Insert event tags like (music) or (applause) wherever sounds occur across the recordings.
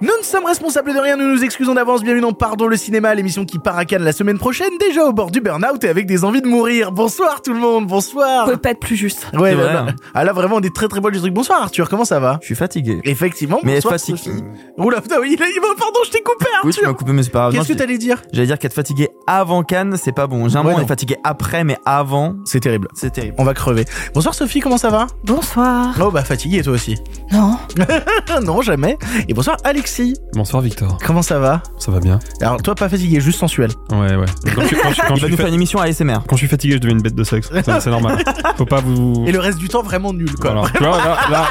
Nous ne sommes responsables de rien, nous nous excusons d'avance. Bienvenue dans Pardon le cinéma, l'émission qui part à Cannes la semaine prochaine, déjà au bord du burn-out et avec des envies de mourir. Bonsoir tout le monde, bonsoir. peut pas être plus juste. Ouais, là, vrai, là. hein. Ah là vraiment des très très beaux trucs. Bonsoir Arthur, comment ça va? Je suis fatigué. Effectivement. Mais bonsoir, fatigue- Sophie. Oula, putain, oui, il a- pardon, je t'ai coupé Oui, tu m'as Arthur. coupé, mais c'est pas grave. Qu'est-ce que t'allais dire? J'allais dire qu'être fatigué avant Cannes, c'est pas bon. Généralement, Ouais, on est fatigué après, mais avant, C'est terrible. c'est terrible. On va crever. Bonsoir Sophie, comment ça va? Bonsoir. Oh bah fatigué toi aussi. Non. (laughs) non, jamais. Et bonsoir Alexis, Bonsoir Victor, comment ça va? Ça va bien Alors toi pas fatigué, juste sensuel. Ouais, ouais. Quand je, suis- quand je- je nous fa- faire une émission ASMR. quand je suis fatigué, je deviens une bête de sexe. C'est c'est (laughs) normal. Faut pas vous. Et le reste du temps vraiment nul quoi. Voilà. Tu vois, là, là,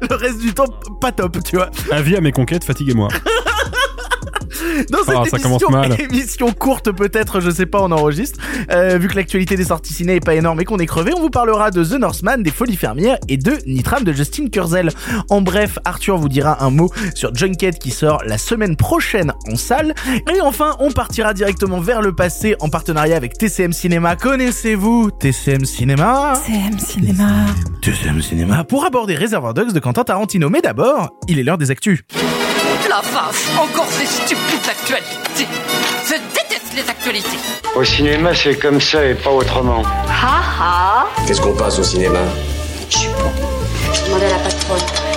(laughs) Le reste du temps pas top, tu vois. avis à mes conquêtes, fatiguez-moi. (laughs) Dans cette Ah, ça émission, commence mal. émission courte peut-être, je sais pas, on enregistre. Euh, vu que l'actualité des sorties ciné est pas énorme et qu'on est crevé, on vous parlera de The Northman, des Folies Fermières et de Nitram de Justin Kurzel. En bref, Arthur vous dira un mot sur Junket qui sort la semaine prochaine en salle. Et enfin, on partira directement vers le passé en partenariat avec TCM Cinéma. Connaissez-vous TCM Cinéma CM Cinéma. TCM Cinéma pour aborder Reservoir Dogs de Quentin Tarantino. Mais d'abord, il est l'heure des actus. La vache, encore ces stupides actualités. Je déteste les actualités. Au cinéma, c'est comme ça et pas autrement. Ha ha Qu'est-ce qu'on passe au cinéma? Je suis bon. Je demandais à la patronne.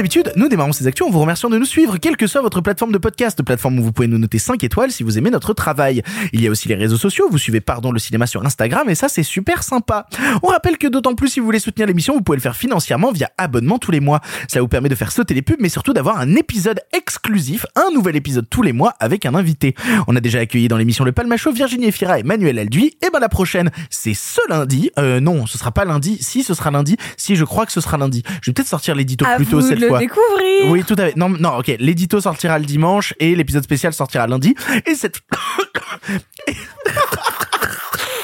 D'habitude, nous démarrons ces actions en vous remerciant de nous suivre, quelle que soit votre plateforme de podcast, plateforme où vous pouvez nous noter 5 étoiles si vous aimez notre travail. Il y a aussi les réseaux sociaux, vous suivez Pardon le cinéma sur Instagram et ça c'est super sympa. On rappelle que d'autant plus si vous voulez soutenir l'émission, vous pouvez le faire financièrement via abonnement tous les mois. Ça vous permet de faire sauter les pubs mais surtout d'avoir un épisode exclusif, un nouvel épisode tous les mois avec un invité. On a déjà accueilli dans l'émission Le Palmacho Virginie Efira et Manuel Alduy et ben la prochaine, c'est ce lundi. Euh non, ce sera pas lundi. Si ce sera lundi, si je crois que ce sera lundi. Je vais peut-être sortir l'édito plus tôt cette découvrir. Oui, tout à fait. Non, non, ok. L'édito sortira le dimanche et l'épisode spécial sortira lundi. Et cette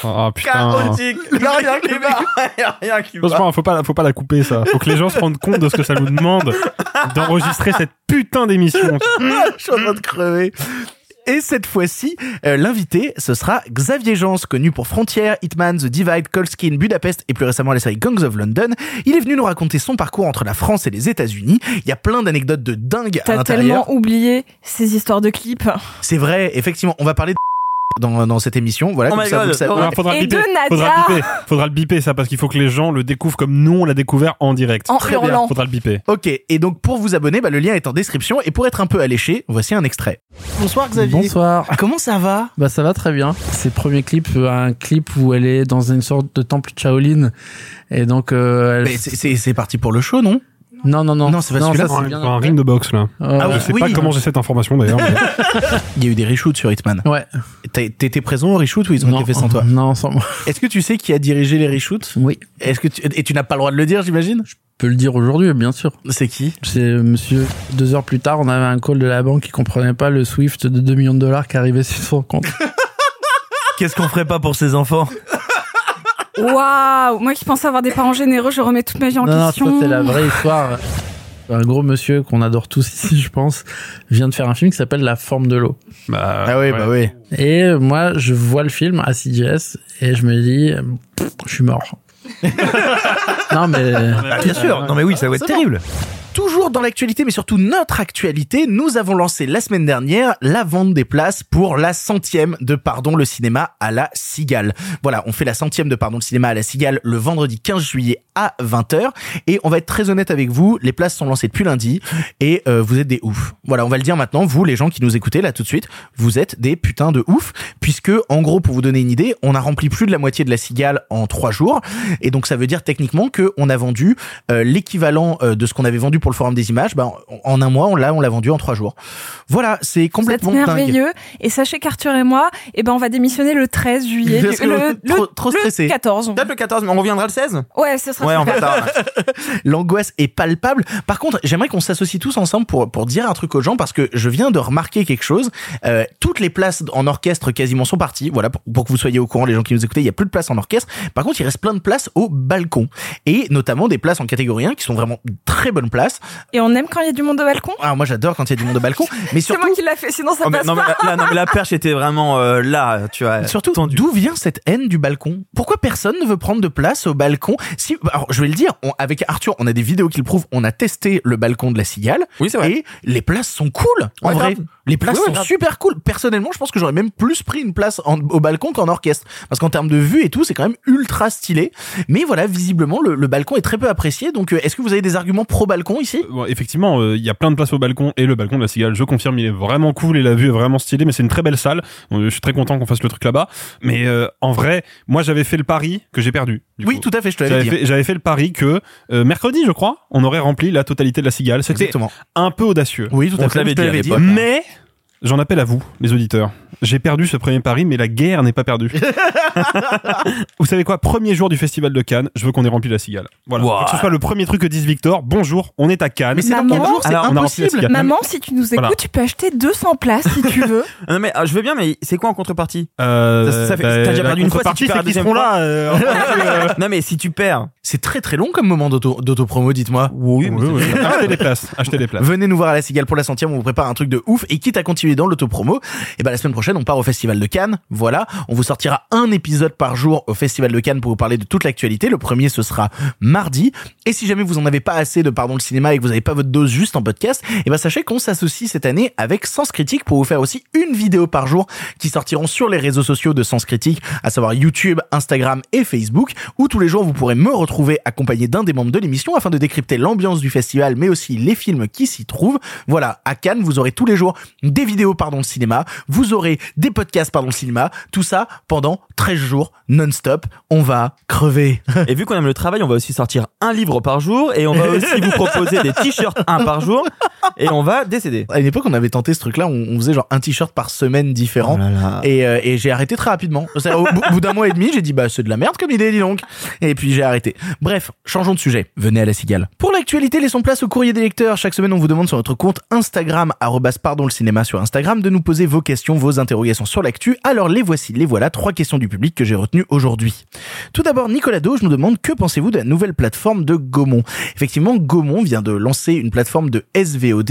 Ah (coughs) putain. chaotique. A rien qui va. Rien qui va. Franchement, faut pas, faut pas la couper ça. Faut que les gens se rendent compte de ce que ça nous demande d'enregistrer cette putain d'émission. (laughs) Je suis en train de crever. Et cette fois-ci, euh, l'invité, ce sera Xavier Jans, connu pour Frontier, Hitman, The Divide, Colskin, Budapest et plus récemment la série Gangs of London. Il est venu nous raconter son parcours entre la France et les États-Unis. Il y a plein d'anecdotes de dingue à T'as l'intérieur. tellement oublié ces histoires de clips. C'est vrai, effectivement, on va parler de dans, dans cette émission. Voilà, Oh comme ça. Oh Alors, faudra Et le biper. de Nadia. Faudra le biper. Faudra le biper ça parce qu'il faut que les gens le découvrent comme nous on l'a découvert en direct. En Très bien. hurlant. Faudra le biper. Ok, et donc pour vous abonner, bah, le lien est en description. Et pour être un peu alléché, voici un extrait. Bonsoir Xavier. Bonsoir. Comment ça va? Bah ça va très bien. C'est le premier clip, euh, un clip où elle est dans une sorte de temple Shaolin et donc euh, elle... C'est parti pour le show, non? Non non non Non, c'est pas celui-là. c'est un ring de boxe là. Euh, Ah Je sais oui. pas comment j'ai cette information d'ailleurs. mais- (laughs) Il y a eu des reshoots sur Hitman. Ouais. T'étais présent au reshoot ou ils ont non, été faits sans toi Non, sans moi. Est-ce que tu sais qui a dirigé les reshoots Oui. Est-ce que tu... Et tu n'as pas le droit de le dire, j'imagine Je peux le dire aujourd'hui, bien sûr. C'est qui C'est monsieur. Deux heures plus tard, on avait un call de la banque qui comprenait pas le Swift de 2 millions de dollars qui arrivait sur son compte. Qu'est-ce qu'on ferait pas pour ses enfants? Waouh Moi qui pensais avoir des parents généreux, je remets toute ma vie en non, non, question. c'est la vraie histoire. Un gros monsieur qu'on adore tous ici, je pense, vient de faire un film qui s'appelle La forme de l'eau. Bah, Ah oui, bah oui. Et euh, moi, je vois le film à CGS et je me dis, pff, je suis mort. (laughs) non mais Bien sûr. Non mais oui, ça va être bon. Toujours dans l'actualité, mais surtout notre actualité, nous avons lancé la semaine dernière la vente des places pour la centième de Pardon le cinéma à la Cigale. Voilà, on fait la centième de Pardon le cinéma à la Cigale le vendredi 15 juillet à 20h. Et on va être très honnête avec vous, les places sont lancées depuis lundi et euh, vous êtes des ouf. Voilà, on va le dire maintenant, vous les gens qui nous écoutez là tout de suite, vous êtes des putains de ouf, puisque en gros, pour vous donner une idée, on a rempli plus de la moitié de la Cigale en trois jours. Et donc ça veut dire techniquement que on a vendu euh, l'équivalent euh, de ce qu'on avait vendu pour le forum des images. Ben, en un mois, on l'a, on l'a vendu en trois jours. Voilà, c'est complètement dingue. merveilleux. Et sachez qu'Arthur et moi, eh ben, on va démissionner le 13 juillet. Parce que le, trop- le- trop le stressé. 14. Peut-être le 14, mais on reviendra le 16 Ouais, ce sera Ouais. (laughs) L'angoisse est palpable. Par contre, j'aimerais qu'on s'associe tous ensemble pour pour dire un truc aux gens parce que je viens de remarquer quelque chose. Euh, toutes les places en orchestre quasiment sont parties. Voilà pour, pour que vous soyez au courant, les gens qui nous écoutez, il y a plus de place en orchestre. Par contre, il reste plein de places au balcon et notamment des places en catégorie 1 qui sont vraiment très bonnes places. Et on aime quand il y a du monde au balcon? Alors moi, j'adore quand il y a du monde au balcon, (laughs) mais C'est surtout moi qui l'a fait, sinon ça Oh, mais- passe non, mais pas. la, non, mais la perche était vraiment euh, là, tu vois. Surtout, d'où vient cette haine du balcon? Pourquoi personne ne veut prendre de place au balcon? Si, alors, je vais le dire, on- avec Arthur, on a des vidéos qui le prouvent. On a testé le balcon de la Cigale. Oui, c'est vrai. Et les places sont cool. En Ouais, vrai, grave. les places Oui, sont grave. super cool. Personnellement, je pense que j'aurais même plus pris une place en- au balcon qu'en orchestre, parce qu'en termes de vue et tout, c'est quand même ultra stylé. Mais voilà, visiblement, le, le balcon est très peu apprécié. Donc, euh, est-ce que vous avez des arguments pro balcon ici? Bon, effectivement, euh, il y a plein de places au balcon et le balcon de la Cigale, je confirme, il est vraiment cool et la vue est vraiment stylée, mais c'est une très belle salle. Je suis très content qu'on fasse le truc là-bas. Mais euh, en vrai, moi j'avais fait le pari que j'ai perdu. du Oui, coup. tout à fait. Je te l'avais J'avais dit. fait, j'avais fait le pari que euh, mercredi, je crois, on aurait rempli la totalité de la Cigale. C'était Exactement. un peu audacieux. Oui, tout à On fait. dit à dit. l'époque. Mais j'en appelle à vous, les auditeurs. J'ai perdu ce premier pari, mais la guerre n'est pas perdue. (laughs) vous savez quoi? Premier jour du festival de Cannes, je veux qu'on ait rempli la Cigale. Voilà. Wow. Que ce soit le premier truc que dise Victor. Bonjour, on est à Cannes. Mais c'est dans Maman, quel jour? C'est impossible. Maman, si tu nous écoutes, Voilà. tu peux acheter 200 places si tu veux. Ah (laughs) Non, mais ah, je veux bien, mais c'est quoi en contrepartie? Euh, Ça- ça fait- bah, t'as déjà la perdu une fois, si contrepartie, tu perds la deuxième là. euh, euh, (laughs) Non, mais si tu perds. C'est très très long comme moment d'auto- d'autopromo, dites-moi. Oui, oui, oui. Achetez des places. Achetez des places. Venez nous voir à la Cigale pour la centième, on vous prépare un truc de ouf et quitte à continuer dans l'autopromo, et ben la semaine prochaine on part au Festival de Cannes, voilà, on vous sortira un épisode par jour au Festival de Cannes pour vous parler de toute l'actualité, le premier ce sera mardi, et si jamais vous en avez pas assez de Pardon le cinéma et que vous n'avez pas votre dose juste en podcast, et ben sachez qu'on s'associe cette année avec Sens Critique pour vous faire aussi une vidéo par jour qui sortiront sur les réseaux sociaux de Sens Critique, à savoir YouTube, Instagram et Facebook, où tous les jours vous pourrez me retrouver accompagné d'un des membres de l'émission afin de décrypter l'ambiance du festival, mais aussi les films qui s'y trouvent. Voilà, à Cannes, vous aurez tous les jours des vidéos pardon le cinéma, vous aurez des podcasts pardon le cinéma, tout ça pendant 13 jours non-stop. On va crever. Et vu qu'on aime le travail, on va aussi sortir un livre par jour et on va aussi vous (laughs) proposer des t-shirts un par jour (laughs) et on va décéder. À une époque, on avait tenté ce truc-là, on, on faisait genre un t-shirt par semaine différent. Oh là là. Et, euh, et j'ai arrêté très rapidement. Au bout, d'un mois et demi, j'ai dit bah c'est de la merde comme idée, dis donc. Et puis j'ai arrêté. Bref, changeons de sujet. Venez à la cigale. Pour l'actualité, laissons place au courrier des lecteurs. Chaque semaine, on vous demande sur notre compte Instagram arrobas pardon le cinéma sur Instagram de nous poser vos questions, vos interrogations sur l'actu. Alors les voici, les voilà trois questions du public que j'ai retenues aujourd'hui. Tout d'abord, Nicolas Doge nous demande que pensez-vous de la nouvelle plateforme de Gaumont? Effectivement, Gaumont vient de lancer une plateforme de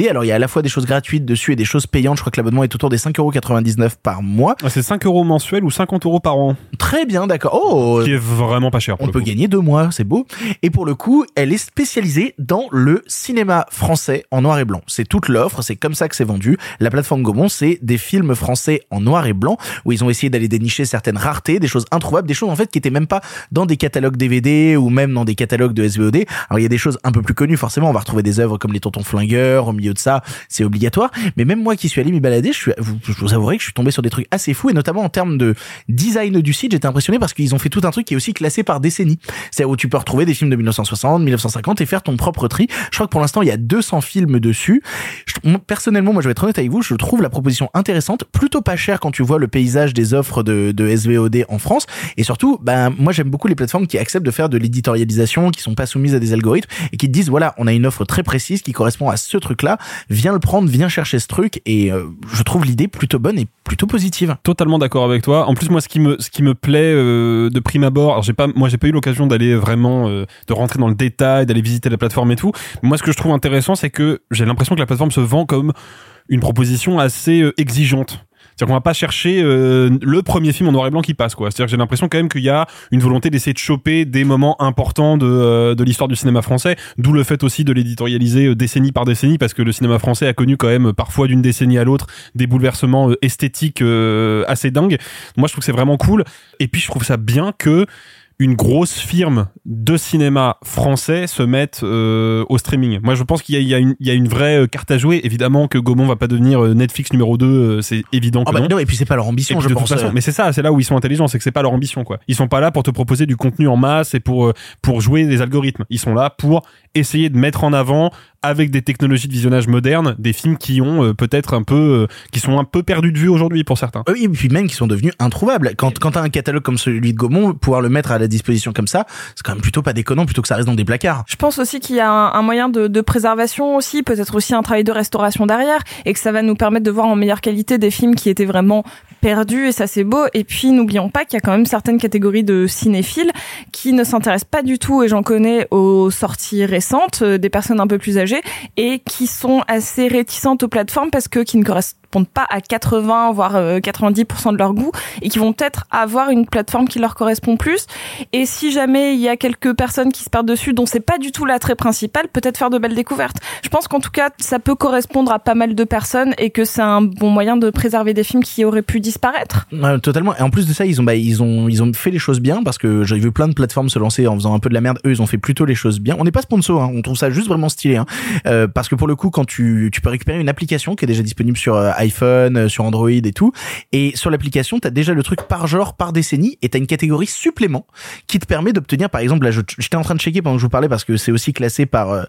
Alors il y a à la fois des choses gratuites dessus et des choses payantes. Je crois que l'abonnement est autour des 5,99€ par mois. Ah, C'est 5 euros mensuels ou 50 euros par an. Très bien, d'accord. Oh, Qui est vraiment pas cher. pour on le peut coup. gagner deux mois, c'est beau. Et pour le coup, elle est spécialisée dans le cinéma français en noir et blanc. C'est toute l'offre, c'est comme ça que c'est vendu. La plateforme Gaumont, c'est des films français en noir et blanc, où ils ont essayé d'aller dénicher certaines raretés, des choses introuvables, des choses en fait qui étaient même pas dans des catalogues DVD ou même dans des catalogues de SVOD. Alors il y a des choses un peu plus connues, forcément, on va retrouver des œuvres comme les Tontons Flingueurs, au milieu de ça, c'est obligatoire. Mais même moi qui suis allé m'y balader, je, suis, vous- je vous avouerai que je suis tombé sur des trucs assez fous, et notamment en termes de design du site, j'étais impressionné parce qu'ils ont fait tout un truc qui est aussi classé par décennie. C'est-à-dire où tu peux retrouver des films de 1960, 1950 et faire ton propre tri. Je crois que pour l'instant, il y a 200 films dessus. Personnellement, moi, je vais être honnête avec vous, je trouve la proposition intéressante, plutôt pas cher quand tu vois le paysage des offres de, SVOD en France. Et surtout, ben, moi, j'aime beaucoup les plateformes qui acceptent de faire de l'éditorialisation, qui sont pas soumises à des algorithmes et qui te disent, voilà, on a une offre très précise qui correspond à ce truc-là. Viens le prendre, viens chercher ce truc. Et euh, je trouve l'idée plutôt bonne et plutôt positive. Totalement d'accord avec toi. En plus, moi, ce qui me, ce qui me plaît euh, de prime abord, alors j'ai pas, moi, j'ai pas eu l'occasion d'aller vraiment, euh, de rentrer dans le détail, d'aller visiter la plateforme et tout. Moi, ce que je trouve intéressant, c'est que j'ai l'impression que la plateforme se vend comme une proposition assez exigeante. C'est-à-dire qu'on va pas chercher euh, le premier film en noir et blanc qui passe, quoi. C'est-à-dire que j'ai l'impression quand même qu'il y a une volonté d'essayer de choper des moments importants de, euh, de l'histoire du cinéma français, d'où le fait aussi de l'éditorialiser euh, décennie par décennie, parce que le cinéma français a connu quand même parfois d'une décennie à l'autre des bouleversements euh, esthétiques euh, assez dingues. Moi, je trouve que c'est vraiment cool. Et puis, je trouve ça bien que une grosse firme de cinéma français se mette euh, au streaming. Moi, je pense qu'il y y, y a une vraie euh, carte à jouer. Évidemment que Gaumont va pas devenir euh, Netflix numéro 2, euh, c'est évident que Ah bah non. non, et puis c'est pas leur ambition, je de pense. toute façon, mais c'est ça, c'est là où ils sont intelligents, c'est que c'est pas leur ambition quoi. Ils sont pas là pour te proposer du contenu en masse et pour pour jouer des algorithmes. Ils sont là pour essayer de mettre en avant avec des technologies de visionnage modernes, des films qui ont euh, peut-être un peu, euh, qui sont un peu perdus de vue aujourd'hui pour certains. Oui, et puis même qui sont devenus introuvables. Quand, quand t'as un catalogue comme celui de Gaumont, pouvoir le mettre à la disposition comme ça, c'est quand même plutôt pas déconnant plutôt que ça reste dans des placards. Je pense aussi qu'il y a un, un moyen de, de préservation aussi, peut-être aussi un travail de restauration derrière, et que ça va nous permettre de voir en meilleure qualité des films qui étaient vraiment perdus, et ça c'est beau. Et puis n'oublions pas qu'il y a quand même certaines catégories de cinéphiles qui ne s'intéressent pas du tout, et j'en connais aux sorties récentes, euh, des personnes un peu plus âgées, et qui sont assez réticentes aux plateformes parce que qui ne correspondent pas à 80 voire euh, 90% de leur goût et qui vont peut-être avoir une plateforme qui leur correspond plus et si jamais il y a quelques personnes qui se perdent dessus dont c'est pas du tout l'attrait principal peut-être faire de belles découvertes je pense qu'en tout cas ça peut correspondre à pas mal de personnes et que c'est un bon moyen de préserver des films qui auraient pu disparaître totalement. Et en plus de ça, ils ont, bah, ils ont, ils ont fait les choses bien parce que j'ai vu plein de plateformes se lancer en faisant un peu de la merde. Eux, ils ont fait plutôt les choses bien. On n'est pas sponsor, hein. on trouve ça juste vraiment stylé, hein. Euh, parce que pour le coup, quand tu, tu peux récupérer une application qui est déjà disponible sur euh, iPhone, euh, sur Android et tout, et sur l'application, t'as déjà le truc par genre, par décennie, et t'as une catégorie supplément qui te permet d'obtenir, par exemple, là, je- j'étais en train de checker pendant que je vous parlais parce que c'est aussi classé par, euh,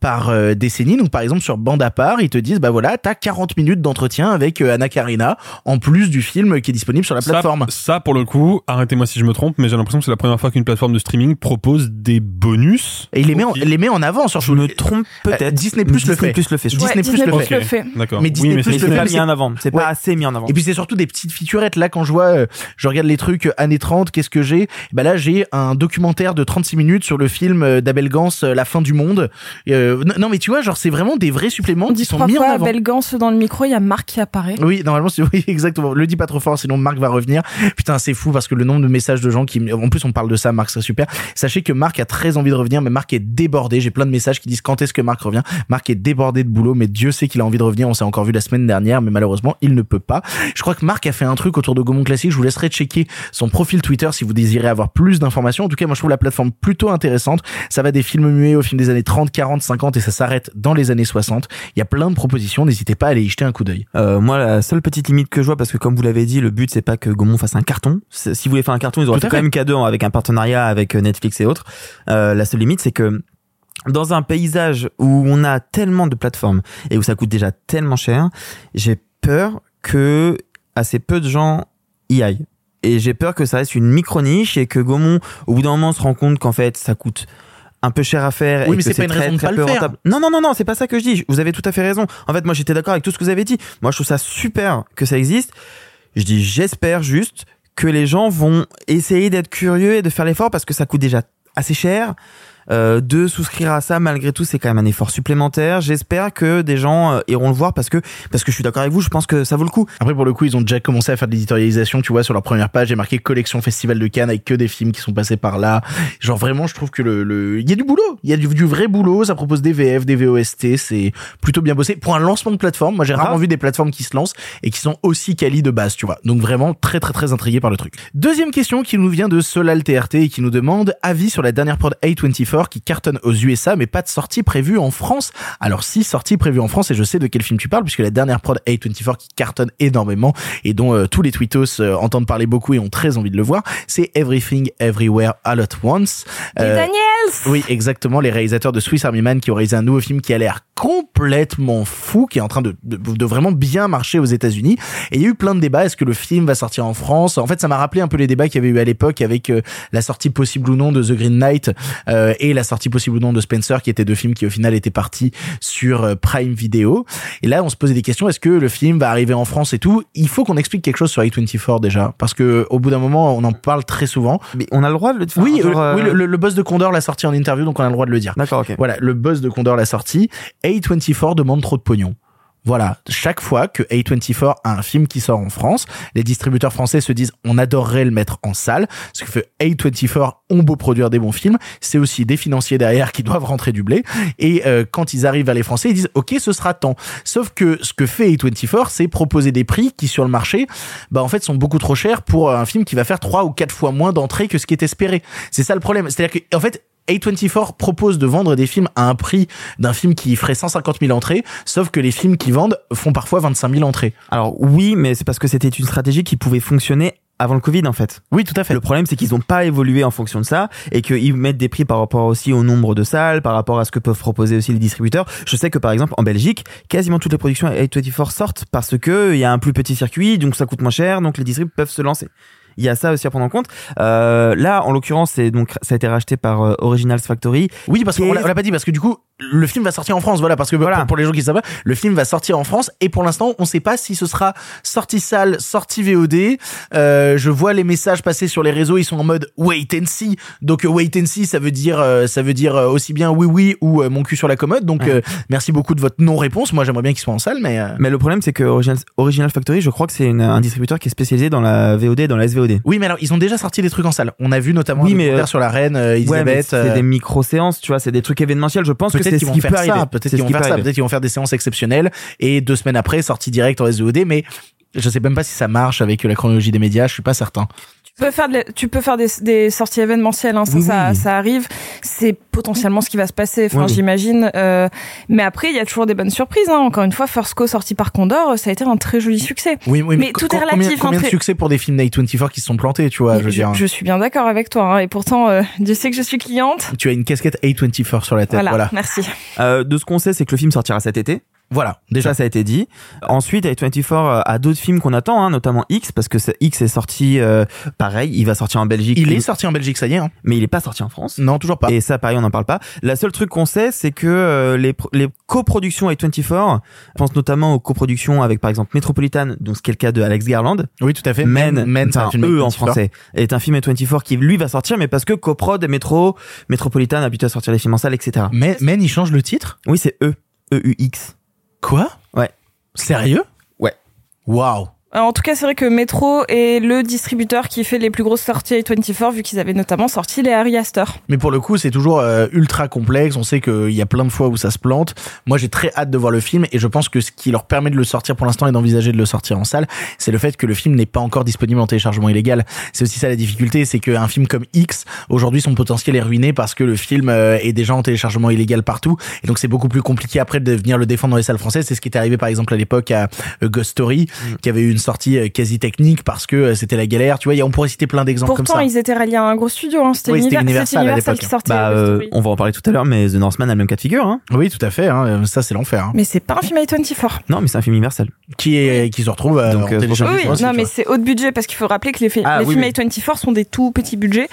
par euh, décennie. Donc, par exemple, sur bande à part, ils te disent, bah voilà, t'as 40 minutes d'entretien avec Anna Karina en plus du film qui est disponible sur la plateforme. Ça, ça, pour le coup, arrêtez-moi si je me trompe, mais j'ai l'impression que c'est la première fois qu'une plateforme de streaming propose des bonus. Et il les met, en, les met en avant sur Je me trompe peut-être. Disney Plus le Disney fait. Plus le fait. Disney Plus le fait. le fait. D'accord. Mais Disney oui, mais Plus le fait, mis en avant. C'est Ouais. pas assez mis en avant. Et puis c'est surtout des petites featurettes. Là, quand je vois, euh, je regarde les trucs euh, années 30, qu'est-ce que j'ai? Bah là, j'ai un documentaire de 36 minutes sur le film euh, d'Abel Gans, La fin du monde. Euh, non, mais tu vois, genre c'est vraiment des vrais suppléments qui sont mis en fois avant. Belle Gance dans le micro il y a Marc qui apparaît Oui, normalement, c'est (laughs) oui, exactement. Le dis pas trop fort, sinon Marc va revenir. Putain, c'est fou parce que le nombre de messages de gens qui, en plus, on parle de ça, Marc, c'est super. Sachez que Marc a très envie de revenir, mais Marc est débordé. J'ai plein de messages qui disent quand est-ce que Marc revient. Marc est débordé de boulot, mais Dieu sait qu'il a envie de revenir. On s'est encore vu la semaine dernière, mais malheureusement, il ne peut pas. Je crois que Marc a fait un truc autour de Gaumont Classique. Je vous laisserai checker son profil Twitter si vous désirez avoir plus d'informations. En tout cas, moi, je trouve la plateforme plutôt intéressante. Ça va des films muets aux films des années 30, 40, 50 et ça s'arrête dans les années 60. Il y a plein de propositions. N'hésitez pas à aller y jeter un coup d'œil. Euh, moi, la seule petite limite que je vois, parce que comme vous l'avez dit, le but c'est pas que Gaumont fasse un carton. Si vous voulez faire un carton, ils auraient fait quand même cadeau avec un partenariat avec euh, Netflix et autres. Euh, la seule limite, c'est que dans un paysage où on a tellement de plateformes et où ça coûte déjà tellement cher, j'ai peur que assez peu de gens y aillent. Et j'ai peur que ça reste une micro niche et que Gaumont, au bout d'un moment, se rend compte qu'en fait, ça coûte un peu cher à faire Oui, et mais que c'est pas une très, raison de très pas le peu faire. rentable. Non, non, non, non, c'est pas ça que je dis. Vous avez tout à fait raison. En fait, moi, j'étais d'accord avec tout ce que vous avez dit. Moi, je trouve ça super que ça existe. Je dis, j'espère juste que les gens vont essayer d'être curieux et de faire l'effort parce que ça coûte déjà assez cher. Euh, de souscrire à ça malgré tout c'est quand même un effort supplémentaire j'espère que des gens euh, iront le voir parce que parce que je suis d'accord avec vous je pense que ça vaut le coup Après, pour le coup, ils ont déjà commencé à faire de l'éditorialisation, tu vois, sur leur première page, j'ai marqué collection festival de Cannes avec que des films qui sont passés par là. Genre vraiment, je trouve que le, le, il y a du boulot. Il y a du, du vrai boulot. Ça propose des VF, des VOST. C'est plutôt bien bossé. Pour un lancement de plateforme, moi, j'ai rarement vu des plateformes qui se lancent et qui sont aussi quali de base, tu vois. Donc vraiment, très, très, très intrigué par le truc. Deuxième question qui nous vient de Solal TRT et qui nous demande avis sur la dernière prod A24 qui cartonne aux USA, mais pas de sortie prévue en France. Alors si, sortie prévue en France, et je sais de quel film tu parles, puisque la dernière prod A24 qui cartonne énormément et dont euh, tous les tweetos euh, entendent parler beaucoup et ont très envie de le voir, c'est Everything Everywhere All at Once. Euh, Daniels oui, exactement, les réalisateurs de Swiss Army Man qui ont réalisé un nouveau film qui a l'air complètement fou, qui est en train de, de, de vraiment bien marcher aux États-Unis. Et il y a eu plein de débats. Est-ce que le film va sortir en France? En fait, ça m'a rappelé un peu les débats qu'il y avait eu à l'époque avec euh, la sortie possible ou non de The Green Knight euh, et la sortie possible ou non de Spencer, qui étaient deux films qui au final étaient partis sur euh, Prime Video. Et là, on se posait des questions. Est-ce que le film va arriver en France et tout? Il faut qu'on explique quelque chose sur A24 déjà, parce que au bout d'un moment, on en parle très souvent. mais on a le droit de le faire Oui, genre, euh, oui, le, le boss de Condor l'a sorti en interview, donc on a le droit de le dire. d'accord ok Voilà, le buzz de Condor l'a sorti. A24 demande trop de pognon. Voilà, chaque fois que A24 a un film qui sort en France, les distributeurs français se disent on adorerait le mettre en salle. Ce que fait A24 ont beau produire des bons films, c'est aussi des financiers derrière qui doivent rentrer du blé. Et euh, quand ils arrivent à les français, ils disent ok ce sera tant. Sauf que ce que fait A24, c'est proposer des prix qui sur le marché, bah en fait sont beaucoup trop chers pour un film qui va faire trois ou quatre fois moins d'entrées que ce qui est espéré. C'est ça le problème. C'est-à-dire que en fait A24 propose de vendre des films à un prix d'un film qui ferait 150 000 entrées, sauf que les films qui vendent font parfois 25 000 entrées. Alors oui, mais c'est parce que c'était une stratégie qui pouvait fonctionner avant le Covid en fait. Oui, tout à fait. Le problème c'est qu'ils n'ont pas évolué en fonction de ça et qu'ils mettent des prix par rapport aussi au nombre de salles, par rapport à ce que peuvent proposer aussi les distributeurs. Je sais que par exemple en Belgique, quasiment toutes les productions A24 sortent parce que il y a un plus petit circuit, donc ça coûte moins cher, donc les distributeurs peuvent se lancer. Il y a ça aussi à prendre en compte. Euh, là, en l'occurrence, c'est donc ça a été racheté par euh, Originals Factory. Oui, parce qu'on l'a pas dit, parce que du coup, le film va sortir en France, voilà, parce que Voilà. pour, pour les gens qui savent pas, le film va sortir en France, et pour l'instant, on sait pas si ce sera sorti salle, sorti VOD. Euh, je vois les messages passer sur les réseaux, ils sont en mode wait and see. Donc euh, wait and see, ça veut dire, euh, ça veut dire euh, aussi bien oui oui ou euh, mon cul sur la commode. Donc Ouais. merci beaucoup de votre non-réponse. Moi, j'aimerais bien qu'il soit en salle, mais. euh, Mais le problème, c'est que Original, Original Factory, je crois que c'est un distributeur qui est spécialisé dans la VOD et dans la SVOD. Oui, mais alors ils ont déjà sorti des trucs en salle. On a vu notamment Oui, mais, sur la reine euh, Ouais, Elisabeth. c'est des micro-séances, tu vois, c'est des trucs événementiels. Je pense que Peut-être qu'ils vont faire ça, peut-être qu'ils vont faire ça, peut-être qu'ils vont faire des séances exceptionnelles et deux semaines après sortie directe en SVOD, mais je sais même pas si ça marche avec la chronologie des médias, je suis pas certain. Tu peux faire, de la- tu peux faire des, des sorties événementielles, hein, ça, Oui, ça, oui. ça arrive. C'est potentiellement ce qui va se passer, enfin, Oui, j'imagine. Euh, mais après, il y a toujours des bonnes surprises. Hein. Encore une fois, First Co sorti par Condor, ça a été un très joli succès. Oui, oui, Mais co- tout est relatif, Combien, combien de succès pour des films d'A24 qui se sont plantés, tu vois, je veux je, dire. je suis bien d'accord avec toi. Hein, et pourtant, euh, Dieu sait que je suis cliente. Tu as une casquette A24 sur la tête, Voilà, voilà. merci. Euh, de ce qu'on sait, c'est que le film sortira cet été. Voilà, déjà. Ça, ça a été dit. Ensuite, A24 a d'autres films qu'on attend, hein, notamment X, parce que X est sorti, euh, pareil, il va sortir en Belgique. Il est sorti en Belgique, ça y est. Hein. mais il est pas sorti en France. Non, toujours pas. Et ça, pareil, on n'en parle pas. La seule truc qu'on sait, c'est que euh, les, les coproductions A24, je pense notamment aux coproductions avec, par exemple, Metropolitan, donc ce qui est le cas de Alex Garland, Oui, tout à fait. Men, Men, un enfin, film eux en A24. français, est un film A24 qui, lui, va sortir, mais parce que coprod et Metro, Metropolitan a habitué à sortir les films en salle, etc. Men, Men, il change le titre? Oui, c'est E. E-U-X. Quoi? Ouais. Sérieux? Ouais. Waouh. Euh, En tout cas, c'est vrai que Metro est le distributeur qui fait les plus grosses sorties A24, vu qu'ils avaient notamment sorti les Harry Astor. Mais pour le coup, c'est toujours euh, ultra complexe. On sait qu'il y a plein de fois où ça se plante. Moi, j'ai très hâte de voir le film et je pense que ce qui leur permet de le sortir pour l'instant et d'envisager de le sortir en salle, c'est le fait que le film n'est pas encore disponible en téléchargement illégal. C'est aussi ça la difficulté, c'est qu'un film comme X, aujourd'hui, son potentiel est ruiné parce que le film euh, est déjà en téléchargement illégal partout. Et donc, c'est beaucoup plus compliqué après de venir le défendre dans les salles françaises. C'est ce qui est arrivé, par exemple, à l'époque à euh, Ghost Story, qui avait eu une sortie euh, quasi technique parce que euh, c'était la galère. Tu vois, on pourrait citer plein d'exemples comme Pourtant, ça. ils étaient ralliés à un gros studio. Hein. C'était Oui, c'était Univer- Universal à Universal l'époque. qui sortait Bah, euh, on va en parler tout à l'heure, mais The Northman a le même cas de figure, hein. Oui, tout à fait. Hein. Ça, c'est l'enfer. Hein. Mais c'est pas un film A24. Non, mais c'est un film universel. Qui est, qui se retrouve euh, Donc, en euh, téléchargement. Oui, non, mais c'est haut de budget parce qu'il faut rappeler que les, fi- Ah, les oui, films oui. A24 sont des tout petits budgets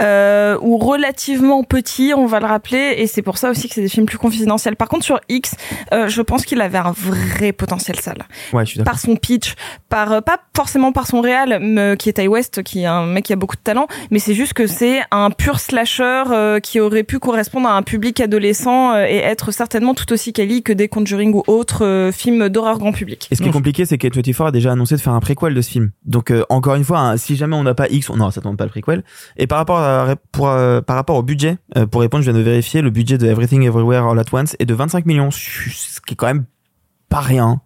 euh, ou relativement petits, on va le rappeler, et c'est pour ça aussi que c'est des films plus confidentiels. Par contre, sur X, euh, je pense qu'il avait un vrai potentiel salle Ouais, je suis d'accord. par son pitch, par euh, pas forcément par son réal, mais, qui est Ty West, qui est un mec qui a beaucoup de talent, mais c'est juste que c'est un pur slasher euh, qui aurait pu correspondre à un public adolescent euh, et être certainement tout aussi quali que des Conjuring ou autres euh, films d'horreur grand public. Et ce qui est compliqué, c'est qu'A24 a déjà annoncé de faire un préquel de ce film. Donc euh, encore une fois, hein, si jamais on n'a pas X, on n'aura certainement pas le préquel. Et par rapport à, pour, euh, par rapport au budget, euh, pour répondre, je viens de vérifier, le budget de Everything Everywhere All at Once est de 25 millions, ce qui est quand même pas rien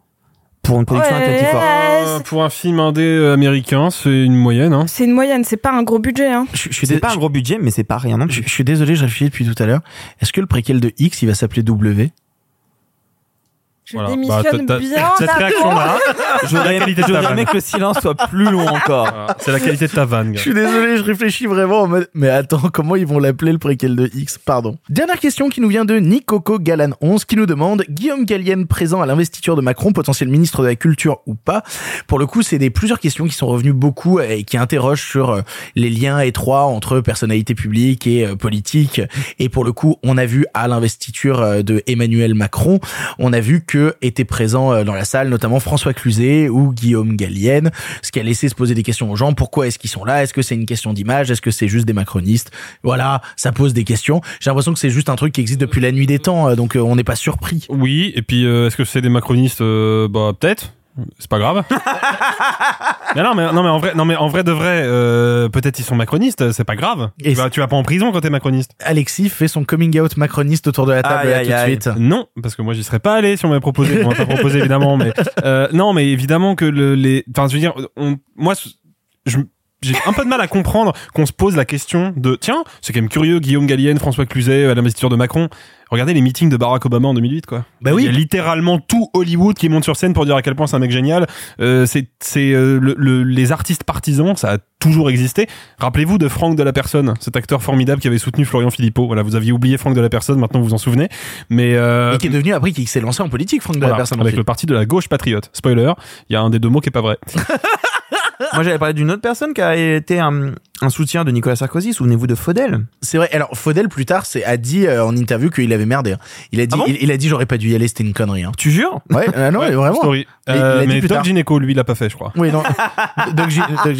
pour une production Ouais. A24. Euh, pour un film indé euh, américain, c'est une moyenne. Hein. C'est une moyenne, c'est pas un gros budget. Hein. Je, je suis C'est pas un gros budget, mais c'est pas rien non je, plus. je suis désolé, je réfléchis depuis tout à l'heure. Est-ce que le préquel de X, il va s'appeler W? Je Voilà. démissionne Bah, bien Cette réaction-là, J'aurais aimé que le silence soit plus long encore. voilà, c'est la qualité de ta vanne. Je suis désolé, je réfléchis vraiment en mode, mais attends, comment ils vont l'appeler le préquel de X? Pardon. Dernière question qui nous vient de Nikoko Galan 11 qui nous demande Guillaume Gallienne présent à l'investiture de Macron, potentiel ministre de la Culture ou pas? Pour le coup, c'est des plusieurs questions qui sont revenues beaucoup et qui interrogent sur euh, les liens étroits entre personnalités publiques et euh, politiques. Et pour le coup, on a vu à l'investiture euh, de Emmanuel Macron, on a vu que étaient présents euh, dans la salle, notamment François Cluzet ou Guillaume Gallienne, ce qui a laissé se poser des questions aux gens. Pourquoi est-ce qu'ils sont là? Est-ce que c'est une question d'image? Est-ce que c'est juste des macronistes? Voilà, ça pose des questions. J'ai l'impression que c'est juste un truc qui existe depuis la nuit des temps, euh, donc euh, on n'est pas surpris. Oui, et puis est-ce que c'est des macronistes? Bah peut-être. C'est pas grave. (laughs) mais non, mais non, mais en vrai, non, mais en vrai de vrai, euh, peut-être ils sont macronistes. C'est pas grave. Et tu, vas, tu vas pas en prison quand t'es macroniste. Alexis fait son coming out macroniste autour de la table Aïe, là, aïe, tout de suite. Non, parce que moi j'y serais pas allé si on m'avait proposé. On m'a pas proposé évidemment, mais euh, non, mais évidemment que le, les. Enfin, je veux dire, on, moi, je, j'ai un peu de mal à comprendre qu'on se pose la question de tiens, c'est quand même curieux, Guillaume Gallienne, François Cluzet à l'investiture de Macron. Regardez les meetings de Barack Obama en 2008, quoi. Bah oui. Il y a littéralement tout Hollywood qui monte sur scène pour dire à quel point c'est un mec génial. Euh, c'est c'est euh, le, le- les artistes partisans, ça a toujours existé. Rappelez-vous de Franck de la Personne, cet acteur formidable qui avait soutenu Florian Philippot. Voilà, vous aviez oublié Franck de la Personne, maintenant vous vous en souvenez. Mais euh, Et qui est devenu après qui s'est lancé en politique, Franck de voilà, la personne. avec le parti de la gauche patriote. Spoiler, il y a un des deux mots qui est pas vrai. (laughs) Moi, j'avais parlé d'une autre personne qui a été un, un soutien de Nicolas Sarkozy. Souvenez-vous de Faudel? C'est vrai. Alors Faudel plus tard c'est a dit euh, en interview qu'il avait merdé. hein. Il a dit, Ah bon? il, il a dit j'aurais pas dû y aller, c'était une connerie. Hein. Tu jures? Ouais, euh, non, Ouais, mais vraiment. story. Il- il Euh, l'a dit Doc tard. Gineco, lui, il l'a pas fait, je crois. Oui, non. (laughs) Doc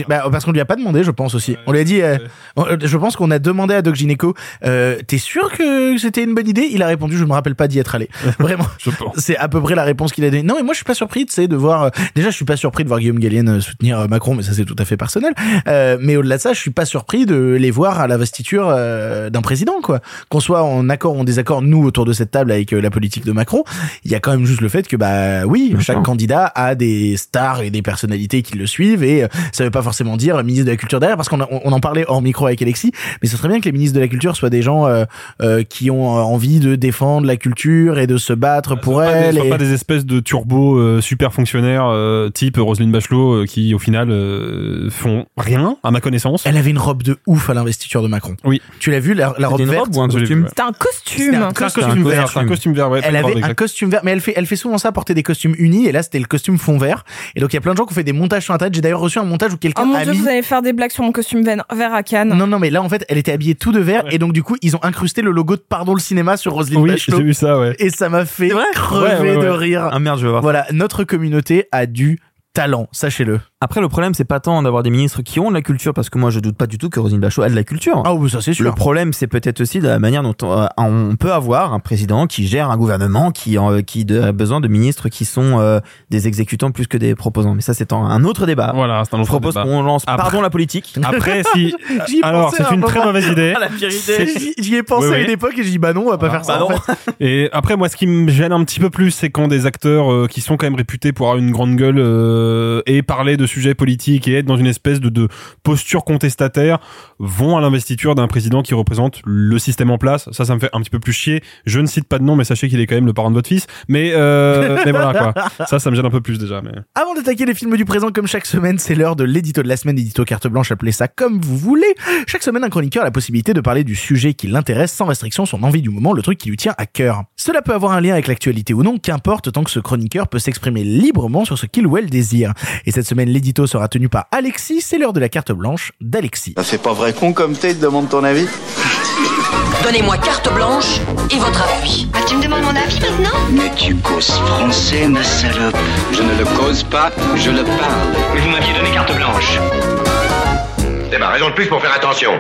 bah, parce qu'on lui a pas demandé, je pense aussi. On lui a dit, euh, euh, je pense qu'on a demandé à Doc Gineco, euh, t'es sûr que c'était une bonne idée? Il a répondu, je me rappelle pas d'y être allé. (laughs) Vraiment. Je pense. C'est à peu près la réponse qu'il a donnée. Non, mais moi je suis pas surpris, tu sais, de voir. euh, déjà, je suis pas surpris de voir Guillaume Gallienne euh, soutenir euh, Macron, mais ça c'est tout à fait personnel. Euh, mais au-delà de ça, je suis pas surpris de les voir à l'investiture euh, d'un président, quoi. Qu'on soit en accord ou en désaccord, nous autour de cette table avec euh, la politique de Macron, il y a quand même juste le fait que bah oui, Bien chaque sûr. candidat a des stars et des personnalités qui le suivent et euh, ça veut pas forcément dire ministre de la culture derrière parce qu'on on en parlait hors micro avec Alexis, mais ce serait bien que les ministres de la culture soient des gens euh, qui ont envie de défendre la culture et de se battre pour des- elle. soient et- pas des espèces de turbo super fonctionnaires type Roselyne Bachelot qui au final font rien à ma connaissance. Elle avait une robe de ouf à l'investiture de Macron. Oui. Tu l'as vu la, la robe une verte robe ou un costume. C'était un costume. un C'est un costume costume vert. un costume vert. ouais, Elle avait un costume vert, mais elle fait, elle fait souvent ça, porter des costumes unis. Et là, c'était le costume fond vert. Et donc, il y a plein de gens qui ont fait des montages sur Internet. J'ai d'ailleurs reçu un montage où quelqu'un Oh mon a dieu, mis. vous allez faire des blagues sur mon costume vert vert à Cannes. Non, non, mais là, en fait, elle était habillée tout de vert. Et donc, du coup, ils ont incrusté le logo de Pardon le cinéma sur Roselyne Oui, Bachelot. j'ai vu ça, ouais. Et ça m'a fait crever Ouais, ouais, de rire. Ah merde, je vais voir. Voilà, notre communauté a du talent, sachez-le. Après, le problème, c'est pas tant d'avoir des ministres qui ont de la culture, parce que moi, je doute pas du tout que Roselyne Bachelot a de la culture. Ah oui, ça c'est Le sûr. problème, c'est peut-être aussi de la manière dont on, euh, on peut avoir un président qui gère un gouvernement qui, euh, qui de- a besoin de ministres qui sont euh, des exécutants plus que des proposants. Mais ça, c'est un, autre débat. Voilà, c'est un Je autre propose débat. qu'on lance, Après- pardon la politique. Après, si. (laughs) J'y ai Alors, c'est un une très mauvaise idée. (laughs) la pire C'est- J'y ai pensé Oui, à une époque et j'ai dit bah non, on va pas faire ça. Bah en non. fait. (laughs) Et après, moi, ce qui me gêne un petit peu plus, c'est quand des acteurs euh, qui sont quand même réputés pour avoir une grande gueule euh, et parler de sujets politiques et être dans une espèce de, de posture contestataire vont à l'investiture d'un président qui représente le système en place. Ça, ça me fait un petit peu plus chier. Je ne cite pas de nom, mais sachez qu'il est quand même le parent de votre fils. Mais, euh, (laughs) mais voilà quoi. Ça, ça me gêne un peu plus déjà. Mais... Avant d'attaquer les films du présent comme chaque semaine, c'est l'heure de l'édito de la semaine, édito carte blanche, appelez ça comme vous voulez. Chaque semaine, un chroniqueur a la possibilité de parler du sujet qui l'intéresse sans restriction, son envie du moment, le truc qui lui tient à cœur. Cela peut avoir un lien avec l'actualité ou non, qu'importe tant que ce chroniqueur peut s'exprimer librement sur ce qu'il ou elle désire. Et cette semaine, l'édito sera tenu par Alexis, c'est l'heure de la carte blanche d'Alexis. Ça fait pas vrai con comme t'es, te demande ton avis Donnez-moi carte blanche et votre appui. Ah, tu me demandes mon avis maintenant? Mais tu causes français, ma salope. Je ne le cause pas, je le parle. Mais vous m'aviez donné carte blanche. C'est ma raison de plus pour faire attention.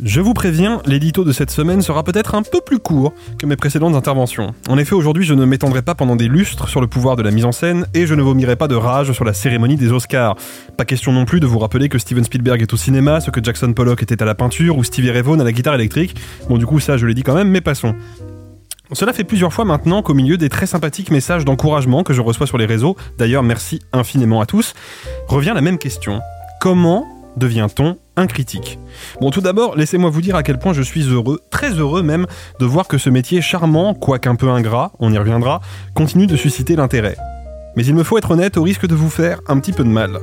Je vous préviens, l'édito de cette semaine sera peut-être un peu plus court que mes précédentes interventions. En effet, aujourd'hui, je ne m'étendrai pas pendant des lustres sur le pouvoir de la mise en scène et je ne vomirai pas de rage sur la cérémonie des Oscars. Pas question non plus de vous rappeler que Steven Spielberg est au cinéma, ce que Jackson Pollock était à la peinture ou Stevie Ray à la guitare électrique. Bon, du coup, ça, je l'ai dit quand même, mais passons. Cela fait plusieurs fois maintenant qu'au milieu des très sympathiques messages d'encouragement que je reçois sur les réseaux, d'ailleurs merci infiniment à tous, revient la même question. Comment devient-on un critique Bon, tout d'abord, laissez-moi vous dire à quel point je suis heureux, très heureux même, de voir que ce métier charmant, quoique un peu ingrat, on y reviendra, continue de susciter l'intérêt. Mais il me faut être honnête au risque de vous faire un petit peu de mal.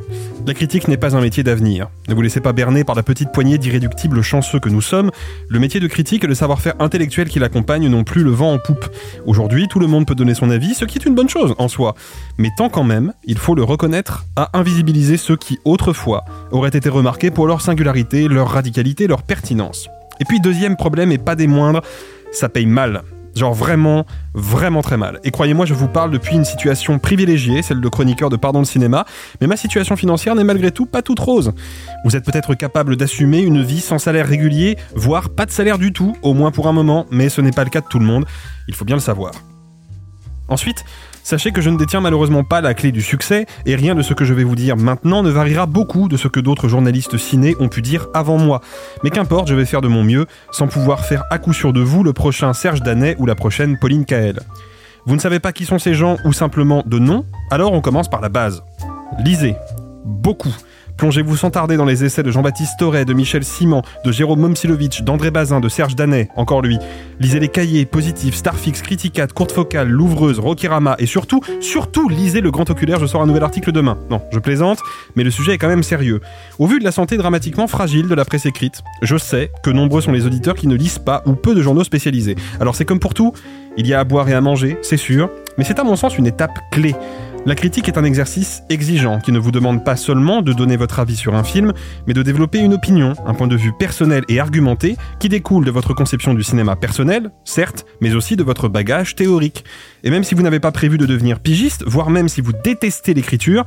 La critique n'est pas un métier d'avenir. Ne vous laissez pas berner par la petite poignée d'irréductibles chanceux que nous sommes. Le métier de critique et le savoir-faire intellectuel qui l'accompagne n'ont plus le vent en poupe. Aujourd'hui, tout le monde peut donner son avis, ce qui est une bonne chose en soi. Mais tant quand même, il faut le reconnaître, à invisibiliser ceux qui, autrefois, auraient été remarqués pour leur singularité, leur radicalité, leur pertinence. Et puis deuxième problème, et pas des moindres, ça paye mal. Genre vraiment, vraiment très mal. Et croyez-moi, je vous parle depuis une situation privilégiée, celle de chroniqueur de Pardon le cinéma, mais ma situation financière n'est malgré tout pas toute rose. Vous êtes peut-être capable d'assumer une vie sans salaire régulier, voire pas de salaire du tout, au moins pour un moment, mais ce n'est pas le cas de tout le monde, il faut bien le savoir. Ensuite, sachez que je ne détiens malheureusement pas la clé du succès, et rien de ce que je vais vous dire maintenant ne variera beaucoup de ce que d'autres journalistes ciné ont pu dire avant moi. Mais qu'importe, je vais faire de mon mieux, sans pouvoir faire à coup sûr de vous le prochain Serge Danet ou la prochaine Pauline Kael. Vous ne savez pas qui sont ces gens ou simplement de nom? Alors on commence par la base. Lisez. Beaucoup. Plongez-vous sans tarder dans les essais de Jean-Baptiste Torret, de Michel Simon, de Jérôme Momsilovitch, d'André Bazin, de Serge Danet, encore lui. Lisez les cahiers, Positifs, Starfix, Criticat, Courte Focale, Louvreuse, Rokirama et surtout, surtout, lisez le Grand Oculaire, je sors un nouvel article demain. Non, je plaisante, mais le sujet est quand même sérieux. Au vu de la santé dramatiquement fragile de la presse écrite, je sais que nombreux sont les auditeurs qui ne lisent pas ou peu de journaux spécialisés. Alors c'est comme pour tout, il y a à boire et à manger, c'est sûr, mais c'est à mon sens une étape clé. La critique est un exercice exigeant qui ne vous demande pas seulement de donner votre avis sur un film, mais de développer une opinion, un point de vue personnel et argumenté qui découle de votre conception du cinéma personnel, certes, mais aussi de votre bagage théorique. Et même si vous n'avez pas prévu de devenir pigiste, voire même si vous détestez l'écriture,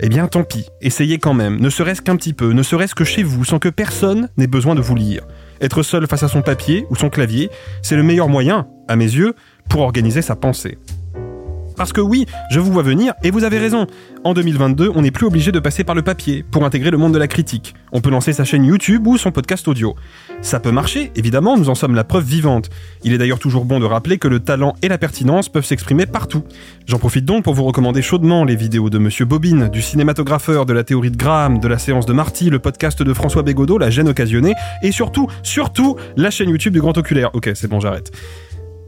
eh bien tant pis, essayez quand même, ne serait-ce qu'un petit peu, ne serait-ce que chez vous, sans que personne n'ait besoin de vous lire. Être seul face à son papier ou son clavier, c'est le meilleur moyen, à mes yeux, pour organiser sa pensée. Parce que oui, je vous vois venir, et vous avez raison. En 2022, on n'est plus obligé de passer par le papier pour intégrer le monde de la critique. On peut lancer sa chaîne YouTube ou son podcast audio. Ça peut marcher, évidemment, nous en sommes la preuve vivante. Il est d'ailleurs toujours bon de rappeler que le talent et la pertinence peuvent s'exprimer partout. J'en profite donc pour vous recommander chaudement les vidéos de Monsieur Bobine, du cinématographeur, de la théorie de Graham, de la séance de Marty, le podcast de François Bégodeau, la gêne occasionnée, et surtout, surtout, la chaîne YouTube du Grand Oculaire. Ok, c'est bon, j'arrête.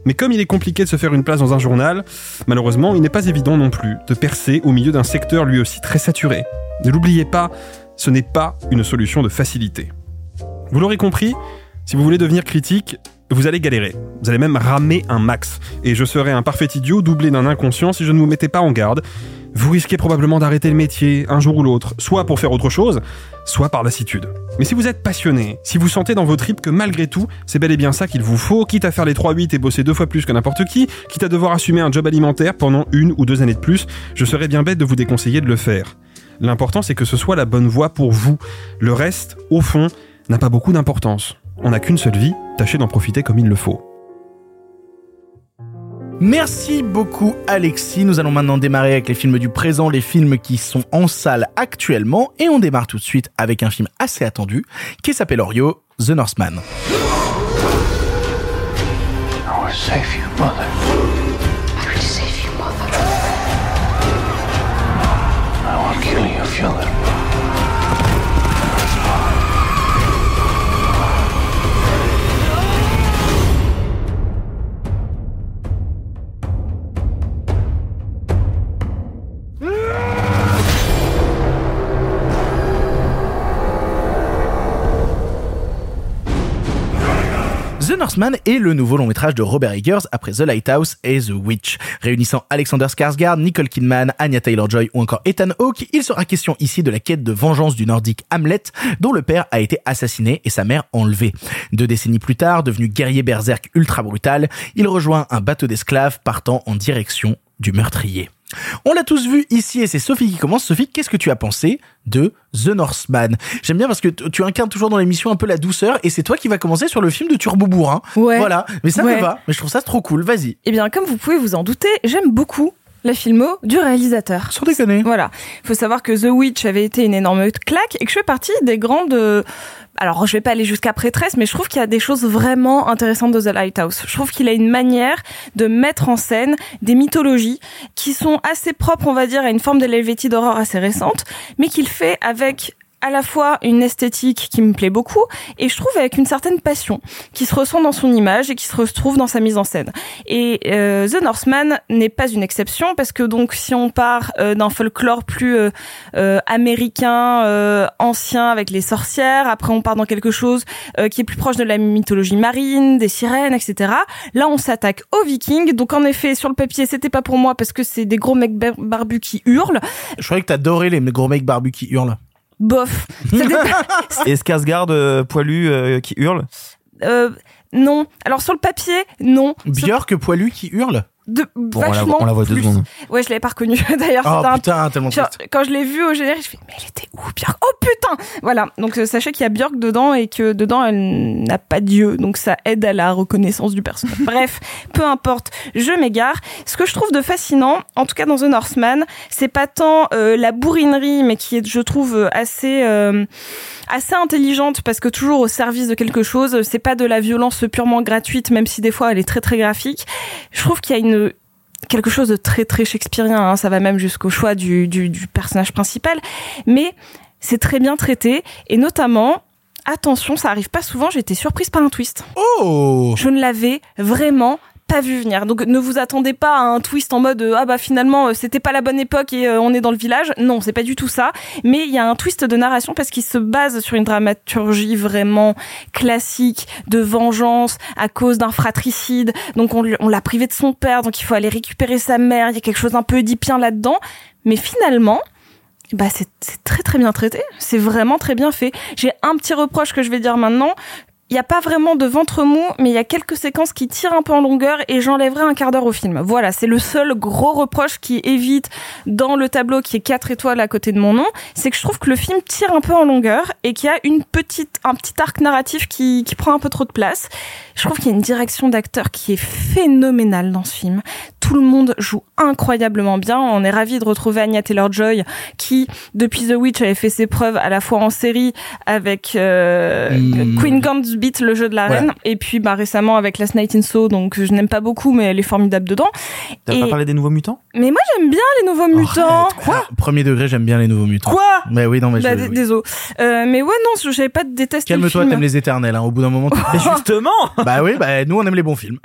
Mais comme il est compliqué de se faire une place dans un journal, malheureusement, il n'est pas évident non plus de percer au milieu d'un secteur lui aussi très saturé. Ne l'oubliez pas, ce n'est pas une solution de facilité. Vous l'aurez compris, si vous voulez devenir critique, vous allez galérer. Vous allez même ramer un max. Et je serais un parfait idiot doublé d'un inconscient si je ne vous mettais pas en garde. Vous risquez probablement d'arrêter le métier un jour ou l'autre, soit pour faire autre chose, soit par lassitude. Mais si vous êtes passionné, si vous sentez dans vos tripes que malgré tout, c'est bel et bien ça qu'il vous faut, quitte à faire les 3-8 et bosser deux fois plus que n'importe qui, quitte à devoir assumer un job alimentaire pendant une ou deux années de plus, je serais bien bête de vous déconseiller de le faire. L'important c'est que ce soit la bonne voie pour vous. Le reste, au fond, n'a pas beaucoup d'importance. On n'a qu'une seule vie, tâchez d'en profiter comme il le faut. Merci beaucoup Alexis. Nous allons maintenant démarrer avec les films du présent, les films qui sont en salle actuellement. Et on démarre tout de suite avec un film assez attendu qui s'appelle Orio, The Northman. The Northman est le nouveau long métrage de Robert Eggers après The Lighthouse et The Witch. Réunissant Alexander Skarsgård, Nicole Kidman, Anya Taylor-Joy ou encore Ethan Hawke, il sera question ici de la quête de vengeance du nordique Hamlet, dont le père a été assassiné et sa mère enlevée. Deux décennies plus tard, devenu guerrier berserk ultra brutal, il rejoint un bateau d'esclaves partant en direction du meurtrier. On l'a tous vu ici et c'est Sophie qui commence. Sophie, qu'est-ce que tu as pensé de The Northman? J'aime bien parce que tu incarnes toujours dans l'émission un peu la douceur et c'est toi qui va commencer sur le film de Turbo Bourrin. Ouais. Voilà, mais ça Ouais. me va. Mais je trouve ça trop cool. Vas-y. Eh bien, comme vous pouvez vous en douter, j'aime beaucoup la filmo du réalisateur. Sans déconner. Voilà. Il faut savoir que The Witch avait été une énorme claque et que je fais partie des grandes... euh, Alors, je vais pas aller jusqu'à prêtresse, mais je trouve qu'il y a des choses vraiment intéressantes de The Lighthouse. Je trouve qu'il a une manière de mettre en scène des mythologies qui sont assez propres, on va dire, à une forme de l'Helvétie d'horreur assez récente, mais qu'il fait avec à la fois une esthétique qui me plaît beaucoup et je trouve avec une certaine passion qui se ressent dans son image et qui se retrouve dans sa mise en scène. Et euh, The Northman n'est pas une exception parce que donc si on part euh, d'un folklore plus euh, euh, américain euh, ancien avec les sorcières, après on part dans quelque chose euh, qui est plus proche de la mythologie marine, des sirènes, etc. Là on s'attaque aux Vikings. Donc en effet sur le papier c'était pas pour moi parce que c'est des gros mecs bar- barbus qui hurlent. Je croyais que t'adorais les gros mecs barbus qui hurlent. Bof. (laughs) Et Skarsgård euh, poilu euh, qui hurle? Euh, non. Alors sur le papier, non. Björk poilu qui hurle? De Bon, on la, vachement on la voit deux secondes. Ouais, je l'avais pas reconnu (laughs) d'ailleurs. Oh c'était un- putain, tellement Genre, triste. quand je l'ai vu au générique, je fais mais elle était où Björk? Oh putain Voilà. Donc euh, sachez qu'il y a Björk dedans et que dedans elle n'a pas Dieu, donc ça aide à la reconnaissance du personnage. (laughs) Bref, peu importe, je m'égare. Ce que je trouve de fascinant, en tout cas dans The Northman, c'est pas tant euh, la bourrinerie, mais qui est, je trouve, assez euh, assez intelligente parce que toujours au service de quelque chose. C'est pas de la violence purement gratuite, même si des fois elle est très très graphique. Je trouve qu'il y a une quelque chose de très très shakespearien. Hein. Ça va même jusqu'au choix du, du, du personnage principal, mais c'est très bien traité et notamment attention, ça arrive pas souvent, j'ai été surprise par un twist. Oh Je ne l'avais vraiment pas vu venir. Donc ne vous attendez pas à un twist en mode euh, ah bah finalement euh, c'était pas la bonne époque et euh, on est dans le village. Non, c'est pas du tout ça, mais il y a un twist de narration parce qu'il se base sur une dramaturgie vraiment classique de vengeance à cause d'un fratricide. Donc on, l'a privé de son père, donc il faut aller récupérer sa mère, il y a quelque chose d'un peu édipien là-dedans, mais finalement bah c'est très très bien traité, c'est vraiment très bien fait. J'ai un petit reproche que je vais dire maintenant. Il n'y a pas vraiment de ventre mou, mais il y a quelques séquences qui tirent un peu en longueur et j'enlèverai un quart d'heure au film. Voilà, c'est le seul gros reproche qui évite dans le tableau qui est 4 étoiles à côté de mon nom, c'est que je trouve que le film tire un peu en longueur et qu'il y a une petite, un petit arc narratif qui, qui prend un peu trop de place. Je trouve qu'il y a une direction d'acteur qui est phénoménale dans ce film. Tout le monde joue incroyablement bien. On est ravis de retrouver Anya Taylor-Joy qui, depuis The Witch, avait fait ses preuves à la fois en série avec euh, Mm. Queen Le jeu de la Ouais. reine, et puis bah, récemment avec Last Night in Soho, donc je n'aime pas beaucoup, mais elle est formidable dedans. T'as Et- pas parlé des nouveaux mutants? Mais moi j'aime bien les nouveaux mutants. Quoi Premier degré, j'aime bien les nouveaux mutants. Quoi? Mais oui, non, mais Bah, je, oui. désolé. Euh, mais ouais, non, j'avais pas détesté le Calme-toi, film. t'aimes les éternels, hein. Au bout d'un moment, tu- (laughs) Mais justement (laughs) bah oui, bah nous on aime les bons films.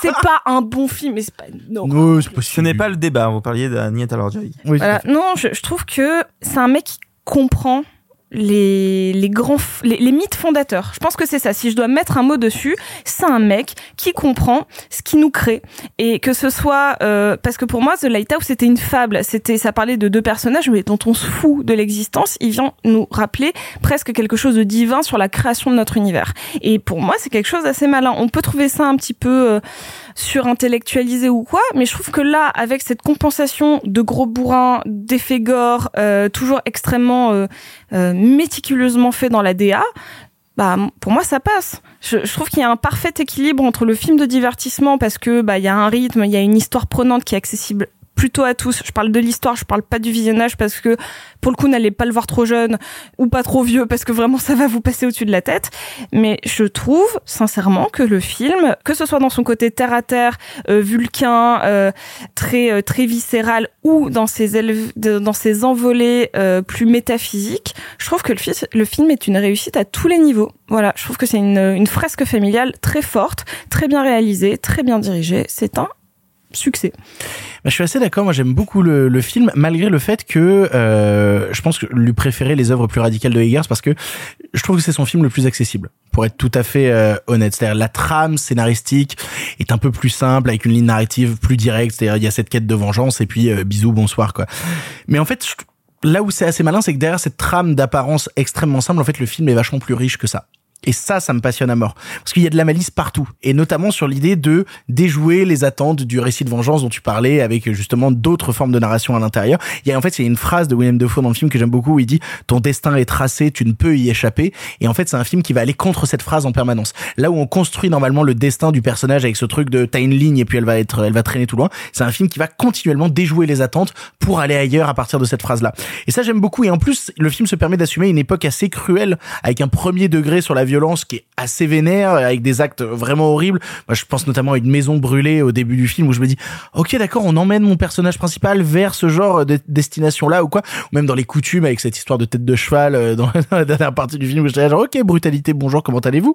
C'est pas, un bon film, mais c'est pas. Non. Oui, c'est Ce n'est pas le débat, vous parliez d'Agnès Taylor-Joy. Oui, Voilà. Non, je, je trouve que c'est un mec qui comprend les, les grands les, les mythes fondateurs. Je pense que c'est ça. Si je dois mettre un mot dessus, c'est un mec qui comprend ce qui nous crée et que ce soit euh, parce que pour moi The Lighthouse c'était une fable. C'était ça parlait de deux personnages mais dont on se fout de l'existence. Il vient nous rappeler presque quelque chose de divin sur la création de notre univers. Et pour moi c'est quelque chose d'assez malin. On peut trouver ça un petit peu euh, surintellectualisé ou quoi, mais je trouve que là, avec cette compensation de gros bourrins, d'effets gore, euh, toujours extrêmement euh, méticuleusement fait dans la DA, bah pour moi ça passe. Je, je trouve qu'il y a un parfait équilibre entre le film de divertissement parce que bah il y a un rythme, il y a une histoire prenante qui est accessible plutôt à tous. Je parle de l'histoire, je parle pas du visionnage parce que pour le coup n'allez pas le voir trop jeune ou pas trop vieux parce que vraiment ça va vous passer au-dessus de la tête. Mais je trouve sincèrement que le film, que ce soit dans son côté terre à terre, euh, vulcain, euh, très euh, très viscéral ou dans ses dans ses envolées euh, plus métaphysiques, je trouve que le, le film est une réussite à tous les niveaux. Voilà, je trouve que c'est une, une fresque familiale très forte, très bien réalisée, très bien dirigée. C'est un succès. Bah, je suis assez d'accord. Moi, j'aime beaucoup le, le film, malgré le fait que euh, je pense que lui préférer les œuvres plus radicales de Eggers parce que je trouve que c'est son film le plus accessible. Pour être tout à fait euh, honnête, c'est-à-dire la trame scénaristique est un peu plus simple avec une ligne narrative plus directe. C'est-à-dire il y a cette quête de vengeance et puis euh, bisous, bonsoir quoi. Mais en fait, là où c'est assez malin, c'est que derrière cette trame d'apparence extrêmement simple, en fait, le film est vachement plus riche que ça. Et ça, ça me passionne à mort. Parce qu'il y a de la malice partout. Et notamment sur l'idée de déjouer les attentes du récit de vengeance dont tu parlais avec justement d'autres formes de narration à l'intérieur. Il y a en fait, a une phrase de William Defoe dans le film que j'aime beaucoup où il dit ton destin est tracé, tu ne peux y échapper. Et en fait, c'est un film qui va aller contre cette phrase en permanence. Là où on construit normalement le destin du personnage avec ce truc de t'as une ligne et puis elle va être, elle va traîner tout loin. C'est un film qui va continuellement déjouer les attentes pour aller ailleurs à partir de cette phrase-là. Et ça, j'aime beaucoup. Et en plus, le film se permet d'assumer une époque assez cruelle avec un premier degré sur la violence qui est assez vénère, avec des actes vraiment horribles. Moi, je pense notamment à une maison brûlée au début du film où je me dis, ok, d'accord, on emmène mon personnage principal vers ce genre de destination-là ou quoi. Ou même dans les coutumes avec cette histoire de tête de cheval euh, dans (laughs) la dernière partie du film où j'étais genre, ok, brutalité, bonjour, comment allez-vous?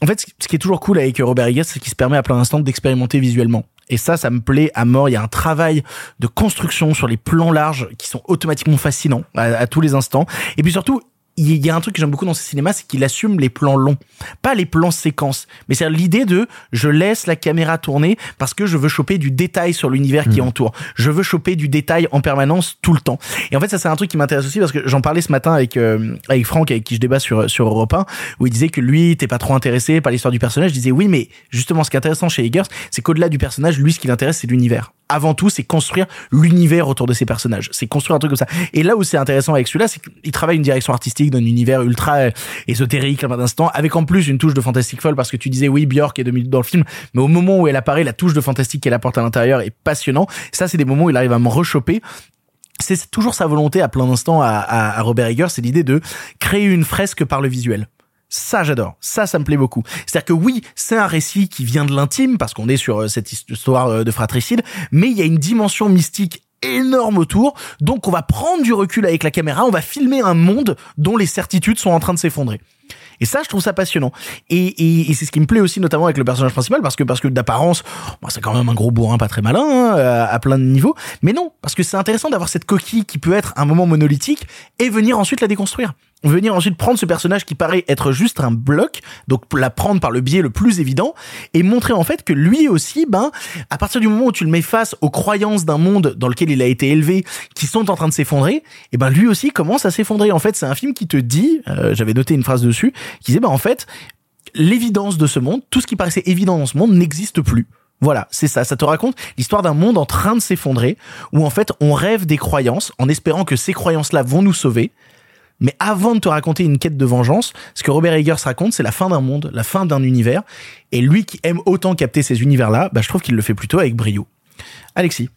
En fait, ce qui est toujours cool avec Robert Eggers, c'est qu'il se permet à plein d'instants d'expérimenter visuellement. Et ça, ça me plaît à mort. Il y a un travail de construction sur les plans larges qui sont automatiquement fascinants à, à tous les instants. Et puis surtout, il y a un truc que j'aime beaucoup dans ces cinémas, c'est qu'il assume les plans longs, pas les plans séquences, mais c'est l'idée de je laisse la caméra tourner parce que je veux choper du détail sur l'univers qui entoure. Je veux choper du détail en permanence tout le temps. Et en fait, ça c'est un truc qui m'intéresse aussi parce que j'en parlais ce matin avec euh, avec Franck avec qui je débat sur sur Europe 1 où il disait que lui t'es pas trop intéressé par l'histoire du personnage. Je disais oui, mais justement ce qui est intéressant chez Eggers, c'est qu'au-delà du personnage, lui ce qui l'intéresse c'est l'univers avant tout, c'est construire l'univers autour de ces personnages. C'est construire un truc comme ça. Et là où c'est intéressant avec celui-là, c'est qu'il travaille une direction artistique d'un univers ultra euh, ésotérique, là, d'instant, avec en plus une touche de fantastique folle, parce que tu disais, oui, Björk est minutes dans le film, mais au moment où elle apparaît, la touche de fantastique qu'elle apporte à l'intérieur est passionnant. Ça, c'est des moments où il arrive à me rechoper c'est toujours sa volonté à plein d'instants à, à, à Robert Eggers, c'est l'idée de créer une fresque par le visuel. Ça, j'adore. Ça, ça me plaît beaucoup. C'est-à-dire que oui, c'est un récit qui vient de l'intime, parce qu'on est sur euh, cette histoire euh, de fratricide, mais il y a une dimension mystique énorme autour. Donc, on va prendre du recul avec la caméra, on va filmer un monde dont les certitudes sont en train de s'effondrer. Et ça, je trouve ça passionnant. Et, et, et c'est ce qui me plaît aussi, notamment avec le personnage principal, parce que parce que d'apparence, bon, c'est quand même un gros bourrin pas très malin hein, à, à plein de niveaux. Mais non, parce que c'est intéressant d'avoir cette coquille qui peut être un moment monolithique et venir ensuite la déconstruire venir ensuite prendre ce personnage qui paraît être juste un bloc, donc la prendre par le biais le plus évident, et montrer en fait que lui aussi, ben, à partir du moment où tu le mets face aux croyances d'un monde dans lequel il a été élevé, qui sont en train de s'effondrer, et ben lui aussi commence à s'effondrer. En fait, c'est un film qui te dit, euh, j'avais noté une phrase dessus, qui disait, ben en fait, l'évidence de ce monde, tout ce qui paraissait évident dans ce monde n'existe plus. Voilà, c'est ça. Ça te raconte l'histoire d'un monde en train de s'effondrer, où en fait on rêve des croyances, en espérant que ces croyances-là vont nous sauver. Mais avant de te raconter une quête de vengeance, ce que Robert Eggers raconte, c'est la fin d'un monde, la fin d'un univers. Et lui qui aime autant capter ces univers-là, bah, je trouve qu'il le fait plutôt avec brio. Alexis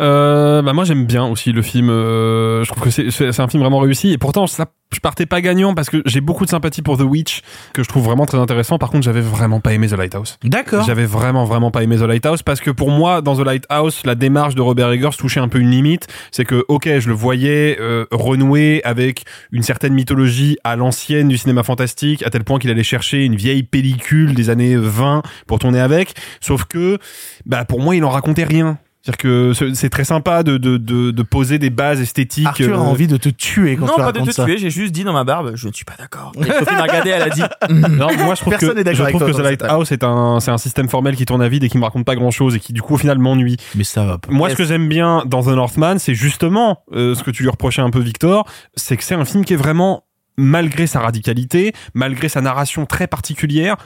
euh, bah moi j'aime bien aussi le film. Euh, je trouve que c'est un film vraiment réussi. Et pourtant ça, je partais pas gagnant parce que j'ai beaucoup de sympathie pour The Witch que je trouve vraiment très intéressant. Par contre j'avais vraiment pas aimé The Lighthouse. D'accord. J'avais vraiment vraiment pas aimé The Lighthouse parce que pour moi dans The Lighthouse la démarche de Robert Eggers touchait un peu une limite. C'est que ok je le voyais euh, renouer avec une certaine mythologie à l'ancienne du cinéma fantastique à tel point qu'il allait chercher une vieille pellicule des années 20 pour tourner avec. Sauf que bah pour moi il en racontait rien. C'est-à-dire que c'est- très sympa de, de, de, de poser des bases esthétiques. Arthur a euh, envie de te tuer quand Non, tu pas de te ça. tuer, j'ai juste dit dans ma barbe, je ne suis pas d'accord. (laughs) Et Sophie m'a regardé, elle a dit. (laughs) Non, (laughs) moi je trouve Personne que, n'est d'accord je trouve que The Lighthouse est un, c'est un système formel qui tourne à vide et qui me raconte pas grand chose et qui du coup au final m'ennuie. Mais ça va. Moi ce que j'aime bien dans The Northman, c'est justement euh, ce que tu lui reprochais un peu Victor, c'est que c'est un film qui est vraiment, malgré sa radicalité, malgré sa narration très particulière,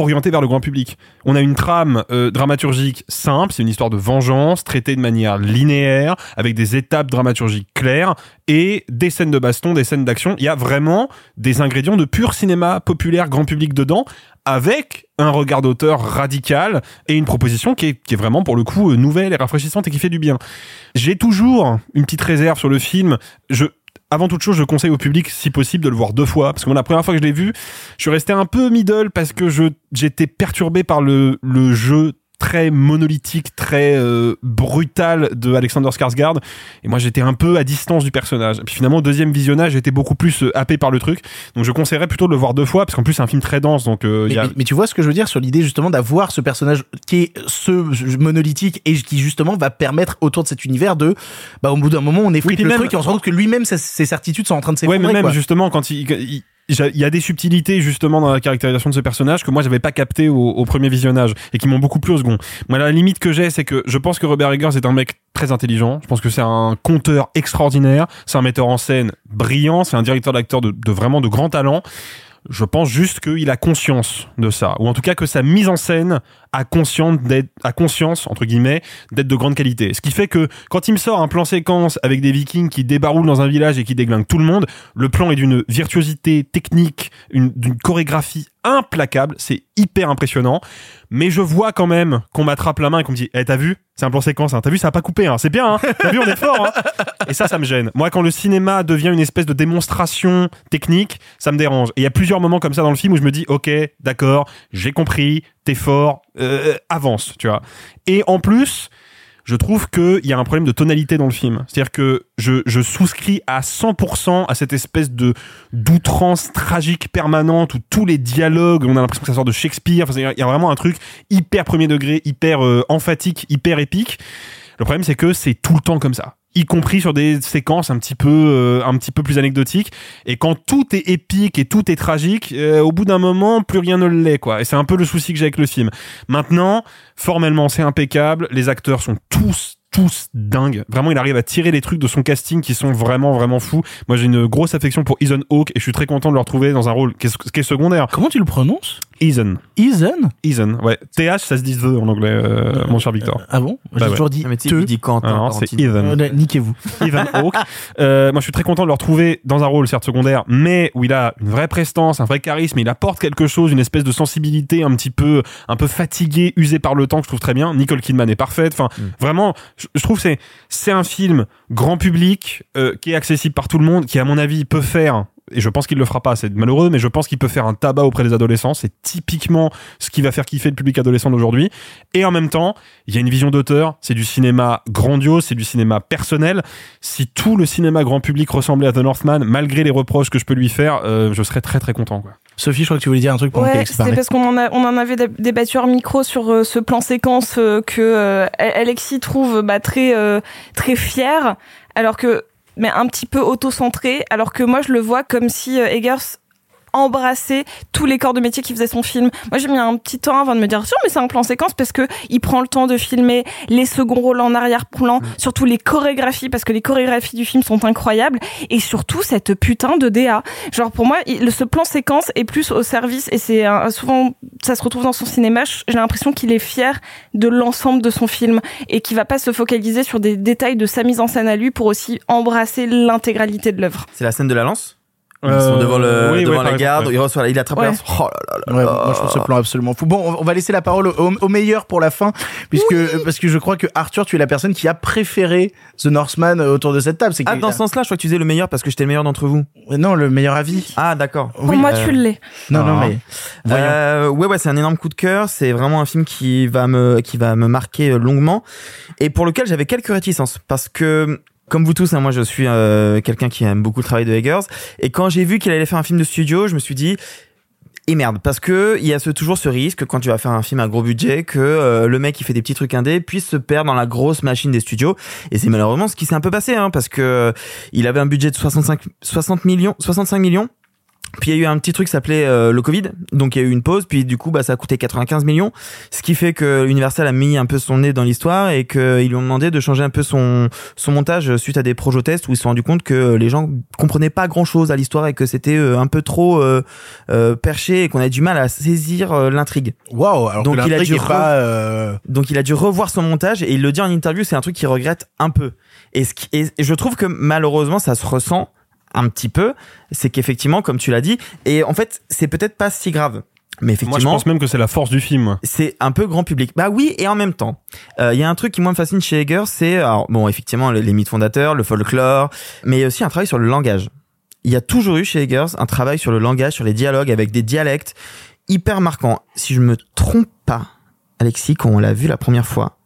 orienté vers le grand public. On a une trame euh, dramaturgique simple, c'est une histoire de vengeance traitée de manière linéaire, avec des étapes dramaturgiques claires et des scènes de baston, des scènes d'action. Il y a vraiment des ingrédients de pur cinéma populaire grand public dedans, avec un regard d'auteur radical et une proposition qui est, qui est vraiment pour le coup euh, nouvelle et rafraîchissante et qui fait du bien. J'ai toujours une petite réserve sur le film. Je avant toute chose, je conseille au public, si possible, de le voir deux fois. Parce que moi, la première fois que je l'ai vu, je suis resté un peu middle parce que je j'étais perturbé par le, le jeu très monolithique, très euh, brutal de Alexander Skarsgård. Et moi, j'étais un peu à distance du personnage. Et puis finalement, au deuxième visionnage, j'étais beaucoup plus euh, happé par le truc. Donc je conseillerais plutôt de le voir deux fois, parce qu'en plus, c'est un film très dense. Donc euh, Mais, y a... mais- mais tu vois ce que je veux dire sur l'idée justement d'avoir ce personnage qui est ce monolithique et qui justement va permettre autour de cet univers de, bah au bout d'un moment on effrite puis le même- truc et on se rend compte que lui-même ses, certitudes sont en train de Ouais, s'effondrer. mais même quoi. justement quand il, il y a des subtilités justement dans la caractérisation de ce personnage que moi j'avais pas capté au, premier visionnage et qui m'ont beaucoup plu au second. Moi la limite que j'ai c'est que je pense que Robert Eggers est un mec très intelligent. Je pense que c'est un conteur extraordinaire, c'est un metteur en scène brillant, c'est un directeur d'acteur de, de vraiment de grand talent. Je pense juste qu'il a conscience de ça, ou en tout cas que sa mise en scène a conscience d'être, conscience entre guillemets d'être de grande qualité. Ce qui fait que quand il me sort un plan séquence avec des Vikings qui débaroulent dans un village et qui déglinguent tout le monde, le plan est d'une virtuosité technique, une, d'une chorégraphie implacable. C'est hyper impressionnant. Mais je vois quand même qu'on m'attrape la main et qu'on me dit, eh t'as vu, c'est un plan séquence, hein. t'as vu, ça a pas coupé, hein. c'est bien, hein. t'as vu, on est fort. Hein. Et ça, ça me gêne. Moi, quand le cinéma devient une espèce de démonstration technique, ça me dérange. Et il y a plusieurs moments comme ça dans le film où je me dis, ok, d'accord, j'ai compris, t'es fort, euh, avance, tu vois. Et en plus, je trouve qu'il y a un problème de tonalité dans le film. C'est-à-dire que je, je souscris à 100% à cette espèce de d'outrance tragique permanente où tous les dialogues, on a l'impression que ça sort de Shakespeare. Il y a vraiment un truc hyper premier degré, hyper euh, emphatique, hyper épique. Le problème, c'est que c'est tout le temps comme ça y compris sur des séquences un petit peu euh, un petit peu plus anecdotiques et quand tout est épique et tout est tragique euh, au bout d'un moment plus rien ne l'est quoi et c'est un peu le souci que j'ai avec le film maintenant formellement c'est impeccable les acteurs sont tous tous dingues. Vraiment, il arrive à tirer les trucs de son casting qui sont vraiment, vraiment fous. Moi, j'ai une grosse affection pour Ethan Hawke et je suis très content de le retrouver dans un rôle qui est, qui est secondaire. Comment tu le prononces? Ethan. Ethan Ethan, ouais. TH, ça se dit the en anglais, euh, mon cher Victor. Ah bon? J'ai Bah ouais. toujours dit Ah, mais tu sais, te. il dit Quentin. Ah non, c'est Tarantino. Ethan. Euh, Niquez-vous. (laughs) Ethan Hawke. Euh, moi, je suis très content de le retrouver dans un rôle certes secondaire, mais où il a une vraie prestance, un vrai charisme, il apporte quelque chose, une espèce de sensibilité un petit peu, un peu fatiguée, usée par le temps, que je trouve très bien. Nicole Kidman est parfaite. Enfin, vraiment, je, je trouve que c'est c'est un film grand public euh, qui est accessible par tout le monde, qui à mon avis peut faire et je pense qu'il le fera pas, c'est malheureux, mais je pense qu'il peut faire un tabac auprès des adolescents. C'est typiquement ce qui va faire kiffer le public adolescent d'aujourd'hui. Et en même temps, il y a une vision d'auteur, c'est du cinéma grandiose, c'est du cinéma personnel. Si tout le cinéma grand public ressemblait à The Northman, malgré les reproches que je peux lui faire, euh, je serais très très content. Quoi. Sophie, je crois que tu voulais dire un truc pendant Ouais, c'est parce qu'on en, a- on en avait dé- débattu hors micro sur euh, ce plan séquence euh, que euh, Alexis trouve bah, très euh, très fier, alors que mais un petit peu auto-centré, alors que moi je le vois comme si euh, Eggers embrassait tous les corps de métier qui faisaient son film. Moi j'ai mis un petit temps avant de me dire sûr mais c'est un plan séquence parce que il prend le temps de filmer les seconds rôles en arrière-plan, surtout les chorégraphies parce que les chorégraphies du film sont incroyables et surtout cette putain de DA. Genre pour moi il- ce plan séquence est plus au service et c'est un- souvent ça se retrouve dans son cinéma. J'ai l'impression qu'il est fier de l'ensemble de son film et qu'il va pas se focaliser sur des détails de sa mise en scène à lui pour aussi embrasser l'intégralité de l'œuvre. C'est la scène de la lance? Ils Euh, sont devant, le, oui, devant ouais, la garde, exemple, il reçoit, il attrape la Ouais. Oh là là là Ouais, moi je trouve ce plan absolument fou. Bon, on- va laisser la parole au, au meilleur pour la fin, puisque parce que je crois que Arthur, tu es la personne qui a préféré The Northman euh, autour de cette table. C'est Ah, dans ce sens-là, je crois que tu disais le meilleur parce que j'étais le meilleur d'entre vous. non, le meilleur avis. Ah, d'accord. Pour moi tu l'es. Non, non, Ah. mais. Euh, ouais, ouais, c'est un énorme coup de cœur. C'est vraiment un film qui va me, qui va me marquer euh, longuement et pour lequel j'avais quelques réticences parce que, comme vous tous, hein, moi, je suis euh, quelqu'un qui aime beaucoup le travail de Eggers et quand j'ai vu qu'il allait faire un film de studio, je me suis dit. Et merde, parce que il y a toujours ce risque quand tu vas faire un film à gros budget que euh, le mec qui fait des petits trucs indés puisse se perdre dans la grosse machine des studios. Et c'est malheureusement ce qui s'est un peu passé, hein, parce que euh, il avait un budget de 65, 60 millions, 65 millions. Puis il y a eu un petit truc qui s'appelait euh, le Covid, donc il y a eu une pause, puis du coup bah ça a coûté 95 millions, ce qui fait que Universal a mis un peu son nez dans l'histoire et qu'ils lui ont demandé de changer un peu son son montage suite à des projets tests où ils se sont rendus compte que les gens comprenaient pas grand chose à l'histoire et que c'était euh, un peu trop euh, euh, perché et qu'on avait du mal à saisir euh, l'intrigue. Waouh, alors Donc que il a dû est re- pas. euh, Donc il a dû revoir son montage et il le dit en interview, c'est un truc qu'il regrette un peu. Et, ce qui, et je trouve que malheureusement ça se ressent un petit peu, c'est qu'effectivement, comme tu l'as dit, et en fait c'est peut-être pas si grave. Mais Moi, je effectivement, pense même que c'est la force du film. c'est un peu grand public. Bah oui, et en même temps, euh, il y a un truc qui moi me fascine chez Eggers, c'est alors bon effectivement les, les mythes fondateurs, le folklore, mais il y a aussi un travail sur le langage. Il y a toujours eu chez Eggers un travail sur le langage, sur les dialogues avec des dialectes hyper marquants. Si je me trompe pas, Alexis, quand on l'a vu la première fois,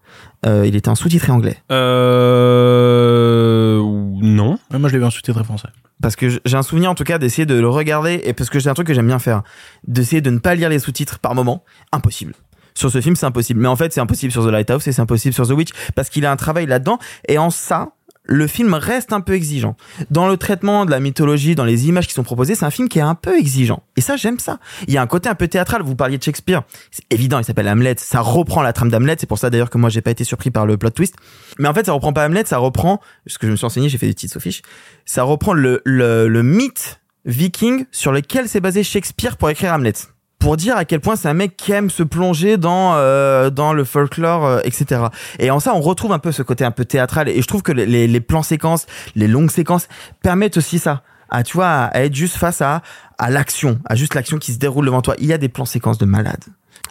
euh, il était en sous-titré anglais. Euh... Non. ouais, Moi, je l'ai vu en sous-titré français. Parce que j'ai un souvenir en tout cas d'essayer de le regarder et parce que c'est un truc que j'aime bien faire, d'essayer de ne pas lire les sous-titres par moment, impossible. Sur ce film, c'est impossible. Mais en fait, c'est impossible sur The Lighthouse et c'est impossible sur The Witch parce qu'il a un travail là-dedans et en ça, le film reste un peu exigeant. Dans le traitement de la mythologie, dans les images qui sont proposées, c'est un film qui est un peu exigeant. Et ça, j'aime ça. Il y a un côté un peu théâtral. Vous parliez de Shakespeare. C'est évident, il s'appelle Hamlet. Ça reprend la trame d'Hamlet. C'est pour ça d'ailleurs que moi, j'ai pas été surpris par le plot twist. Mais en fait, ça reprend pas Hamlet, ça reprend, ce que je me suis enseigné, j'ai fait des petites sophiches. Ça reprend le, le, le mythe viking sur lequel s'est basé Shakespeare pour écrire Hamlet. Pour dire à quel point c'est un mec qui aime se plonger dans euh, dans le folklore, euh, etc. Et en ça, on retrouve un peu ce côté un peu théâtral. Et je trouve que les- les, plans séquences, les longues séquences permettent aussi ça. À tu vois, à être juste face à à l'action, à juste l'action qui se déroule devant toi. Il y a des plans séquences de malade.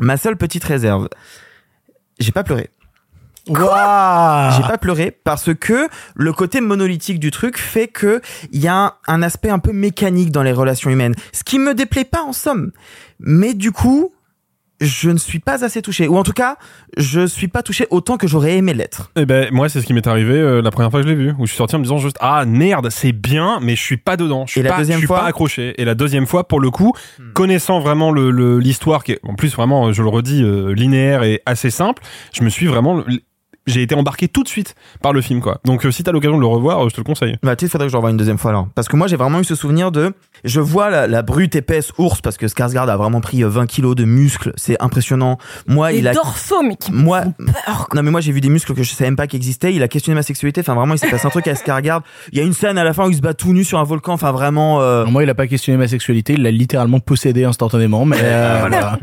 Ma seule petite réserve, j'ai pas pleuré. Waouh J'ai pas pleuré parce que le côté monolithique du truc fait que il y a un, un aspect un peu mécanique dans les relations humaines, ce qui me déplaît pas en somme. Mais du coup, je ne suis pas assez touché, ou en tout cas, je suis pas touché autant que j'aurais aimé l'être. Eh ben moi c'est ce qui m'est arrivé euh, la première fois que je l'ai vu où je suis sorti en me disant juste ah merde c'est bien mais je suis pas dedans je suis Et la pas deuxième je suis fois Hmm. pas accroché et la deuxième fois pour le coup connaissant vraiment le le- l'histoire qui est en plus vraiment je le redis euh, linéaire et assez simple je me suis vraiment j'ai été embarqué tout de suite par le film quoi donc euh, si t'as l'occasion de le revoir euh, je te le conseille Bah, tu faudrait que je le revoie une deuxième fois alors. Parce que moi, j'ai vraiment eu ce souvenir de, je vois la, la brute épaisse ours parce que Skarsgård a vraiment pris euh, 20 kilos de muscles. C'est impressionnant. Moi, Les il a, dorsaux, mais qui moi, font peur. non mais moi j'ai vu des muscles que je savais même pas qu'ils existaient. Il a questionné ma sexualité. Enfin vraiment, il s'est passé un truc à Skarsgård. Il y a une scène à la fin où il se bat tout nu sur un volcan. Enfin vraiment. euh, Moi, il a pas questionné ma sexualité, il l'a littéralement possédé instantanément, mais euh, (laughs) voilà.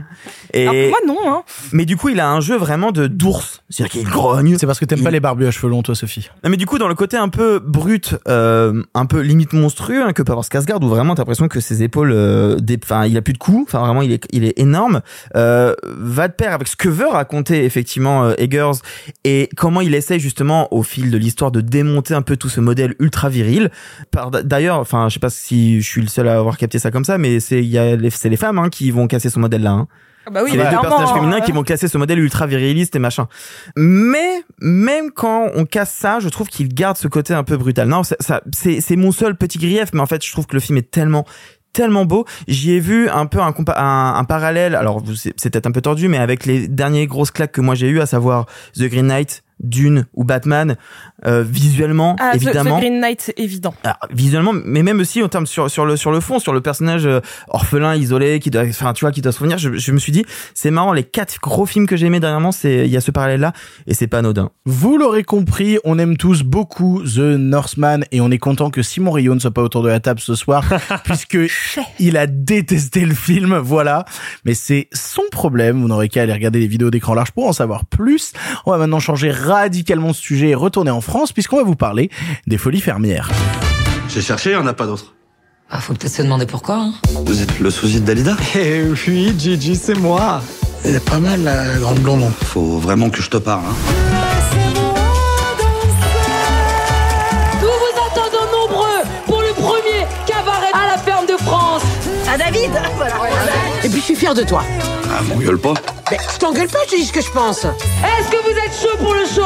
Et Alors moi non, hein. mais du coup, il a un jeu vraiment de d'ours. C'est-à-dire qu'il grogne. C'est parce que t'aimes pas les barbus à cheveux longs, toi, Sophie. Non, mais du coup, dans le côté un peu brut, euh, un peu limite monstrueux, hein, que peut avoir Skarsgård, où vraiment l'impression que ses épaules, euh, enfin, il a plus de coups, enfin vraiment, il est, il est énorme, euh, va de pair avec ce que veut raconter effectivement euh, Eggers et comment il essaie justement au fil de l'histoire de démonter un peu tout ce modèle ultra viril. D'ailleurs, enfin, je sais pas si je suis le seul à avoir capté ça comme ça, mais c'est il y a c'est les femmes hein, qui vont casser ce modèle là. Hein. Ah bah oui, c'est les deux personnages féminins euh, qui vont casser ce modèle ultra viriliste et machin. Mais même quand on casse ça, je trouve qu'il garde ce côté un peu brutal. Non, ça, ça- c'est c'est mon seul petit grief, mais en fait, je trouve que le film est tellement tellement beau. J'y ai vu un peu un, compa- un, un parallèle. Alors c'est peut-être un peu tordu, mais avec les dernières grosses claques que moi j'ai eu, à savoir The Green Knight, Dune ou Batman, euh, visuellement Ah, évidemment. The Green Knight, c'est évident. Alors, visuellement mais même aussi en termes sur sur le sur le fond sur le personnage euh, orphelin isolé qui doit enfin tu vois qui doit se revenir je, je me suis dit c'est marrant les quatre gros films que j'ai aimés dernièrement c'est il y a ce parallèle là et c'est pas anodin Vous l'aurez compris, on aime tous beaucoup The Northman et on est content que Simon Rio ne soit pas autour de la table ce soir (laughs) puisque il a détesté le film, voilà. Mais c'est son problème, vous n'aurez qu'à aller regarder les vidéos d'écran large pour en savoir plus. On va maintenant changer radicalement de sujet et retourner en France puisqu'on va vous parler des folies fermières. J'ai cherché, il n'y en a pas d'autres. Ah, faut peut-être se demander pourquoi. hein. Vous êtes le sosie de Dalida? Eh oui, Gigi, c'est moi. Elle est pas mal, la grande blonde. Faut vraiment que je te parle. Hein. Nous vous attendons nombreux pour le premier cabaret à la ferme de France. Ah David? Voilà. Et puis je suis fier de toi. Ah, m'engueule pas. Mais je t'engueule pas, je te dis ce que je pense. Est-ce que vous êtes chaud pour le show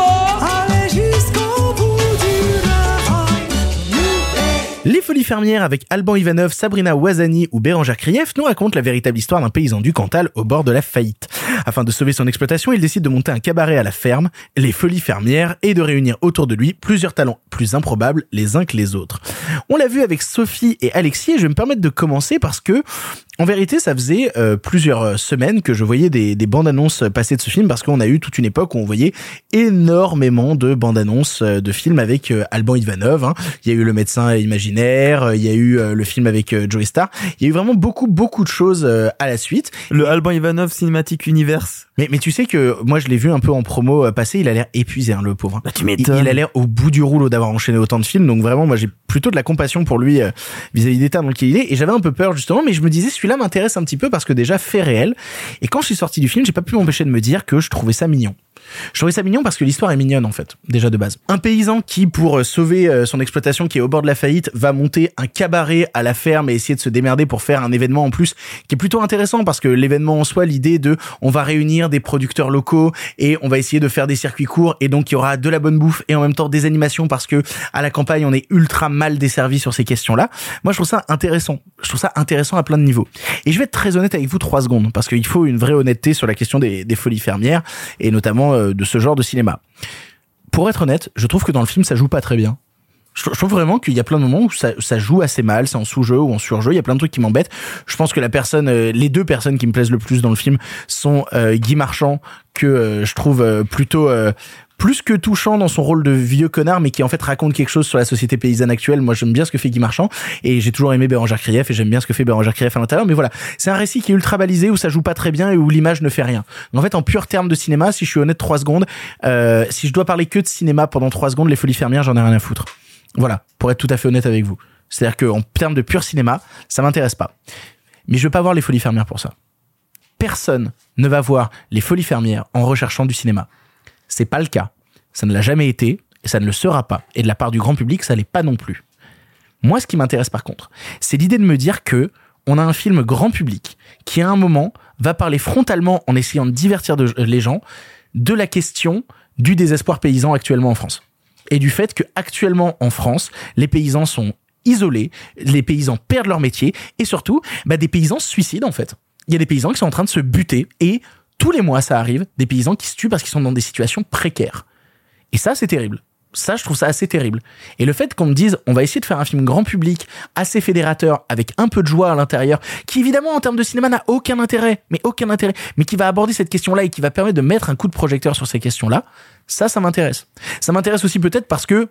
Les Folies Fermières avec Alban Ivanov, Sabrina Ouazani ou Bérangère Krief nous racontent la véritable histoire d'un paysan du Cantal au bord de la faillite. Afin de sauver son exploitation, il décide de monter un cabaret à la ferme, les Folies Fermières, et de réunir autour de lui plusieurs talents plus improbables les uns que les autres. On l'a vu avec Sophie et Alexis et je vais me permettre de commencer parce que en vérité, ça faisait euh, plusieurs semaines que je voyais des, des bandes annonces passer de ce film parce qu'on a eu toute une époque où on voyait énormément de bandes annonces euh, de films avec euh, Alban Ivanov. hein. Il y a eu Le médecin imaginaire, euh, il y a eu euh, le film avec euh, Joey Star. Il y a eu vraiment beaucoup beaucoup de choses euh, à la suite. le Alban Ivanov Cinematic Universe Mais, mais tu sais que moi je l'ai vu un peu en promo euh, passer, il a l'air épuisé hein, le pauvre. Bah, tu Il, a l'air au bout du rouleau d'avoir enchaîné autant de films, donc vraiment moi j'ai plutôt de la compassion pour lui euh, vis-à-vis d'état dans lequel il est, et j'avais un peu peur justement, mais je me disais celui-là m'intéresse un petit peu parce que déjà fait réel, et quand je suis sorti du film, j'ai pas pu m'empêcher de me dire que je trouvais ça mignon. Je trouvais ça mignon parce que l'histoire est mignonne en fait, déjà de base. Un paysan qui, pour euh, sauver son exploitation qui est au bord de la faillite, va monter un cabaret à la ferme et essayer de se démerder pour faire un événement en plus qui est plutôt intéressant parce que l'événement en soi, l'idée de on va réunir des producteurs locaux et on va essayer de faire des circuits courts et donc il y aura de la bonne bouffe et en même temps des animations parce que à la campagne on est ultra mal desservi sur ces questions-là. Moi je trouve ça intéressant. Je trouve ça intéressant à plein de niveaux. Et je vais être très honnête avec vous trois secondes parce qu'il faut une vraie honnêteté sur la question des, folies fermières et notamment euh, de ce genre de cinéma. Pour être honnête, je trouve que dans le film ça joue pas très bien. Je trouve vraiment qu'il y a plein de moments où ça, ça joue assez mal, c'est en sous-jeu ou en surjeu. Il y a plein de trucs qui m'embêtent. Je pense que la personne, euh, les deux personnes qui me plaisent le plus dans le film sont euh, Guy Marchand que euh, je trouve euh, plutôt euh, plus que touchant dans son rôle de vieux connard, mais qui en fait raconte quelque chose sur la société paysanne actuelle. Moi, j'aime bien ce que fait Guy Marchand, et j'ai toujours aimé Bérangère Krief, et j'aime bien ce que fait Bérangère Krief à l'intérieur. Mais voilà, c'est un récit qui est ultra balisé, où ça joue pas très bien et où l'image ne fait rien. En fait, en pur terme de cinéma, si je suis honnête, trois secondes, euh, si je dois parler que de cinéma pendant trois secondes, les Folies Fermières, j'en ai rien à foutre. Voilà, pour être tout à fait honnête avec vous. C'est-à-dire qu'en termes de pur cinéma, ça m'intéresse pas. Mais je veux pas voir les Folies Fermières pour ça. Personne ne va voir les Folies Fermières en recherchant du cinéma. C'est pas le cas. Ça ne l'a jamais été et ça ne le sera pas. Et de la part du grand public, ça l'est pas non plus. Moi, ce qui m'intéresse par contre, c'est l'idée de me dire que on a un film grand public qui à un moment va parler frontalement en essayant de divertir de- les gens de la question du désespoir paysan actuellement en France et du fait que actuellement en France, les paysans sont isolés, les paysans perdent leur métier et surtout, bah, des paysans se suicident en fait. Il y a des paysans qui sont en train de se buter et tous les mois ça arrive, des paysans qui se tuent parce qu'ils sont dans des situations précaires. Et ça, c'est terrible. Ça, je trouve ça assez terrible. Et le fait qu'on me dise, on va essayer de faire un film grand public, assez fédérateur, avec un peu de joie à l'intérieur, qui évidemment, en termes de cinéma, n'a aucun intérêt, mais aucun intérêt, mais qui va aborder cette question-là et qui va permettre de mettre un coup de projecteur sur ces questions-là, ça, ça m'intéresse. Ça m'intéresse aussi peut-être parce que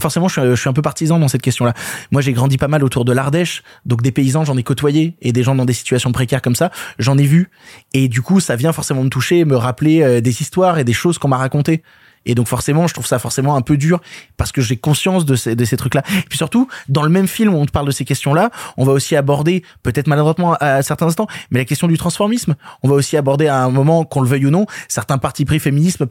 Forcément, je suis, un peu partisan dans cette question-là. Moi, j'ai grandi pas mal autour de l'Ardèche, donc des paysans, j'en ai côtoyé, et des gens dans des situations précaires comme ça, j'en ai vu. Et du coup, ça vient forcément me toucher, me rappeler euh, des histoires et des choses qu'on m'a racontées. Et donc forcément, je trouve ça forcément un peu dur parce que j'ai conscience de ces, trucs-là. Et puis surtout, dans le même film où on te parle de ces questions-là, on va aussi aborder, peut-être maladroitement à certains instants, mais la question du transformisme. On va aussi aborder à un moment, qu'on le veuille ou non, certains partis pris féminisme,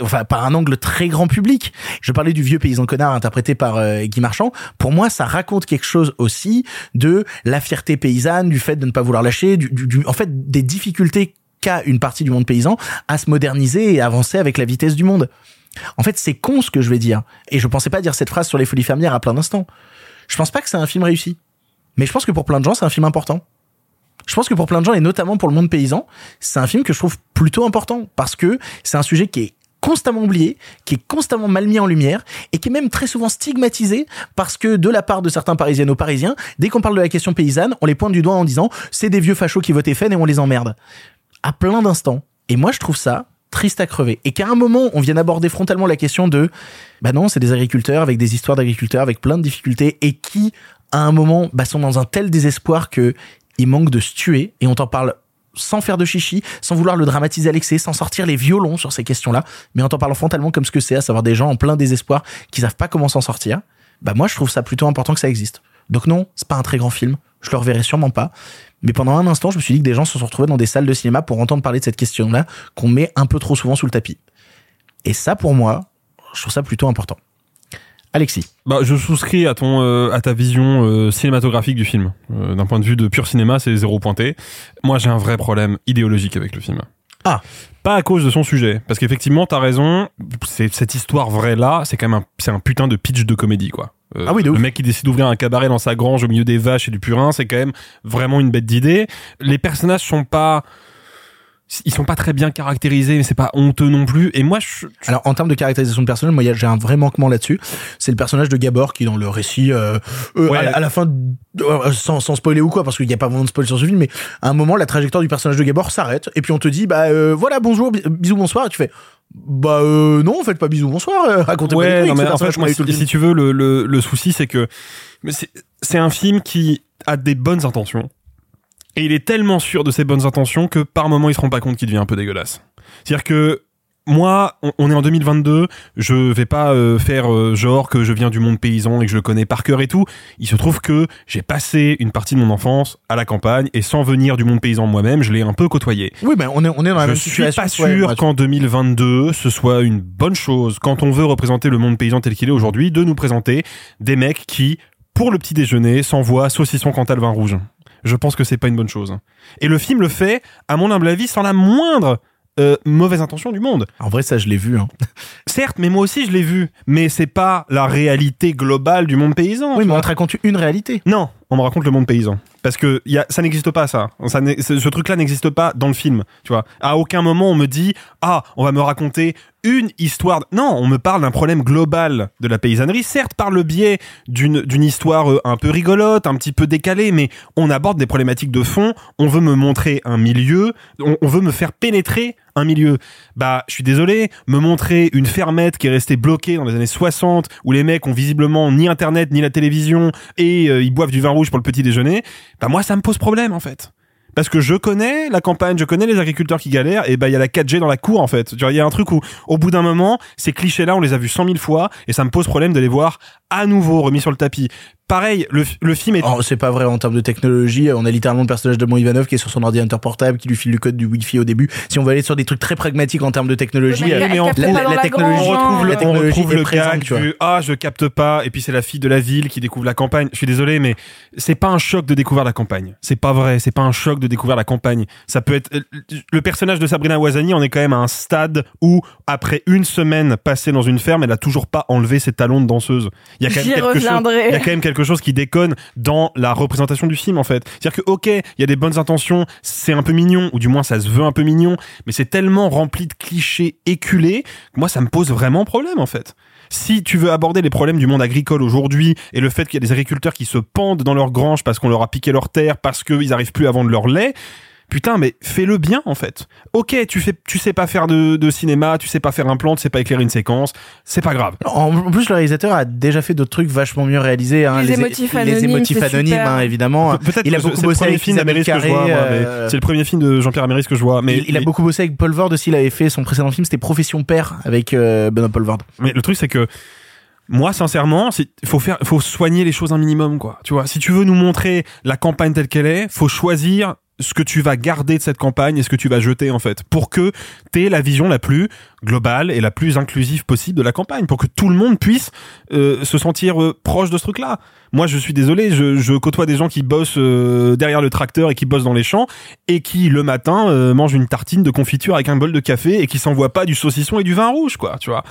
enfin par un angle très grand public. Je parlais du vieux paysan connard interprété par euh, Guy Marchand. Pour moi, ça raconte quelque chose aussi de la fierté paysanne, du fait de ne pas vouloir lâcher, du, du en fait des difficultés qu'a une partie du monde paysan à se moderniser et avancer avec la vitesse du monde. En fait, c'est con ce que je vais dire. Et je pensais pas dire cette phrase sur les folies fermières à plein d'instants. Je pense pas que c'est un film réussi. Mais je pense que pour plein de gens, c'est un film important. Je pense que pour plein de gens, et notamment pour le monde paysan, c'est un film que je trouve plutôt important. Parce que c'est un sujet qui est constamment oublié, qui est constamment mal mis en lumière et qui est même très souvent stigmatisé parce que de la part de certains parisiennes ou parisiens, dès qu'on parle de la question paysanne, on les pointe du doigt en disant c'est des vieux fachos qui votent FN et on les emmerde. À plein d'instants. Et moi, je trouve ça triste à crever. Et qu'à un moment, on vienne aborder frontalement la question de, bah non, c'est des agriculteurs avec des histoires d'agriculteurs avec plein de difficultés et qui, à un moment, bah, sont dans un tel désespoir que ils manquent de se tuer et on t'en parle sans faire de chichi, sans vouloir le dramatiser à l'excès, sans sortir les violons sur ces questions-là, mais en t'en parlant frontalement comme ce que c'est, à savoir des gens en plein désespoir qui savent pas comment s'en sortir. Bah moi, je trouve ça plutôt important que ça existe. Donc non, c'est pas un très grand film. Je le reverrai sûrement pas. Mais pendant un instant, je me suis dit que des gens se sont retrouvés dans des salles de cinéma pour entendre parler de cette question-là qu'on met un peu trop souvent sous le tapis. Et ça, pour moi, je trouve ça plutôt important. Alexis. Bah, je souscris à ton euh, à ta vision euh, cinématographique du film. Euh, D'un point de vue de pur cinéma, c'est zéro pointé. Moi, j'ai un vrai problème idéologique avec le film. Ah. Pas à cause de son sujet, parce qu'effectivement, t'as raison. Cette histoire vraie là, c'est quand même un, c'est un putain de pitch de comédie quoi. Ah oui, de le ouf. mec qui décide d'ouvrir un cabaret dans sa grange au milieu des vaches et du purin, c'est quand même vraiment une bête d'idée. Les personnages sont pas ils sont pas très bien caractérisés, mais c'est pas honteux non plus. Et moi, je... alors en termes de caractérisation de personnage, moi j'ai un vrai manquement là-dessus. C'est le personnage de Gabor qui dans le récit, euh, euh, Ouais. à, la- à la fin, euh, sans, sans spoiler ou quoi, parce qu'il n'y a pas vraiment de spoil sur ce film, mais à un moment la trajectoire du personnage de Gabor s'arrête et puis on te dit bah euh, voilà bonjour, bi- bisous bonsoir, et tu fais bah euh, non, faites pas bisous bonsoir, euh, racontez ouais, pas non, mais en fait, moi, si, tu veux, le, le, le souci, c'est que mais c'est c'est un film qui a des bonnes intentions. Et il est tellement sûr de ses bonnes intentions que par moment, il se rend pas compte qu'il devient un peu dégueulasse. C'est-à-dire que moi, on, est en 2022, je vais pas euh, faire euh, genre que je viens du monde paysan et que je le connais par cœur et tout. Il se trouve que j'ai passé une partie de mon enfance à la campagne et sans venir du monde paysan moi-même, je l'ai un peu côtoyé. Oui, ben on est on est dans la Je même suis situation. pas ouais, sûr ouais. qu'en 2022, ce soit une bonne chose, quand on veut représenter le monde paysan tel qu'il est aujourd'hui, de nous présenter des mecs qui, pour le petit déjeuner, s'envoient saucisson Cantal vin rouge. Je pense que c'est pas une bonne chose. Et le film le fait, à mon humble avis, sans la moindre euh, mauvaise intention du monde. En vrai, ça je l'ai vu. Hein. (laughs) Certes, mais moi aussi je l'ai vu, mais c'est pas la réalité globale du monde paysan. Oui, mais on te raconte une réalité. Non, on me raconte le monde paysan. Parce que y a, ça n'existe pas, ça. ce ce truc-là n'existe pas dans le film. Tu vois. À aucun moment on me dit, ah, on va me raconter une histoire. Non, on me parle d'un problème global de la paysannerie, certes par le biais d'une d'une histoire euh, un peu rigolote, un petit peu décalée, mais on aborde des problématiques de fond. On veut me montrer un milieu, on, on veut me faire pénétrer un milieu. Bah, je suis désolé, me montrer une fermette qui est restée bloquée dans les années 60, où les mecs ont visiblement ni internet ni la télévision et euh, ils boivent du vin rouge pour le petit déjeuner. Bah moi, ça me pose problème en fait. Parce que je connais la campagne, je connais les agriculteurs qui galèrent, et bah il y a la 4G dans la cour en fait. Tu vois, il y a un truc où, au bout d'un moment, ces clichés-là, on les a vus cent mille fois, et ça me pose problème de les voir à nouveau remis sur le tapis. Pareil, le, le film est Oh, c'est pas vrai en termes de technologie. On a littéralement le personnage de Mon Ivanov qui est sur son ordinateur portable, qui lui file le code du Wi-Fi au début. Si on veut aller sur des trucs très pragmatiques en termes de technologie, euh, la, technologie, on retrouve le, la on retrouve le présente, tu vois. du ah je capte pas et puis c'est la fille de la ville qui découvre la campagne. Je suis désolé mais c'est pas un choc de découvrir la campagne. C'est pas vrai, c'est pas un choc de découvrir la campagne. Ça peut être le personnage de Sabrina Wazani, on est quand même à un stade où après une semaine passée dans une ferme, elle a toujours pas enlevé ses talons de danseuse. Il y a quand même quelque chose il y a quand même quelque chose qui déconne dans la représentation du film en fait. C'est-à-dire que ok, il y a des bonnes intentions, c'est un peu mignon ou du moins ça se veut un peu mignon, mais c'est tellement rempli de clichés éculés que moi ça me pose vraiment problème en fait. Si tu veux aborder les problèmes du monde agricole aujourd'hui et le fait qu'il y a des agriculteurs qui se pendent dans leurs granges parce qu'on leur a piqué leur terre, parce qu'ils arrivent plus à vendre leur lait, putain, mais fais-le bien en fait. Ok, tu fais, tu sais pas faire de, de cinéma, tu sais pas faire un plan, tu sais pas éclairer une séquence, c'est pas grave. En plus, le réalisateur a déjà fait d'autres trucs vachement mieux réalisés. Hein, Les émotifs anonymes, les émotifs c'est anonymes, super. hein, évidemment. Peut-être il a que beaucoup c'est le bossé premier avec film d'Améris que je Carré. vois, euh, c'est le premier film de Jean-Pierre Améris que je vois. Mais il, il a beaucoup bossé avec Paul Vord aussi. Il avait fait son précédent film, c'était Profession Père avec euh, Benoît Paul Vord. Mais le truc, c'est que moi, sincèrement, il faut faire, faut soigner les choses un minimum, quoi. Tu vois, si tu veux nous montrer la campagne telle qu'elle est, faut choisir ce que tu vas garder de cette campagne et ce que tu vas jeter en fait pour que tu aies la vision la plus globale et la plus inclusive possible de la campagne pour que tout le monde puisse euh, se sentir euh, proche de ce truc là moi je suis désolé je, je côtoie des gens qui bossent euh, derrière le tracteur et qui bossent dans les champs et qui le matin euh, mangent une tartine de confiture avec un bol de café et qui s'envoient pas du saucisson et du vin rouge quoi tu vois.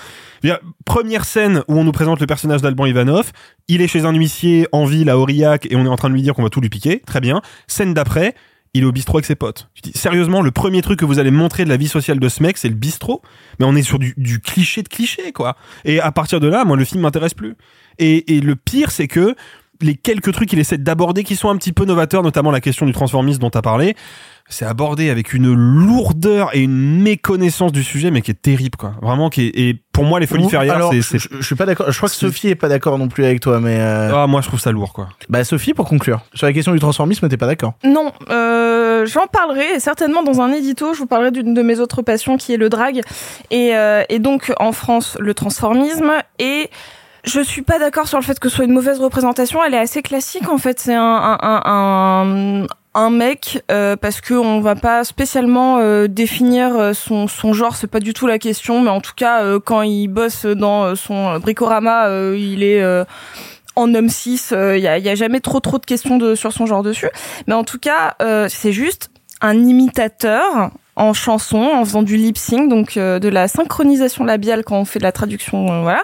Première scène où on nous présente le personnage d'Alban Ivanov il est chez un huissier en ville à Aurillac et on est en train de lui dire qu'on va tout lui piquer. Très bien. Scène d'après il est au bistrot avec ses potes. Tu dis, sérieusement, le premier truc que vous allez montrer de la vie sociale de ce mec, c'est le bistrot. Mais on est sur du, cliché de cliché, quoi. Et à partir de là, moi, le film m'intéresse plus. Et, et le pire, c'est que les quelques trucs qu'il essaie d'aborder qui sont un petit peu novateurs, notamment la question du transformisme dont tu as parlé, c'est abordé avec une lourdeur et une méconnaissance du sujet, mais qui est terrible, quoi. Vraiment, qui est, et pour moi, les folies Ouh, ferrières, c'est, je, c'est, je- je suis pas d'accord. Je crois que Sophie est pas d'accord non plus avec toi, mais euh, ah, moi, je trouve ça lourd, quoi. bah Sophie, pour conclure, sur la question du transformisme, t'es pas d'accord. Non, euh, j'en parlerai et certainement dans un édito. Je vous parlerai d'une de mes autres passions qui est le drag et, euh, et donc en France le transformisme et je suis pas d'accord sur le fait que ce soit une mauvaise représentation. Elle est assez classique en fait. C'est un, un, un, un, un mec euh, parce que on va pas spécialement euh, définir euh, son, son genre. C'est pas du tout la question. Mais en tout cas, euh, quand il bosse dans euh, son bricorama, euh, il est en homme 6, il y, a, y a jamais trop trop de questions de, sur son genre dessus. Mais en tout cas, c'est juste un imitateur en chanson, en faisant du lip sync, donc euh, de la synchronisation labiale quand on fait de la traduction, euh, voilà,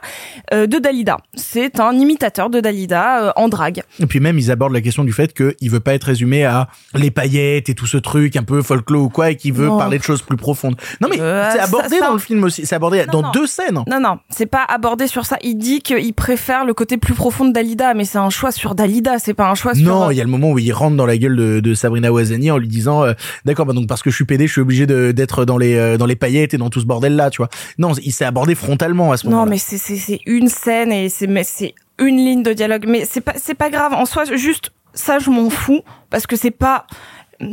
euh, de Dalida. C'est un imitateur de Dalida en drague. Et puis même, ils abordent la question du fait qu'il veut pas être résumé à les paillettes et tout ce truc un peu folklore ou quoi, et qu'il veut parler de choses plus profondes. Non mais c'est abordé ça- ça- dans le film aussi. C'est abordé dans non. deux scènes. Non, non, c'est pas abordé sur ça. Il dit qu'il préfère le côté plus profond de Dalida, mais c'est un choix sur Dalida, c'est pas un choix sur... Non, il y a le moment où il rentre dans la gueule de, de Sabrina Ouazani en lui disant d'accord bah donc parce que je suis pédé je suis obligé de- d'être dans les euh, dans les paillettes et dans tout ce bordel là tu vois. Non il s'est abordé frontalement à ce Non, moment-là. mais c'est c'est c'est une scène et c'est mais c'est une ligne de dialogue, mais c'est pas c'est pas grave. En soi. Juste ça, je m'en fous parce que c'est pas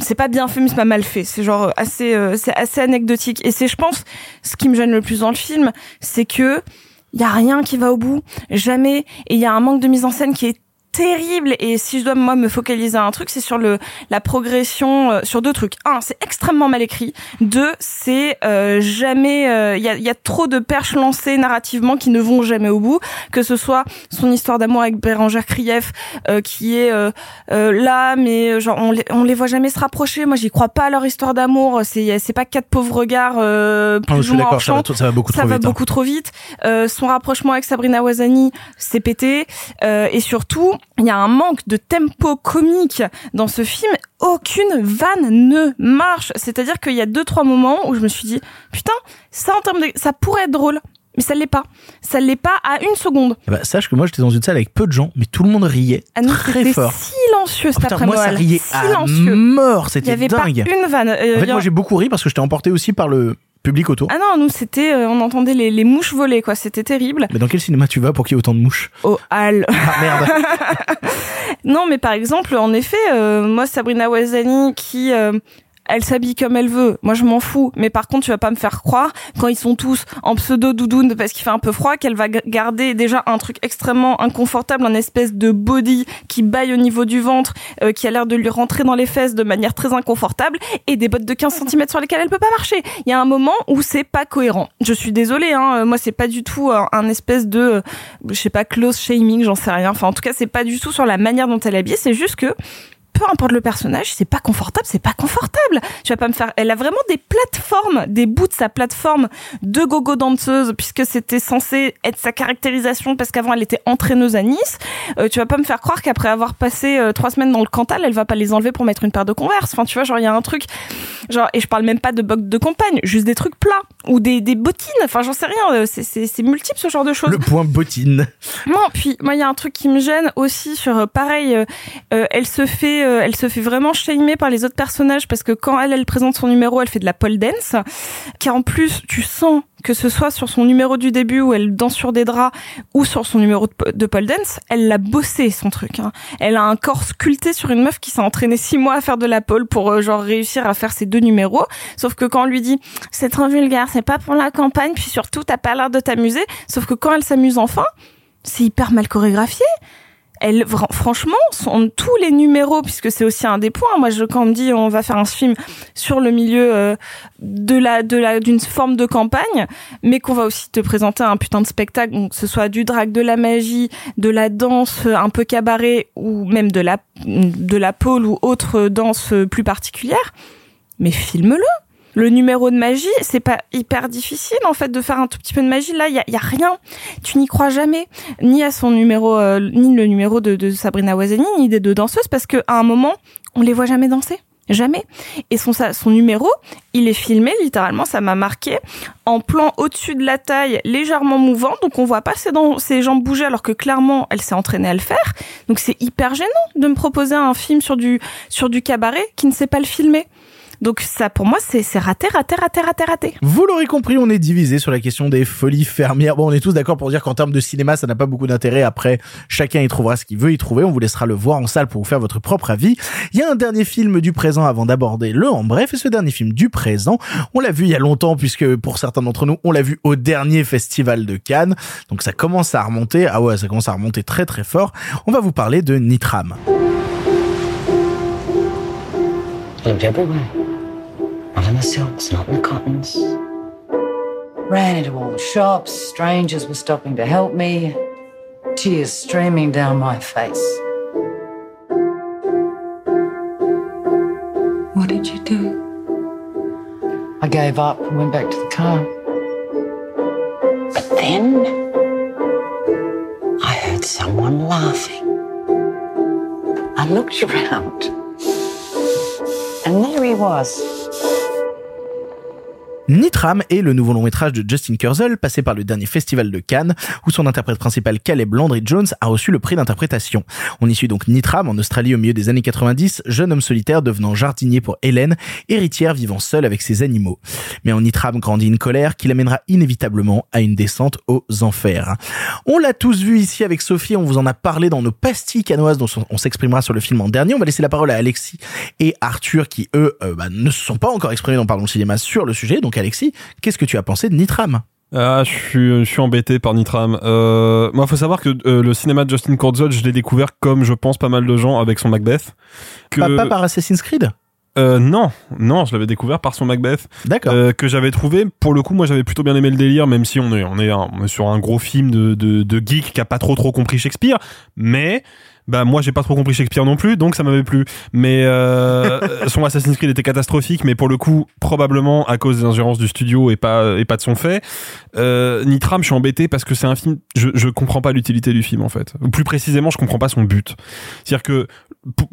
c'est pas bien fait mais c'est pas mal fait. C'est genre assez euh, c'est assez anecdotique. Et c'est je pense ce qui me gêne le plus dans le film, c'est que il y a rien qui va au bout, jamais. Et il y a un manque de mise en scène qui est terrible. Et si je dois moi me focaliser à un truc c'est sur le la progression euh, sur deux trucs. Un c'est extrêmement mal écrit. Deux c'est euh, jamais euh, il y, a, y a trop de perches lancées narrativement qui ne vont jamais au bout. Que ce soit son histoire d'amour avec Bérangère Krief euh, qui est euh, euh, là mais euh, genre on les, on les voit jamais se rapprocher. Moi j'y crois pas à leur histoire d'amour. C'est c'est pas quatre pauvres regards euh, Ah, plus je suis d'accord ça ça va beaucoup ça trop va vite hein. beaucoup trop vite. Euh, son rapprochement avec Sabrina Wazani, c'est pété. Euh, et surtout, il y a un manque de tempo comique dans ce film. Aucune vanne ne marche. C'est-à-dire qu'il y a deux trois moments où je me suis dit, putain, ça en termes de, ça pourrait être drôle. Mais ça l'est pas. Ça l'est pas à une seconde. Ben, sache que moi j'étais dans une salle avec peu de gens mais tout le monde riait Ah non, très c'était fort silencieux cet Oh, après-midi. moi ça riait silencieux. à mort Il y c'était avait dingue pas une vanne. Euh, en fait a- moi j'ai beaucoup ri parce que j'étais emporté aussi par le public autour Ah non, nous c'était, euh, on entendait les, les mouches voler quoi. C'était terrible. mais dans quel cinéma tu vas pour qu'il y ait autant de mouches? Au hall. ah merde (laughs) Non, mais par exemple, en effet, euh, moi, Sabrina Wazani, qui euh, elle s'habille comme elle veut. Moi, je m'en fous. Mais par contre, tu vas pas me faire croire quand ils sont tous en pseudo doudoune parce qu'il fait un peu froid qu'elle va garder déjà un truc extrêmement inconfortable, un espèce de body qui baille au niveau du ventre, euh, qui a l'air de lui rentrer dans les fesses de manière très inconfortable et des bottes de 15 cm sur lesquelles elle peut pas marcher. Il y a un moment où c'est pas cohérent. Je suis désolée, hein. Moi, c'est pas du tout un, un espèce de, euh, je sais pas, close shaming, j'en sais rien. Enfin, en tout cas, c'est pas du tout sur la manière dont elle est habillée. C'est juste que peu importe le personnage, c'est pas confortable, c'est pas confortable. Tu vas pas me faire. Elle a vraiment des plateformes, des bouts de sa plateforme de gogo danseuse, puisque c'était censé être sa caractérisation, parce qu'avant elle était entraîneuse à Nice. Euh, tu vas pas me faire croire qu'après avoir passé euh, trois semaines dans le Cantal, elle va pas les enlever pour mettre une paire de Converse. Enfin, tu vois, genre il y a un truc, genre et je parle même pas de bottes de compagne, juste des trucs plats ou des, des bottines. Enfin, j'en sais rien. euh, C'est multiple ce genre de choses. le point bottine Non, puis moi il y a un truc qui me gêne aussi sur euh, pareil, euh, elle se fait euh, elle se fait vraiment shamer par les autres personnages parce que quand elle, présente son numéro, elle fait de la pole dance, qui en plus, tu sens que ce soit sur son numéro du début où elle danse sur des draps ou sur son numéro de, pole dance, elle l'a bossé son truc. Hein. Elle a un corps sculpté sur une meuf qui s'est entraînée six mois à faire de la pole pour euh, genre réussir à faire ces deux numéros. Sauf que quand on lui dit c'est trop vulgaire, c'est pas pour la campagne, puis surtout t'as pas l'air de t'amuser. Sauf que quand elle s'amuse enfin, c'est hyper mal chorégraphié elle franchement sont tous les numéros puisque c'est aussi un des points. Moi je quand on me dit on va faire un film sur le milieu euh, de la de la d'une forme de campagne mais qu'on va aussi te présenter un putain de spectacle donc que ce soit du drag de la magie de la danse un peu cabaret ou même de la de la pole ou autre danse plus particulière mais filme-le le numéro de magie, c'est pas hyper difficile en fait de faire un tout petit peu de magie. Là, il y a, y a, rien. Tu n'y crois jamais, ni à son numéro, euh, ni le numéro de, de Sabrina Wazeni, ni des deux danseuses, parce qu'à un moment, on les voit jamais danser. Jamais. Et son, son numéro, il est filmé, littéralement, ça m'a marqué, en plan au-dessus de la taille, légèrement mouvant, donc on voit pas ses, ses jambes bouger, alors que clairement, elle s'est entraînée à le faire. Donc c'est hyper gênant de me proposer un film sur du, sur du cabaret qui ne sait pas le filmer. Donc ça, pour moi, c'est raté, raté, raté, raté, raté. Vous l'aurez compris, on est divisé sur la question des folies fermières. Bon, on est tous d'accord pour dire qu'en termes de cinéma, ça n'a pas beaucoup d'intérêt. Après, chacun y trouvera ce qu'il veut y trouver. On vous laissera le voir en salle pour vous faire votre propre avis. Il y a un dernier film du présent avant d'aborder le en bref. Et ce dernier film du présent, on l'a vu il y a longtemps puisque pour certains d'entre nous, on l'a vu au dernier festival de Cannes. Donc ça commence à remonter. Ah ouais, ça commence à remonter très très fort. On va vous parler de Nitram. Not in the silks, not in the cottons. Ran into all the shops, strangers were stopping to help me, tears streaming down my face. What did you do? I gave up and went back to the car. But then I heard someone laughing. I looked around, and there he was. Nitram est le nouveau long métrage de Justin Kurzel, passé par le dernier festival de Cannes, où son interprète principal Caleb Landry Jones a reçu le prix d'interprétation. On y suit donc Nitram en Australie au milieu des années 90, jeune homme solitaire devenant jardinier pour Hélène, héritière vivant seule avec ses animaux. Mais en Nitram grandit une colère qui l'amènera inévitablement à une descente aux enfers. On l'a tous vu ici avec Sophie, on vous en a parlé dans nos pastilles canoises dont on s'exprimera sur le film en dernier. On va laisser la parole à Alexis et Arthur qui eux euh, bah, ne se sont pas encore exprimés dans Pardon le cinéma sur le sujet, donc Alexis, qu'est-ce que tu as pensé de Nitram? Ah, je suis, je suis embêté par Nitram. Euh, moi, faut savoir que euh, le cinéma de Justin Kurzel, je l'ai découvert comme je pense pas mal de gens avec son Macbeth. Que... Pas, par Assassin's Creed? Euh, non, non, je l'avais découvert par son Macbeth. D'accord. Euh, que j'avais trouvé, pour le coup, moi j'avais plutôt bien aimé le délire, même si on est, on est, on est sur un gros film de, de, de geek qui a pas trop trop compris Shakespeare, mais bah moi j'ai pas trop compris Shakespeare non plus, donc ça m'avait plu. Mais euh, (laughs) son Assassin's Creed était catastrophique, mais pour le coup probablement à cause des ingérences du studio et pas et pas de son fait. Euh, Nitram, je suis embêté parce que c'est un film, je je comprends pas l'utilité du film en fait. Ou plus précisément, je comprends pas son but. C'est-à-dire que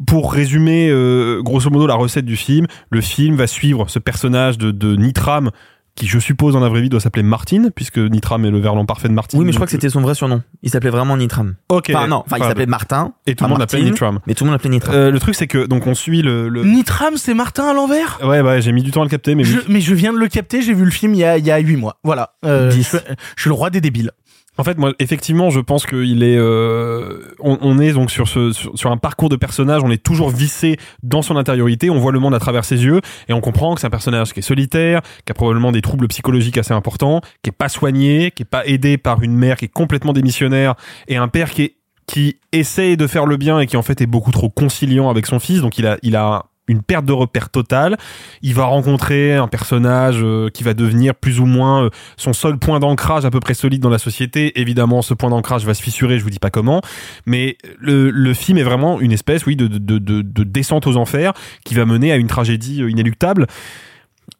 pour résumer euh, grosso modo la recette du film, le film va suivre ce personnage de, de Nitram qui je suppose dans la vraie vie doit s'appeler Martin, puisque Nitram est le verlan parfait de Martin. Oui, mais je crois que c'était son vrai surnom. Il s'appelait vraiment Nitram. Ok. Enfin non, enfin il s'appelait Martin. Et tout le monde l'appelait Nitram. Mais tout le monde l'appelait Nitram. Euh, le truc c'est que donc on suit le, le... Nitram, c'est Martin à l'envers? Ouais, ouais, j'ai mis du temps à le capter, mais je, mais je viens de le capter. J'ai vu le film il y a il y a huit mois. Voilà. Euh, je, je, suis le roi des débiles. En fait, moi, effectivement, je pense qu'il est, euh, on, est donc sur ce, un parcours de personnage, on est toujours vissé dans son intériorité, on voit le monde à travers ses yeux, et on comprend que c'est un personnage qui est solitaire, qui a probablement des troubles psychologiques assez importants, qui est pas soigné, qui est pas aidé par une mère qui est complètement démissionnaire, et un père qui est, qui essaye de faire le bien et qui en fait est beaucoup trop conciliant avec son fils, donc il a, il a une perte de repère totale. Il va rencontrer un personnage euh, qui va devenir plus ou moins euh, son seul point d'ancrage à peu près solide dans la société. Évidemment, ce point d'ancrage va se fissurer, je vous dis pas comment, mais le, film est vraiment une espèce, oui, de, de, de, de descente aux enfers qui va mener à une tragédie euh, inéluctable.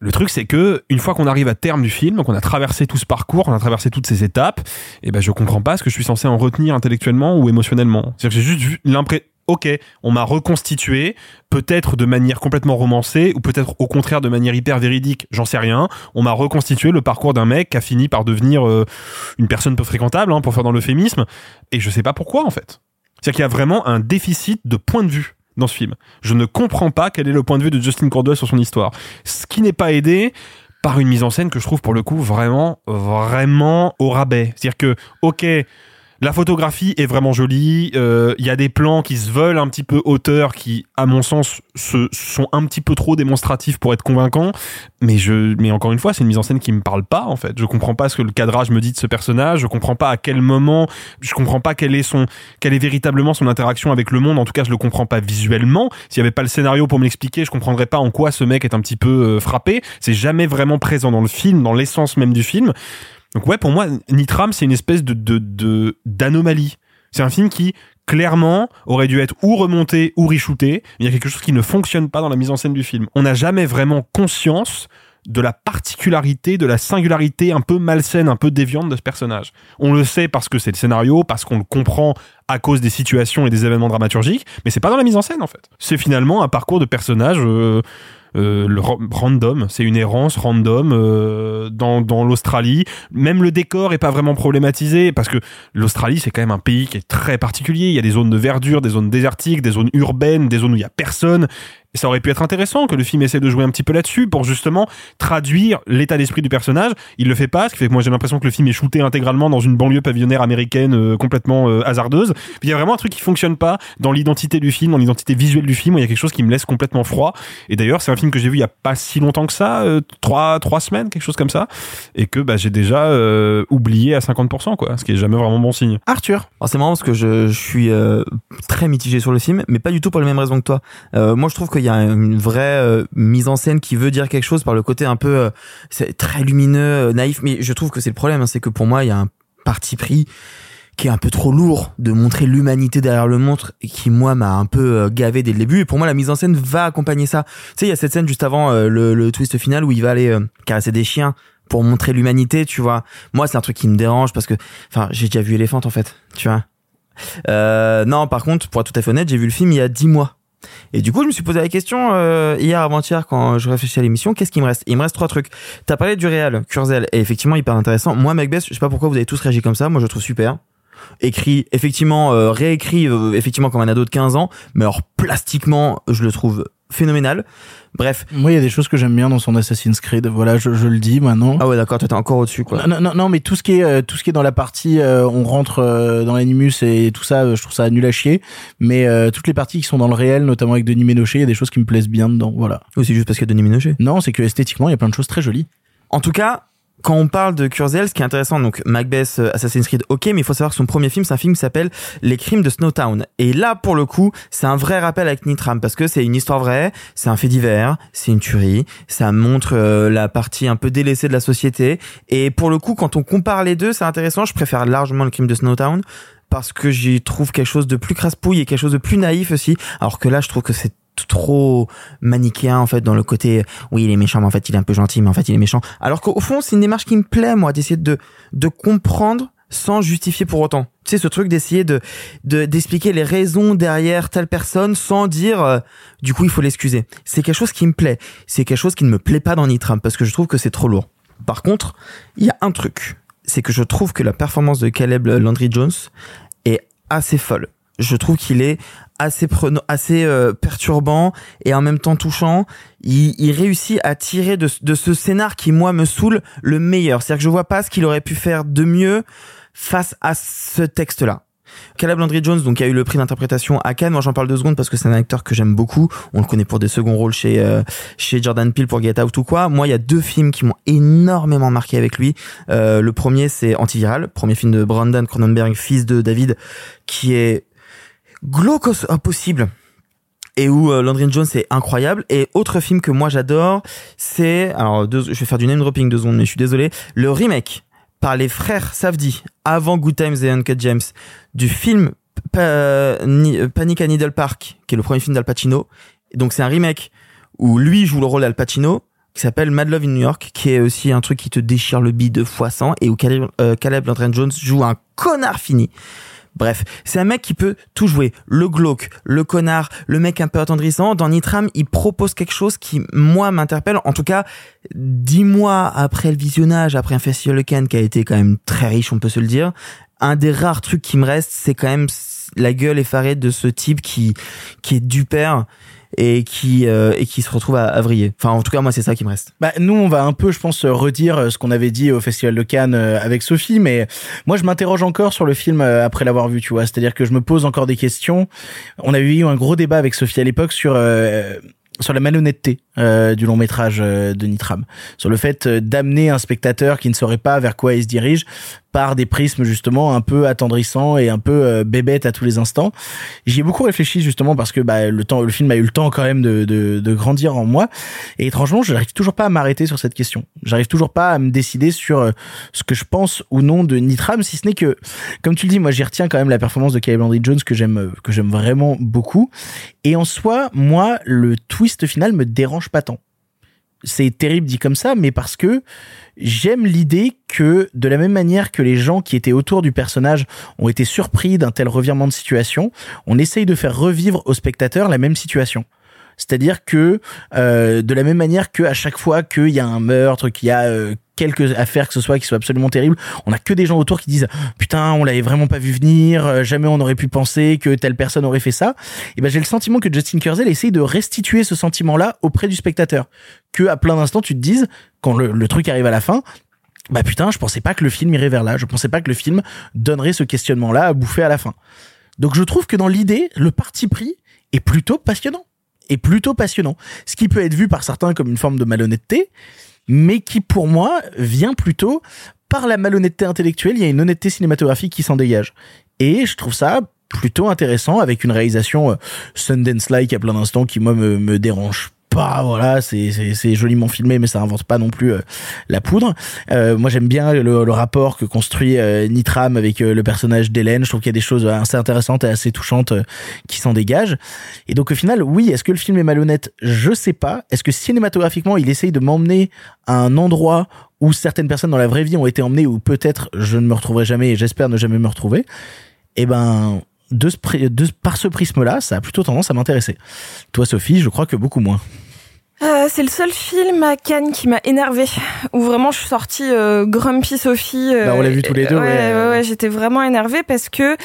Le truc, c'est que une fois qu'on arrive à terme du film, qu'on a traversé tout ce parcours, qu'on a traversé toutes ces étapes, eh ben je comprends pas ce que je suis censé en retenir intellectuellement ou émotionnellement. C'est-à-dire que j'ai juste l'impression ok, on m'a reconstitué, peut-être de manière complètement romancée, ou peut-être au contraire de manière hyper véridique, j'en sais rien. On m'a reconstitué le parcours d'un mec qui a fini par devenir euh, une personne peu fréquentable, hein, pour faire dans l'euphémisme, et je sais pas pourquoi en fait. C'est-à-dire qu'il y a vraiment un déficit de point de vue dans ce film. Je ne comprends pas quel est le point de vue de Justin Cordwell sur son histoire. Ce qui n'est pas aidé par une mise en scène que je trouve pour le coup vraiment, vraiment au rabais. C'est-à-dire que, ok, la photographie est vraiment jolie. euh, Il y a des plans qui se veulent un petit peu hauteur, qui, à mon sens, se, sont un petit peu trop démonstratifs pour être convaincants. Mais je, mais encore une fois, c'est une mise en scène qui me parle pas en fait. Je comprends pas ce que le cadrage me dit de ce personnage. Je comprends pas à quel moment. Je comprends pas quelle est son, quelle est véritablement son interaction avec le monde. En tout cas, je le comprends pas visuellement. S'il y avait pas le scénario pour me l'expliquer, je comprendrais pas en quoi ce mec est un petit peu euh, frappé. C'est jamais vraiment présent dans le film, dans l'essence même du film. Donc ouais, pour moi, Nitram, c'est une espèce de de d'anomalie. C'est un film qui clairement aurait dû être ou remonté ou reshooté. Il y a quelque chose qui ne fonctionne pas dans la mise en scène du film. On n'a jamais vraiment conscience de la particularité, de la singularité un peu malsaine, un peu déviante de ce personnage. On le sait parce que c'est le scénario, parce qu'on le comprend à cause des situations et des événements dramaturgiques, mais c'est pas dans la mise en scène en fait. C'est finalement un parcours de personnage euh, le ra- random, c'est une errance random euh, dans, dans l'Australie. Même le décor est pas vraiment problématisé parce que l'Australie c'est quand même un pays qui est très particulier. Il y a des zones de verdure, des zones désertiques, des zones urbaines, des zones où il y a personne. Et ça aurait pu être intéressant que le film essaie de jouer un petit peu là-dessus pour justement traduire l'état d'esprit du personnage. Il le fait pas, ce qui fait que moi j'ai l'impression que le film est shooté intégralement dans une banlieue pavillonnaire américaine euh, complètement euh, hasardeuse. Il y a vraiment un truc qui fonctionne pas dans l'identité du film, dans l'identité visuelle du film. Il y a quelque chose qui me laisse complètement froid. Et d'ailleurs, c'est un film que j'ai vu il y a pas si longtemps que ça, euh, trois trois semaines, quelque chose comme ça, et que bah, j'ai déjà euh, oublié à 50%, quoi. Ce qui est jamais vraiment bon signe. Arthur. Alors c'est marrant parce que je, je suis euh, très mitigé sur le film, mais pas du tout pour les mêmes raisons que toi. Euh, moi, je trouve qu'il y a une vraie euh, mise en scène qui veut dire quelque chose par le côté un peu euh, très lumineux, euh, naïf. Mais je trouve que c'est le problème, hein, c'est que pour moi, il y a un parti pris qui est un peu trop lourd de montrer l'humanité derrière le montre et qui moi m'a un peu gavé dès le début. Et pour moi la mise en scène va accompagner ça. Tu sais il y a cette scène juste avant le, twist final où il va aller caresser des chiens pour montrer l'humanité tu vois. Moi c'est un truc qui me dérange parce que enfin j'ai déjà vu Elephant en fait tu vois. Euh, non par contre pour être tout à fait honnête j'ai vu le film il y a dix mois et du coup, je me suis posé la question euh, hier avant-hier quand je réfléchissais à l'émission, qu'est-ce qu'il me reste? Il me reste trois trucs. T'as parlé du réel, Curzel, et effectivement hyper intéressant. Moi, Macbeth, je sais pas pourquoi vous avez tous réagi comme ça. Moi, je le trouve super. Écrit, effectivement, euh, réécrit, euh, effectivement comme un ado de 15 ans, mais alors plastiquement, je le trouve phénoménal. Bref. Moi, il y a des choses que j'aime bien dans son Assassin's Creed. Voilà, je, je le dis maintenant. Ah ouais, d'accord, toi t'es encore au-dessus, quoi. Non, non, non, mais tout ce qui est, euh, tout ce qui est dans la partie, euh, on rentre euh, dans l'animus et tout ça, euh, je trouve ça nul à chier. Mais euh, toutes les parties qui sont dans le réel, notamment avec Denis Ménochet, il y a des choses qui me plaisent bien dedans. Voilà. Ou c'est juste parce qu'il y a Denis Ménochet Non, c'est que esthétiquement, il y a plein de choses très jolies. En tout cas, quand on parle de Kurzel, ce qui est intéressant, donc Macbeth, euh, Assassin's Creed, ok, mais il faut savoir que son premier film, c'est un film qui s'appelle Les Crimes de Snowtown. Et là, pour le coup, c'est un vrai rappel avec Nitram, parce que c'est une histoire vraie, c'est un fait divers, c'est une tuerie, ça montre euh, la partie un peu délaissée de la société. Et pour le coup, quand on compare les deux, c'est intéressant. Je préfère largement Le Crime de Snowtown parce que j'y trouve quelque chose de plus crasse-pouille et quelque chose de plus naïf aussi. Alors que là, je trouve que c'est trop manichéen en fait dans le côté oui il est méchant mais en fait il est un peu gentil mais en fait il est méchant. Alors qu'au fond c'est une démarche qui me plaît moi d'essayer de de comprendre sans justifier pour autant. Tu sais ce truc d'essayer de de d'expliquer les raisons derrière telle personne sans dire euh, du coup il faut l'excuser. C'est quelque chose qui me plaît. C'est quelque chose qui ne me plaît pas dans Nitram parce que je trouve que c'est trop lourd. Par contre il y a un truc. C'est que je trouve que la performance de Caleb Landry Jones est assez folle. Je trouve qu'il est assez prenant, assez euh, perturbant et en même temps touchant. Il, il réussit à tirer de, de ce scénar qui moi me saoule le meilleur. C'est-à-dire que je vois pas ce qu'il aurait pu faire de mieux face à ce texte-là. Caleb Landry Jones, donc, a eu le prix d'interprétation à Cannes. Moi, j'en parle deux secondes parce que c'est un acteur que j'aime beaucoup. On le connaît pour des seconds rôles chez, euh, chez Jordan Peele pour Get Out ou quoi. Moi, il y a deux films qui m'ont énormément marqué avec lui. Euh, le premier, c'est Antiviral, premier film de Brandon Cronenberg, fils de David, qui est glauque au possible et où euh, Landry Jones est incroyable. Et autre film que moi j'adore, c'est alors deux, je vais faire du name dropping deux secondes, mais je suis désolé. Le remake par les frères Safdie avant Good Times et Uncut James du film Pa- Ni- Panic à Needle Park, qui est le premier film d'Al Pacino. Donc c'est un remake où lui joue le rôle d'Al Pacino qui s'appelle Mad Love in New York, qui est aussi un truc qui te déchire le bide fois 100 et où Caleb, euh, Caleb Landry Jones joue un connard fini. Bref, c'est un mec qui peut tout jouer. Le glauque, le connard, le mec un peu attendrissant. Dans Nitram, il propose quelque chose qui, moi, m'interpelle. En tout cas, dix mois après le visionnage, après un festival de Cannes qui a été quand même très riche, on peut se le dire, un des rares trucs qui me reste, c'est quand même la gueule effarée de ce type qui qui est du père et qui euh, et qui se retrouve à, à vriller. Enfin, en tout cas, moi, c'est ça qui me reste. Bah, nous, on va un peu, je pense, redire euh, ce qu'on avait dit au Festival de Cannes euh, avec Sophie, mais moi, je m'interroge encore sur le film euh, après l'avoir vu, tu vois. C'est-à-dire que je me pose encore des questions. On avait eu un gros débat avec Sophie à l'époque sur euh, sur la malhonnêteté euh, du long métrage euh, de Nitram, sur le fait euh, d'amener un spectateur qui ne saurait pas vers quoi il se dirige par des prismes justement un peu attendrissants et un peu euh, bébêtes à tous les instants. J'y ai beaucoup réfléchi justement parce que bah, le temps, le film a eu le temps quand même de, de, de grandir en moi et étrangement, je n'arrive toujours pas à m'arrêter sur cette question. J'arrive toujours pas à me décider sur euh, ce que je pense ou non de Nitram, si ce n'est que, comme tu le dis, moi j'y retiens quand même la performance de Caleb Landry Jones que j'aime euh, que j'aime vraiment beaucoup. Et en soi, moi, le twist final me dérange pas tant c'est terrible dit comme ça, mais parce que j'aime l'idée que de la même manière que les gens qui étaient autour du personnage ont été surpris d'un tel revirement de situation, on essaye de faire revivre au spectateur la même situation. C'est-à-dire que euh, de la même manière que à chaque fois qu'il y a un meurtre, qu'il y a euh, quelques affaires que ce soit qui soient absolument terribles, on a que des gens autour qui disent putain on l'avait vraiment pas vu venir, euh, jamais on aurait pu penser que telle personne aurait fait ça. Et ben j'ai le sentiment que Justin Kurzel essaye de restituer ce sentiment-là auprès du spectateur, que à plein d'instants tu te dises quand le, le truc arrive à la fin, bah putain je pensais pas que le film irait vers là, je pensais pas que le film donnerait ce questionnement-là à bouffer à la fin. Donc je trouve que dans l'idée le parti pris est plutôt passionnant est plutôt passionnant. Ce qui peut être vu par certains comme une forme de malhonnêteté, mais qui pour moi vient plutôt par la malhonnêteté intellectuelle, il y a une honnêteté cinématographique qui s'en dégage. Et je trouve ça plutôt intéressant avec une réalisation euh, Sundance-like à plein d'instants qui moi me, me dérange pas voilà c'est joliment filmé mais ça invente pas non plus euh, la poudre. Euh, moi j'aime bien le, le rapport que construit euh, Nitram avec euh, le personnage d'Hélène. Je trouve qu'il y a des choses assez intéressantes et assez touchantes euh, qui s'en dégagent. Et donc au final oui est-ce que le film est malhonnête? Je sais pas. Est-ce que cinématographiquement il essaye de m'emmener à un endroit où certaines personnes dans la vraie vie ont été emmenées ou peut-être je ne me retrouverai jamais et j'espère ne jamais me retrouver? Eh ben de ce, de, par ce prisme-là, ça a plutôt tendance à m'intéresser. Toi, Sophie, je crois que beaucoup moins. Euh, c'est le seul film à Cannes qui m'a énervé où vraiment je suis sortie euh, grumpy Sophie. euh, Bah, on l'a vu tous les deux, Ouais, ouais. ouais, ouais, j'étais vraiment énervée parce que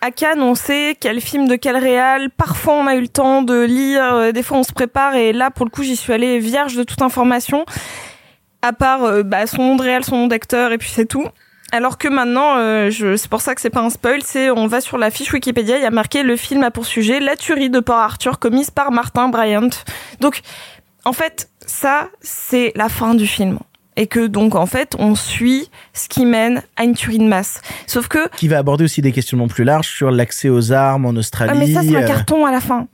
à Cannes on sait quel film de quel réal. Parfois on a eu le temps de lire, euh, des fois on se prépare et là pour le coup j'y suis allée vierge de toute information. À part bah, son nom de réal, son nom d'acteur et puis c'est tout. Alors que maintenant, euh, je, c'est pour ça que c'est pas un spoil, c'est on va sur la fiche Wikipédia, il y a marqué le film a pour sujet la tuerie de Port Arthur commise par Martin Bryant. Donc, en fait, ça, c'est la fin du film. Et que donc, en fait, on suit ce qui mène à une tuerie de masse. Sauf que, Qui va aborder aussi des questionnements plus larges sur l'accès aux armes en Australie. ah, mais ça, c'est un euh, carton à la fin.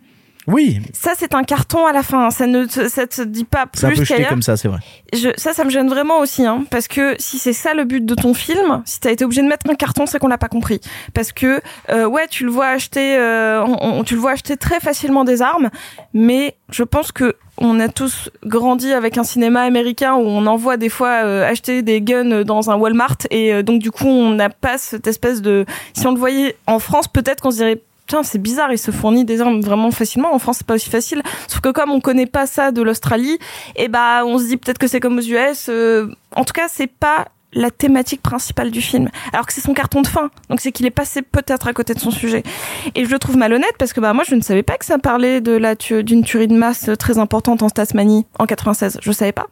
Oui, Ça, c'est un carton à la fin. Ça ne te, ça te dit pas c'est un peu plus jeté comme ça, c'est vrai. Je, ça, ça me gêne vraiment aussi, hein, parce que si c'est ça le but de ton film, si t'as été obligé de mettre un carton, c'est qu'on l'a pas compris. Parce que euh, ouais, tu le vois acheter, euh, on- on- tu le vois acheter très facilement des armes, mais je pense que on a tous grandi avec un cinéma américain où on envoie des fois euh, acheter des guns dans un Walmart et donc du coup on n'a pas cette espèce de. Si on le voyait en France, peut-être qu'on se dirait C'est bizarre, il se fournit des armes vraiment facilement. En France, c'est pas aussi facile. Sauf que comme on connaît pas ça de l'Australie, et bah, on se dit peut-être que c'est comme aux US. euh, en tout cas, c'est pas la thématique principale du film. Alors que c'est son carton de fin. Donc c'est qu'il est passé peut-être à côté de son sujet. Et je le trouve malhonnête parce que bah moi je ne savais pas que ça parlait de la d'une tuerie de masse très importante en Tasmanie en 96. Je savais pas.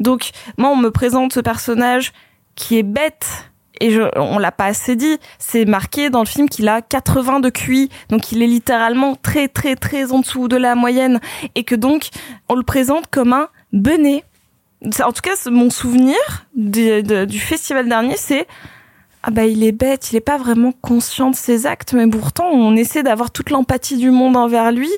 Donc moi on me présente ce personnage qui est bête et je, on l'a pas assez dit, c'est marqué dans le film qu'il a 80 de QI, donc il est littéralement très très très en dessous de la moyenne, et que donc on le présente comme un benet. En tout cas, mon souvenir du festival dernier, c'est ah bah il est bête, il est pas vraiment conscient de ses actes, mais pourtant on essaie d'avoir toute l'empathie du monde envers lui.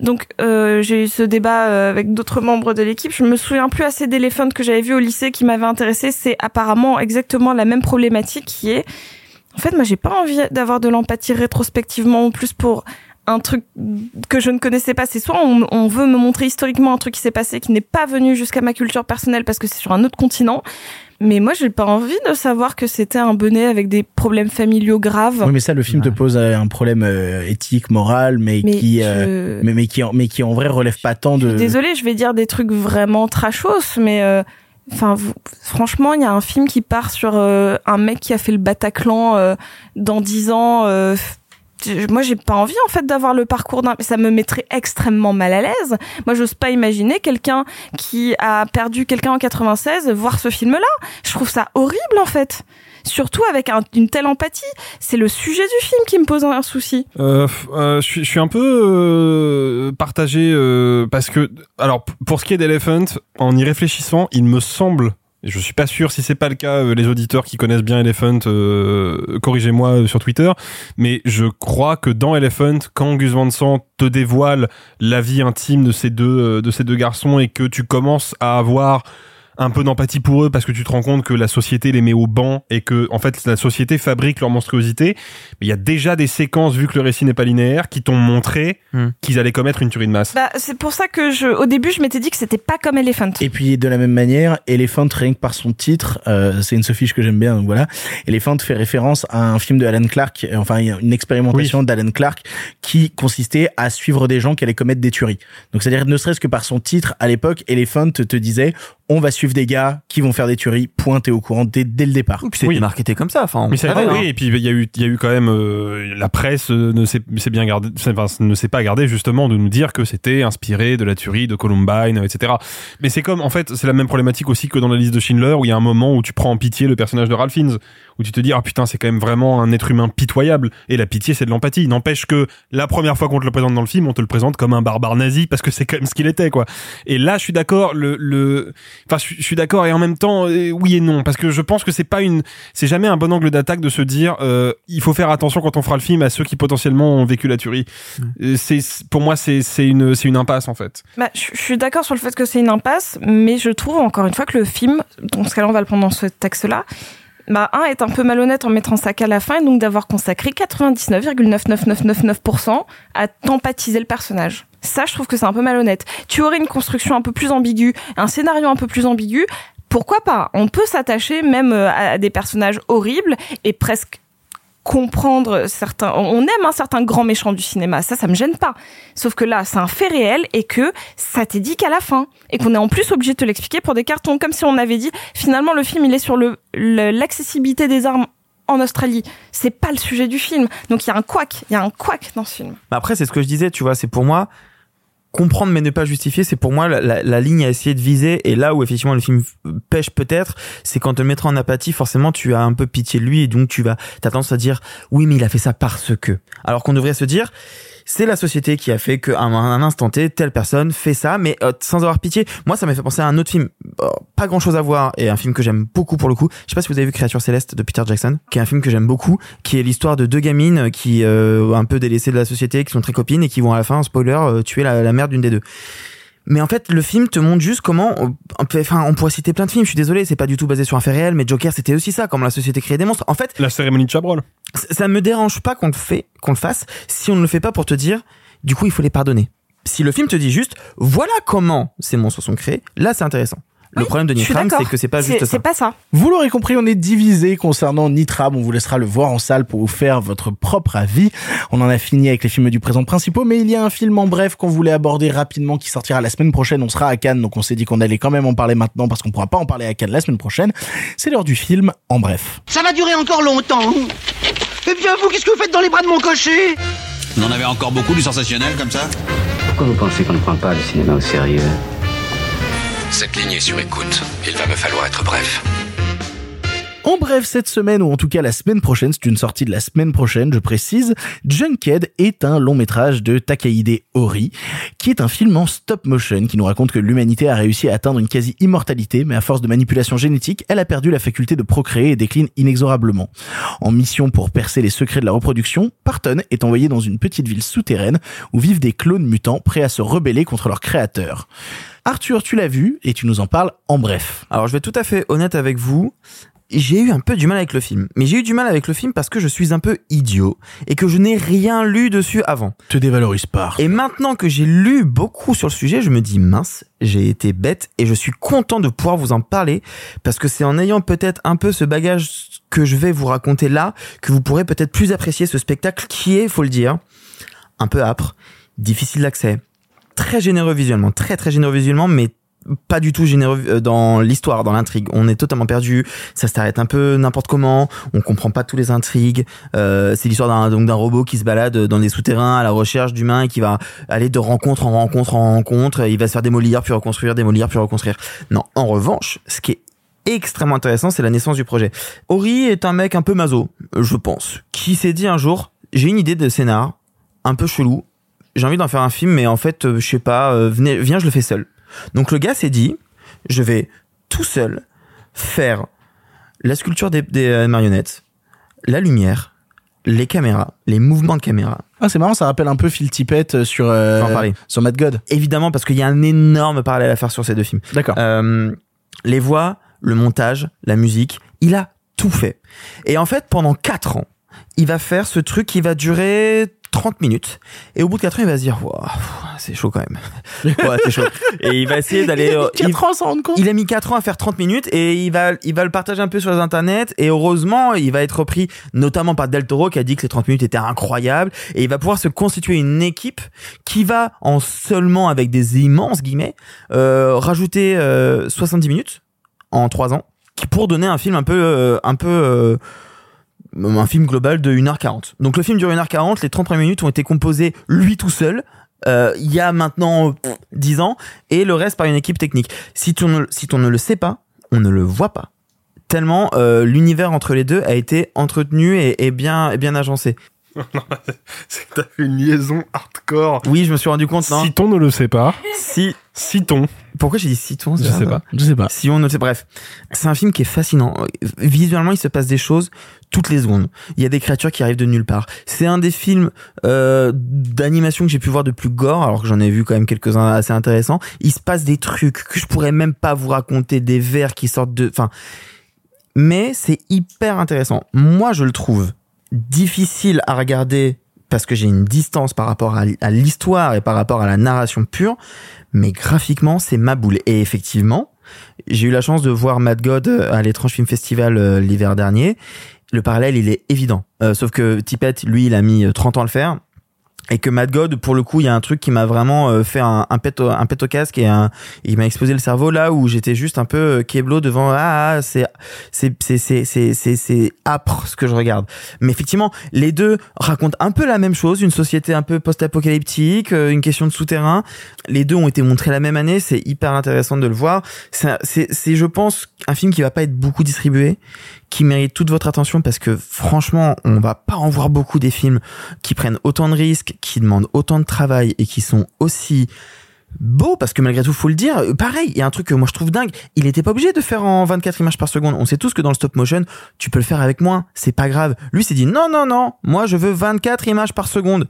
Donc euh, j'ai eu ce débat euh, avec d'autres membres de l'équipe. Je me souviens plus assez d'Elephant que j'avais vu au lycée qui m'avait intéressé. C'est apparemment exactement la même problématique qui est. En fait, moi j'ai pas envie d'avoir de l'empathie rétrospectivement en plus pour un truc que je ne connaissais pas. C'est soit on, on veut me montrer historiquement un truc qui s'est passé qui n'est pas venu jusqu'à ma culture personnelle parce que c'est sur un autre continent. Mais moi, j'ai pas envie de savoir que c'était un bonnet avec des problèmes familiaux graves. Oui, mais ça, le film te pose euh, un problème euh, éthique, moral, mais, Mais qui, je- euh, mais, mais qui, en- mais qui en vrai relève pas tant de. Désolée, je vais dire des trucs vraiment trashos, mais euh, enfin, vous- franchement, il y a un film qui part sur euh, un mec qui a fait le Bataclan euh, dans dix ans. euh, moi j'ai pas envie en fait d'avoir le parcours d'un ça me mettrait extrêmement mal à l'aise. Moi j'ose pas imaginer quelqu'un qui a perdu quelqu'un en 96 voir ce film là je trouve ça horrible en fait. Surtout avec un- une telle empathie. C'est le sujet du film qui me pose un souci. Euh, euh, je suis un peu euh, partagé euh, parce que alors pour ce qui est d'Elephant, en y réfléchissant, il me semble et je suis pas sûr si c'est pas le cas, euh, les auditeurs qui connaissent bien Elephant, euh, corrigez-moi euh, sur Twitter, mais je crois que dans Elephant, quand Gus Van Sant te dévoile la vie intime de ces deux de ces deux garçons et que tu commences à avoir un peu d'empathie pour eux parce que tu te rends compte que la société les met au banc et que en fait la société fabrique leur monstruosité. Mais il y a déjà des séquences vu que le récit n'est pas linéaire qui t'ont montré qu'ils allaient commettre une tuerie de masse. bah c'est pour ça que je au début je m'étais dit que c'était pas comme Elephant Et puis de la même manière, Elephant, rien que par son titre, euh, c'est une sophiche que j'aime bien, donc voilà. Elephant fait référence à un film de Alan Clark, euh, enfin une expérimentation d'Alan Clark qui consistait à suivre des gens qui allaient commettre des tueries. Donc c'est-à-dire ne serait-ce que par son titre, à l'époque, Elephant te disait on va suivre des gars qui vont faire des tueries, point t'es au courant dès, dès le départ. c'était marketé comme ça, enfin. Mais c'est vrai, hein. oui. Et puis il y a eu, il y a eu quand même euh, la presse euh, ne s'est s'est bien gardé, enfin, ne s'est pas gardé justement de nous dire que c'était inspiré de la tuerie de Columbine, etc. Mais c'est comme en fait, c'est la même problématique aussi que dans la liste de Schindler où il y a un moment où tu prends en pitié le personnage de Ralph Fiennes, où tu te dis ah putain c'est quand même vraiment un être humain pitoyable. Et la pitié c'est de l'empathie. N'empêche que la première fois qu'on te le présente dans le film, on te le présente comme un barbare nazi parce que c'est quand même ce qu'il était quoi. Et là je suis d'accord, le, le, enfin je suis- je suis d'accord et en même temps euh, oui et non parce que je pense que c'est pas une, c'est jamais un bon angle d'attaque de se dire euh, il faut faire attention quand on fera le film à ceux qui potentiellement ont vécu la tuerie. Euh, C'est pour moi c'est c'est une c'est une impasse en fait. Bah, je je suis d'accord sur le fait que c'est une impasse, mais je trouve encore une fois que le film, dans ce cas-là, on va le prendre dans ce texte-là, bah, un est un peu malhonnête en mettant ça qu'à la fin, et donc d'avoir consacré 99,99999% à t'empathiser le personnage. Ça, je trouve que c'est un peu malhonnête. Tu aurais une construction un peu plus ambiguë, un scénario un peu plus ambigu. Pourquoi pas? On peut s'attacher même euh, à des personnages horribles et presque comprendre certains. On aime un certain grand méchant du cinéma, ça, ça me gêne pas. Sauf que là, c'est un fait réel et que ça t'est dit qu'à la fin et qu'on est en plus obligé de te l'expliquer pour des cartons, comme si on avait dit finalement le film il est sur le l'accessibilité des armes en Australie. C'est pas le sujet du film. Donc il y a un couac, il y a un couac dans ce film. Après, c'est ce que je disais, tu vois, c'est pour moi comprendre mais ne pas justifier, c'est pour moi la, ligne à essayer de viser. Et là où effectivement le film pêche peut-être, c'est quand te le mettra en apathie, forcément tu as un peu pitié de lui et donc tu vas, t'as tendance à dire oui mais il a fait ça parce que. Alors qu'on devrait se dire c'est la société qui a fait qu'à un, un instant T, telle personne fait ça, mais euh, sans avoir pitié. Moi, ça m'a fait penser à un autre film, euh, pas grand chose à voir, et un film que j'aime beaucoup pour le coup. Je sais pas si vous avez vu Créature Céleste de Peter Jackson, qui est un film que j'aime beaucoup, qui est l'histoire de deux gamines qui, euh, un peu délaissées de la société, qui sont très copines et qui vont à la fin, spoiler, euh, tuer la, la mère d'une des deux. Mais en fait, le film te montre juste comment, on peut- enfin, on pourrait citer plein de films. Je suis désolé, c'est pas du tout basé sur un fait réel, mais Joker, c'était aussi ça, comment la société créait des monstres. En fait, La cérémonie de Chabrol. ça- ça me dérange pas qu'on le fait, qu'on le fasse, si on ne le fait pas pour te dire, du coup, il faut les pardonner. Si le film te dit juste, voilà comment ces monstres sont créés, là, c'est intéressant. Le problème de Nitram, c'est que c'est pas juste ça. pas ça. Vous l'aurez compris, on est divisé concernant Nitram. On vous laissera le voir en salle pour vous faire votre propre avis. On en a fini avec les films du présent principaux, mais il y a un film en bref qu'on voulait aborder rapidement qui sortira la semaine prochaine. On sera à Cannes, donc on s'est dit qu'on allait quand même en parler maintenant parce qu'on pourra pas en parler à Cannes la semaine prochaine. C'est l'heure du film en bref. Ça va durer encore longtemps. Eh bien, vous, qu'est-ce que vous faites dans les bras de mon cocher? Vous en avez encore beaucoup du sensationnel comme ça? Pourquoi vous pensez qu'on ne prend pas le cinéma au sérieux? Cette ligne est sur écoute. Il va me falloir être bref. En bref, cette semaine, ou en tout cas la semaine prochaine, c'est une sortie de la semaine prochaine, je précise, Junkhead est un long métrage de Takahide Ori, qui est un film en stop motion qui nous raconte que l'humanité a réussi à atteindre une quasi-immortalité, mais à force de manipulation génétique, elle a perdu la faculté de procréer et décline inexorablement. En mission pour percer les secrets de la reproduction, Parton est envoyé dans une petite ville souterraine où vivent des clones mutants prêts à se rebeller contre leur créateur. Arthur, tu l'as vu et tu nous en parles en bref. Alors, je vais être tout à fait honnête avec vous. J'ai eu un peu du mal avec le film. Mais j'ai eu du mal avec le film parce que je suis un peu idiot et que je n'ai rien lu dessus avant. Te dévalorise pas. Et maintenant que j'ai lu beaucoup sur le sujet, je me dis mince, j'ai été bête et je suis content de pouvoir vous en parler parce que c'est en ayant peut-être un peu ce bagage que je vais vous raconter là que vous pourrez peut-être plus apprécier ce spectacle qui est, faut le dire, un peu âpre, difficile d'accès, très généreux visuellement, très très généreux visuellement, mais pas du tout généreux euh, dans l'histoire, dans l'intrigue. On est totalement perdu. Ça s'arrête un peu n'importe comment. On comprend pas tous les intrigues. Euh, c'est l'histoire d'un donc d'un robot qui se balade dans des souterrains à la recherche d'humains et qui va aller de rencontre en rencontre en rencontre. Il va se faire démolir puis reconstruire, démolir puis reconstruire. Non, en revanche, ce qui est extrêmement intéressant, c'est la naissance du projet. Ori est un mec un peu maso, je pense, qui s'est dit un jour, j'ai une idée de scénar, un peu chelou, j'ai envie d'en faire un film, mais en fait, euh, je sais pas, euh, venez, viens, je le fais seul. Donc le gars s'est dit, je vais tout seul faire la sculpture des, des, euh, marionnettes, la lumière, les caméras, les mouvements de caméra. Ah, c'est marrant, ça rappelle un peu Phil Tippett sur, euh, sur Mad God. Évidemment, parce qu'il y a un énorme parallèle à faire sur ces deux films. D'accord. Euh, les voix, le montage, la musique, il a tout fait. Et en fait, pendant 4 ans, il va faire ce truc qui va durer 30 minutes. Et au bout de 4 ans, il va se dire, Ouah, c'est chaud quand même. (laughs) ouais, c'est chaud. Et il va essayer d'aller... euh, il- 4 ans à s'en rendre compte. il a mis 4 ans à faire 30 minutes et il va, il va le partager un peu sur les internets et heureusement, il va être repris notamment par Del Toro qui a dit que ces 30 minutes étaient incroyables et il va pouvoir se constituer une équipe qui va en seulement avec des immenses guillemets euh, rajouter euh, 70 minutes en 3 ans qui pour donner un film un peu euh, un peu euh, un film global de 1h40. Donc le film dure 1h40, les 30 premières minutes ont été composées lui tout seul euh, il y a maintenant pff, 10 ans et le reste par une équipe technique. Si tu ne, si on ne le sait pas, on ne le voit pas. Tellement euh, l'univers entre les deux a été entretenu et, et bien, et bien agencé. (laughs) C'est que t'as fait une liaison hardcore. Oui, je me suis rendu compte. Non. Citon ne le sait pas. Si. Citon. Pourquoi j'ai dit Citon Je sais pas. Je sais pas. Si on ne sait, bref. C'est un film qui est fascinant. Visuellement, il se passe des choses toutes les secondes. Il y a des créatures qui arrivent de nulle part. C'est un des films euh, d'animation que j'ai pu voir de plus gore, alors que j'en ai vu quand même quelques-uns assez intéressants. Il se passe des trucs que je pourrais même pas vous raconter, des vers qui sortent de... Enfin, mais c'est hyper intéressant. Moi, je le trouve difficile à regarder parce que j'ai une distance par rapport à l'histoire et par rapport à la narration pure, mais graphiquement, c'est ma boule. Et effectivement, j'ai eu la chance de voir Mad God euh, à l'étrange film festival euh, l'hiver dernier. Le parallèle, il est évident. Euh, sauf que Tippett, lui, il a mis euh, 30 ans à le faire. Et que Mad God, pour le coup, il y a un truc qui m'a vraiment euh, fait un, pet au, casque et un, il m'a explosé le cerveau là où j'étais juste un peu euh, keblo devant ah, ah c'est c'est c'est c'est c'est c'est c'est âpre ce que je regarde. Mais effectivement, les deux racontent un peu la même chose, une société un peu post-apocalyptique, euh, une question de souterrain. Les deux ont été montrés la même année, c'est hyper intéressant de le voir. C'est c'est je pense un film qui va pas être beaucoup distribué, qui mérite toute votre attention parce que franchement, on va pas en voir beaucoup des films qui prennent autant de risques, qui demandent autant de travail et qui sont aussi beaux parce que malgré tout faut le dire euh, pareil il y a un truc que moi je trouve dingue. Il était pas obligé de faire en 24 images par seconde. On sait tous que dans le stop motion tu peux le faire avec moins. C'est pas grave. Lui s'est dit non non non moi je veux 24 images par seconde.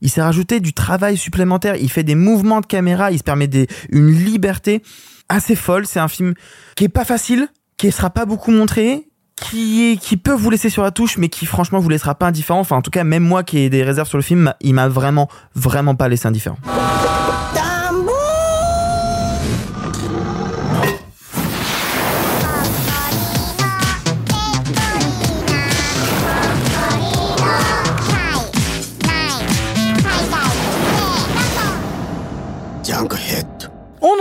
Il s'est rajouté du travail supplémentaire. Il fait des mouvements de caméra. Il se permet des, une liberté assez folle. C'est un film qui est pas facile qui sera pas beaucoup montré qui, qui peut vous laisser sur la touche, mais qui franchement vous laissera pas indifférent. Enfin, en tout cas, même moi qui ai des réserves sur le film, il m'a vraiment, vraiment pas laissé indifférent.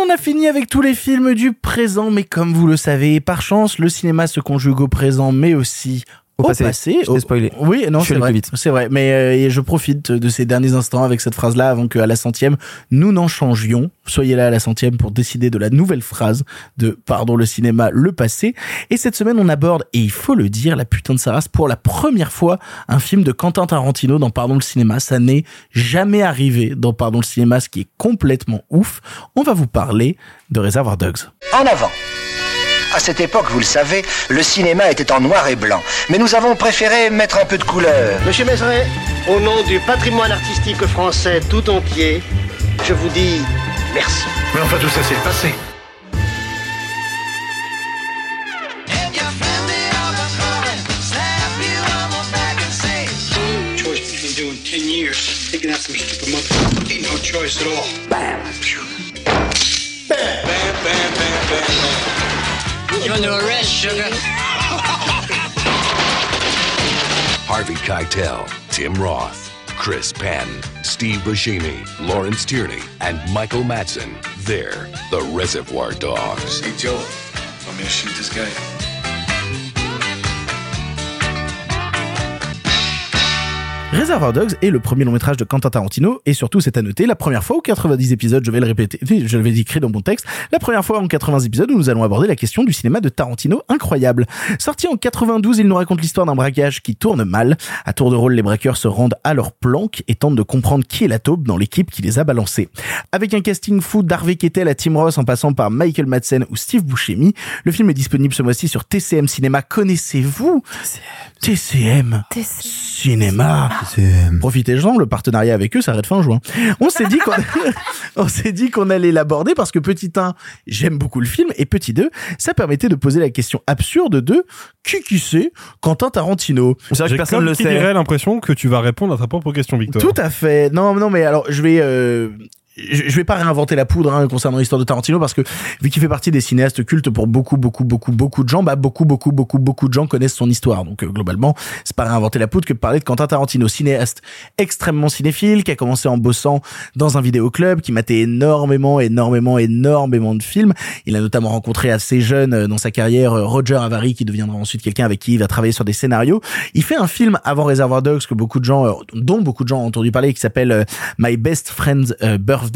On a fini avec tous les films du présent, mais comme vous le savez, par chance, le cinéma se conjugue au présent, mais aussi Au au, passé. passé. Je t'ai spoilé. Oui, non, Je suis c'est allé vrai. plus vite. C'est vrai. Mais euh, et je profite de ces derniers instants avec cette phrase-là avant qu'à la centième, nous n'en changions. Soyez là à la centième pour décider de la nouvelle phrase de Pardon le cinéma, le passé. Et cette semaine, on aborde, et il faut le dire, la putain de sa race, pour la première fois, un film de Quentin Tarantino dans Pardon le cinéma. Ça n'est jamais arrivé dans Pardon le cinéma, ce qui est complètement ouf. On va vous parler de Reservoir Dogs. En avant. À cette époque, vous le savez, le cinéma était en noir et blanc. Mais nous avons préféré mettre un peu de couleur. Monsieur Mézeret, au nom du patrimoine artistique français tout entier, je vous dis merci. Mais enfin, tout ça, c'est le passé. choice between doing 10 years, taking out some stupid motherfucker. Ain't no choice at all. Bam. Bam, bam, bam, bam, bam, bam. You're under arrest, sugar. Harvey Keitel, Tim Roth, Chris Penn, Steve Buscemi, Lawrence Tierney, and Michael Madsen. They're the Reservoir Dogs. Hey, Joe, want me to shoot this guy? Reservoir Dogs est le premier long métrage de Quentin Tarantino et surtout c'est à noter la première fois aux 90 épisodes, je vais le répéter, (laughs) je l'avais écrit dans mon texte, la première fois en 80 épisodes où nous allons aborder la question du cinéma de Tarantino incroyable. Sorti en 92, il nous raconte l'histoire d'un braquage qui tourne mal. À tour de rôle, les braqueurs se rendent à leur planque et tentent de comprendre qui est la taupe dans l'équipe qui les a balancés. Avec un casting fou d'Harvey Keitel à Tim Ross en passant par Michael Madsen ou Steve Buscemi, le film est disponible ce mois-ci sur TCM Cinéma. Connaissez-vous TCM Cinéma Profitez-en, le partenariat avec eux s'arrête fin juin. On s'est dit qu'on (laughs) on s'est dit qu'on allait l'aborder parce que petit 1, j'aime beaucoup le film et petit 2, ça permettait de poser la question absurde de qui qui c'est Quentin Tarantino. J'ai personne le sait. l'impression que tu vas répondre à ta propre question, Victor. Tout à fait. Non, non, mais alors je vais. Euh je vais pas réinventer la poudre hein, concernant l'histoire de Tarantino parce que vu qu'il fait partie des cinéastes cultes pour beaucoup beaucoup beaucoup beaucoup de gens bah beaucoup beaucoup beaucoup beaucoup de gens connaissent son histoire. Donc euh, globalement c'est pas réinventer la poudre que de parler de Quentin Tarantino cinéaste extrêmement cinéphile qui a commencé en bossant dans un vidéoclub qui matait énormément énormément énormément de films. Il a notamment rencontré assez jeune euh, dans sa carrière euh, Roger Avary qui deviendra ensuite quelqu'un avec qui il va travailler sur des scénarios. Il fait un film avant Reservoir Dogs que beaucoup de gens dont beaucoup de gens ont entendu parler qui s'appelle My Best Friend's Birthday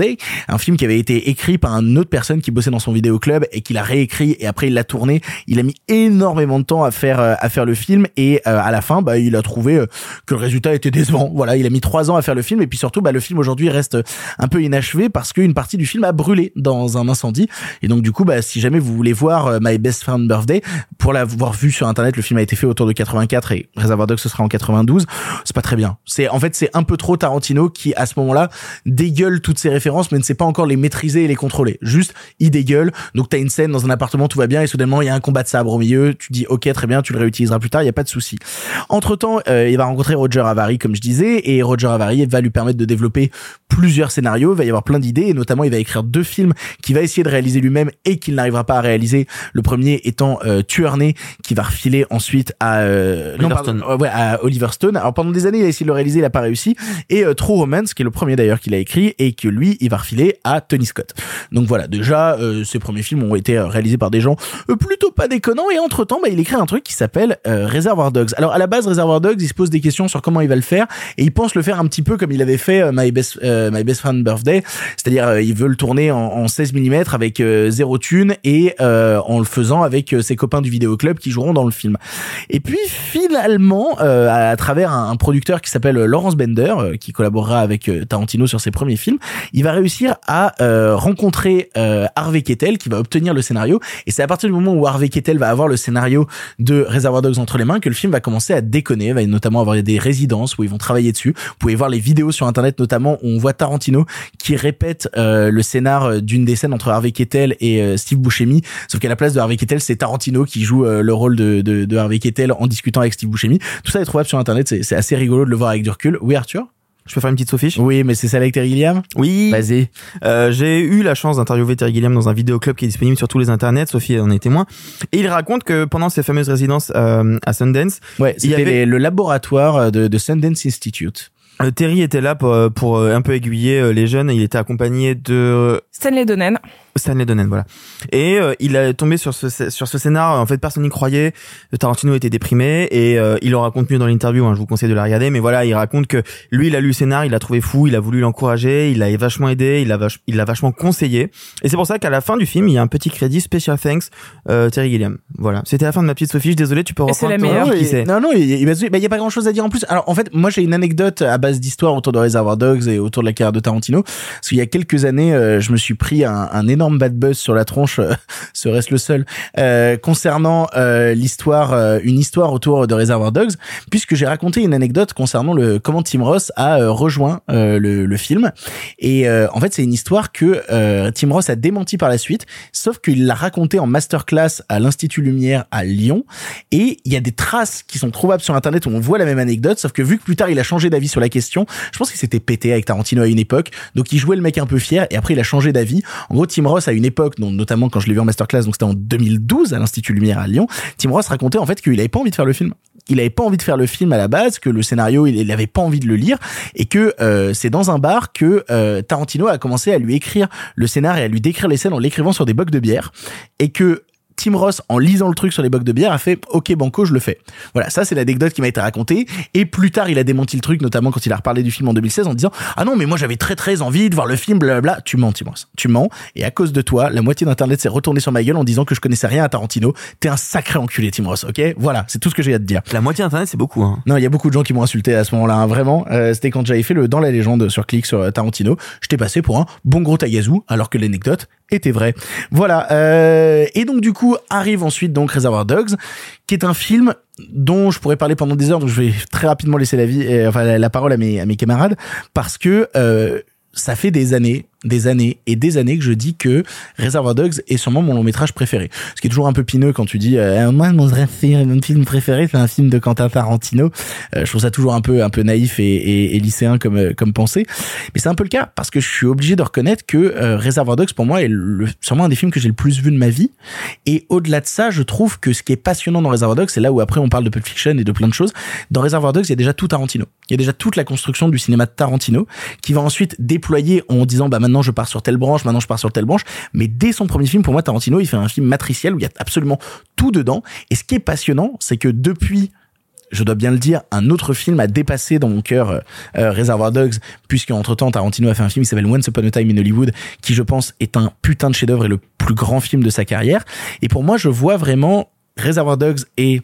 Un film qui avait été écrit par une autre personne qui bossait dans son vidéoclub et qui l'a réécrit et après il l'a tourné. Il a mis énormément de temps à faire euh, à faire le film et euh, à la fin, bah, il a trouvé euh, que le résultat était décevant. Voilà, il a mis trois ans à faire le film et puis surtout, bah, le film aujourd'hui reste un peu inachevé parce qu'une partie du film a brûlé dans un incendie. Et donc du coup, bah, si jamais vous voulez voir My Best Friend Birthday, pour l'avoir vu sur internet, le film a été fait autour de 84 et Reservoir Dogs ce sera en 92. C'est pas très bien. C'est en fait c'est un peu trop Tarantino qui à ce moment-là dégueule toutes ses références mais ne sait pas encore les maîtriser et les contrôler. Juste, il dégueule. Donc t'as une scène dans un appartement, tout va bien et soudainement il y a un combat de sabre au milieu. Tu dis ok très bien, tu le réutiliseras plus tard, il y a pas de souci. Entre temps, euh, il va rencontrer Roger Avary comme je disais et Roger Avary va lui permettre de développer plusieurs scénarios. Il va y avoir plein d'idées et notamment il va écrire deux films qu'il va essayer de réaliser lui-même et qu'il n'arrivera pas à réaliser. Le premier étant euh, qui va refiler ensuite à, euh, Oliver Stone. ouais, à Oliver Stone. Alors pendant des années il a essayé de le réaliser, il a pas réussi. Et euh, True Romance qui est le premier d'ailleurs qu'il a écrit et que lui il va refiler à Tony Scott. Donc voilà, déjà euh, ces premiers films ont été réalisés par des gens euh, plutôt pas déconnants et entre temps bah, il écrit un truc qui s'appelle euh, Reservoir Dogs. Alors à la base Reservoir Dogs il se pose des questions sur comment il va le faire et il pense le faire un petit peu comme il avait fait euh, My Best euh, My Best Friend Birthday, c'est-à-dire euh, il veut le tourner en, en 16 mm avec euh, zéro thune et euh, en le faisant avec euh, ses copains du vidéoclub qui joueront dans le film. Et puis finalement euh, à, à travers un, un producteur qui s'appelle Lawrence Bender euh, qui collaborera avec euh, Tarantino sur ses premiers films, il va réussir à euh, rencontrer euh, Harvey Keitel qui va obtenir le scénario et c'est à partir du moment où Harvey Keitel va avoir le scénario de Reservoir Dogs entre les mains que le film va commencer à déconner, Il va notamment avoir des résidences où ils vont travailler dessus. Vous pouvez voir les vidéos sur internet notamment où on voit Tarantino qui répète euh, le scénar d'une des scènes entre Harvey Keitel et Steve Buscemi, sauf qu'à la place de Harvey Keitel, c'est Tarantino qui joue le rôle de, Harvey Keitel en discutant avec Steve Buscemi. Tout ça est trouvable sur internet, c'est assez rigolo de le voir avec du recul. Oui Arthur? Je peux faire une petite sophiche Oui, mais c'est ça avec Terry Gilliam? Oui. Vas-y. Euh, j'ai eu la chance d'interviewer Terry Gilliam dans un vidéoclub qui est disponible sur tous les internets. Sophie en est témoin. Et il raconte que pendant ses fameuses résidences euh, à Sundance, Ouais, il y c'était avait les- le laboratoire de, de Sundance Institute. Euh, Terry était là pour, pour euh, un peu aiguiller euh, les jeunes. Il était accompagné de Stanley Donen. Stanley Donen, voilà. Et euh, il est tombé sur ce sur ce scénar. En fait, personne n'y croyait. Tarantino était déprimé et euh, il en raconte mieux dans l'interview. Hein, je vous conseille de la regarder. Mais voilà, il raconte que lui, il a lu le scénar, il l'a trouvé fou, il a voulu l'encourager, il l'a vachement aidé, il l'a vach- il l'a vachement conseillé. Et c'est pour ça qu'à la fin du film, il y a un petit crédit special thanks euh, Terry Gilliam. Voilà. C'était la fin de ma petite Sophie. Désolé, tu peux Et c'est reprendre la meilleure. qui. Non, non, il y, a- bah, il y a pas grand chose à dire en plus. Alors, en fait, moi, j'ai une anecdote à base d'histoire autour de Reservoir Dogs et autour de la carrière de Tarantino. Parce qu'il y a quelques années, euh, je me suis pris un, énorme bad buzz sur la tronche, euh, (laughs) serait-ce le seul, euh, concernant l'histoire, une histoire autour de Reservoir Dogs, puisque j'ai raconté une anecdote concernant le comment Tim Ross a rejoint le, film. Et en fait, c'est une histoire que Tim Ross a démenti par la suite, sauf qu'il l'a raconté en masterclass à l'Institut Lumière à Lyon. Et il y a des traces qui sont trouvables sur Internet où on voit la même anecdote, sauf que vu que plus tard il a changé d'avis sur la question, je pense qu'il s'était pété avec Tarantino à une époque, donc il jouait le mec un peu fier et après il a changé d'avis. En gros, Tim Ross à une époque, notamment quand je l'ai vu en masterclass, donc c'était en 2012 à l'Institut Lumière à Lyon, Tim Ross racontait en fait qu'il avait pas envie de faire le film. il avait pas envie de faire le film à la base, que le scénario il, il avait pas envie de le lire et que euh, c'est dans un bar que euh, Tarantino a commencé à lui écrire le scénar et à lui décrire les scènes en l'écrivant sur des bocs de bière et que Tim Ross, en lisant le truc sur les bocs de bière, a fait OK Banco, je le fais. Voilà, ça c'est l'anecdote qui m'a été racontée. Et plus tard, il a démenti le truc, notamment quand il a reparlé du film en 2016 en disant Ah non, mais moi j'avais très très envie de voir le film, blablabla. Tu mens, Tim Ross. Tu mens. Et à cause de toi, la moitié d'internet s'est retournée sur ma gueule en disant que je connaissais rien à Tarantino. T'es un sacré enculé, Tim Ross, ok? Voilà, c'est tout ce que j'ai à te dire. La moitié d'internet, c'est beaucoup. Hein. Non, il y a beaucoup de gens qui m'ont insulté à ce moment-là, hein, vraiment. Euh, C'était quand j'avais fait le Dans la légende sur Click sur euh, Tarantino. J'étais passé pour un bon gros tagazu, alors que l'anecdote était vraie. Voilà. Euh, et donc du coup arrive ensuite donc Reservoir Dogs, qui est un film dont je pourrais parler pendant des heures, donc je vais très rapidement laisser la vie, et, enfin la parole à mes à mes camarades, parce que euh, ça fait des années, des années et des années que je dis que Reservoir Dogs est sûrement mon long métrage préféré. Ce qui est toujours un peu pineux quand tu dis euh, moi mon ré- mon film préféré c'est un film de Quentin Tarantino. Euh, je trouve ça toujours un peu un peu naïf et, et, et lycéen comme euh, comme pensée, mais c'est un peu le cas parce que je suis obligé de reconnaître que euh, Reservoir Dogs pour moi est le, sûrement un des films que j'ai le plus vu de ma vie. Et au-delà de ça, je trouve que ce qui est passionnant dans Reservoir Dogs, c'est là où après on parle de Pulp Fiction et de plein de choses. Dans Reservoir Dogs, il y a déjà tout Tarantino. Il y a déjà toute la construction du cinéma de Tarantino qui va ensuite déployer en disant bah maintenant je pars sur telle branche, maintenant je pars sur telle branche. Mais dès son premier film, pour moi, Tarantino, il fait un film matriciel où il y a absolument tout dedans. Et ce qui est passionnant, c'est que depuis je dois bien le dire, un autre film a dépassé dans mon cœur euh, euh, Reservoir Dogs, puisque entre temps Tarantino a fait un film qui s'appelle Once Upon a Time in Hollywood, qui je pense est un putain de chef-d'œuvre et le plus grand film de sa carrière. Et pour moi, je vois vraiment Reservoir Dogs et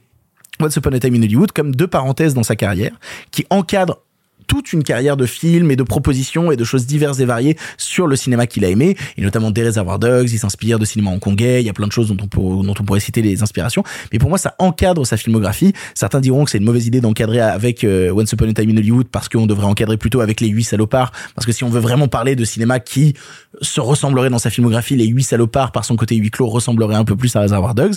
Once Upon a Time in Hollywood comme deux parenthèses dans sa carrière, qui encadrent toute une carrière de films et de propositions et de choses diverses et variées sur le cinéma qu'il a aimé, et notamment des Reservoir Dogs, il s'inspire de cinéma hongkongais, il y a plein de choses dont on, pourrait citer les inspirations, mais pour moi ça encadre sa filmographie. Certains diront que c'est une mauvaise idée d'encadrer avec euh, Once Upon a Time in Hollywood parce qu'on devrait encadrer plutôt avec les huit salopards, parce que si on veut vraiment parler de cinéma qui se ressemblerait dans sa filmographie, les huit salopards par son côté huis clos ressembleraient un peu plus à Reservoir Dogs.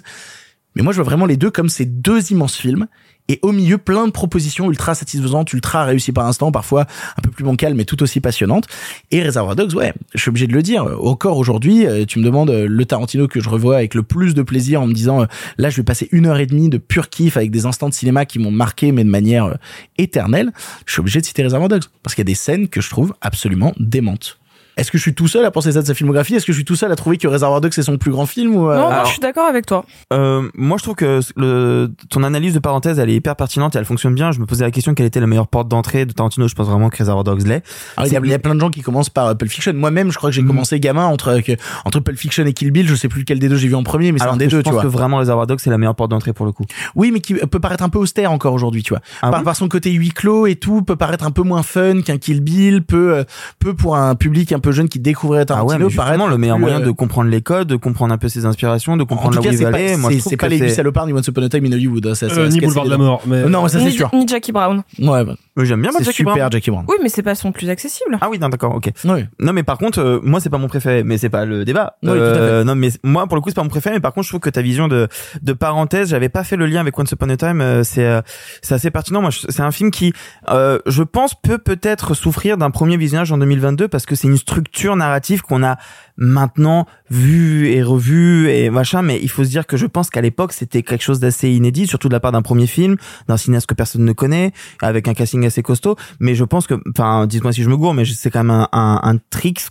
Mais moi, je vois vraiment les deux comme ces deux immenses films. Et au milieu, plein de propositions ultra satisfaisantes, ultra réussies par instant, parfois un peu plus bancales, mais tout aussi passionnantes. Et Reservoir Dogs, ouais, je suis obligé de le dire. Encore aujourd'hui, euh, tu me demandes euh, le Tarantino que je revois avec le plus de plaisir en me disant, euh, là, je vais passer une heure et demie de pur kiff avec des instants de cinéma qui m'ont marqué, mais de manière éternelle. Je suis obligé de citer Reservoir Dogs. Parce qu'il y a des scènes que je trouve absolument démentes. Est-ce que je suis tout seul à penser ça de sa filmographie? Est-ce que je suis tout seul à trouver que Reservoir Dogs c'est son plus grand film ou euh, Non, moi, alors- je suis d'accord avec toi. Euh, moi, je trouve que le, ton analyse de parenthèse, elle est hyper pertinente et elle fonctionne bien. Je me posais la question quelle était la meilleure porte d'entrée de Tarantino? Je pense vraiment que Reservoir Dogs l'est. Alors, il y, a, il y a plein de gens qui commencent par euh, Pulp Fiction. Moi-même, je crois que j'ai commencé gamin entre que- entre Pulp Fiction et Kill Bill. Je sais plus lequel des deux j'ai vu en premier, mais c'est un des je deux, pense tu vois. que vraiment Reservoir Dogs c'est la meilleure porte d'entrée pour le coup. Oui, mais qui peut paraître un peu austère encore aujourd'hui, tu vois. Ah par, oui par son côté huis clos et tout, peut paraître un peu moins fun qu'un Kill Bill, peut euh, peut pour un public un peu jeune qui découvrait Ah Tarantino ouais, mais justement, le meilleur moyen euh, de comprendre les codes, de comprendre un peu ses inspirations, de en comprendre tout là où cas, il c'est pas. Moi, c'est- les huit salopards ni Once Upon a Time in Hollywood. hein, ça, Euh, ni Boulevard de la. Mort, mais- non, ça c'est ni, sûr. ni Jackie Brown. Ouais, bah, J'aime bien moi c'est Jackie super Brown. Jackie Brown. Oui, mais c'est pas son plus accessible. Ah oui, non, d'accord, ok. Ouais. Non, mais par contre, euh, moi, c'est pas mon préféré, mais c'est pas le débat. Oui, tout à Euh, Non, mais moi, pour le coup, c'est pas mon préféré, mais par contre, je trouve que ta vision de, de parenthèse, j'avais pas fait le lien avec Once Upon a Time, euh, c'est, c'est assez pertinent. Moi, c'est un film qui, je pense, peut peut-être souffrir d'un premier visionnage en 2022 parce que c'est une structure narrative qu'on a maintenant vu et revu et machin, mais il faut se dire que je pense qu'à l'époque, c'était quelque chose d'assez inédit, surtout de la part d'un premier film, d'un cinéaste que personne ne connaît, avec un casting assez costaud. Mais je pense que, enfin, dites-moi si je me gourre, mais c'est quand même un, un, un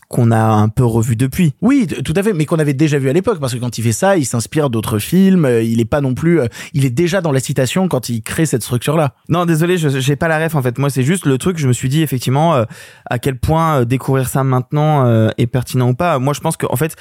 qu'on a un peu revu depuis. Oui, tout à fait, mais qu'on avait déjà vu à l'époque, parce que quand il fait ça, il s'inspire d'autres films, euh, il est pas non plus, euh, il est déjà dans la citation quand il crée cette structure-là. Non, désolé, je j'ai pas la ref en fait. Moi, c'est juste le truc. Je me suis dit effectivement euh, à quel point euh, découvrir ça maintenant euh, est pertinent ou pas. Moi, je pense que en fait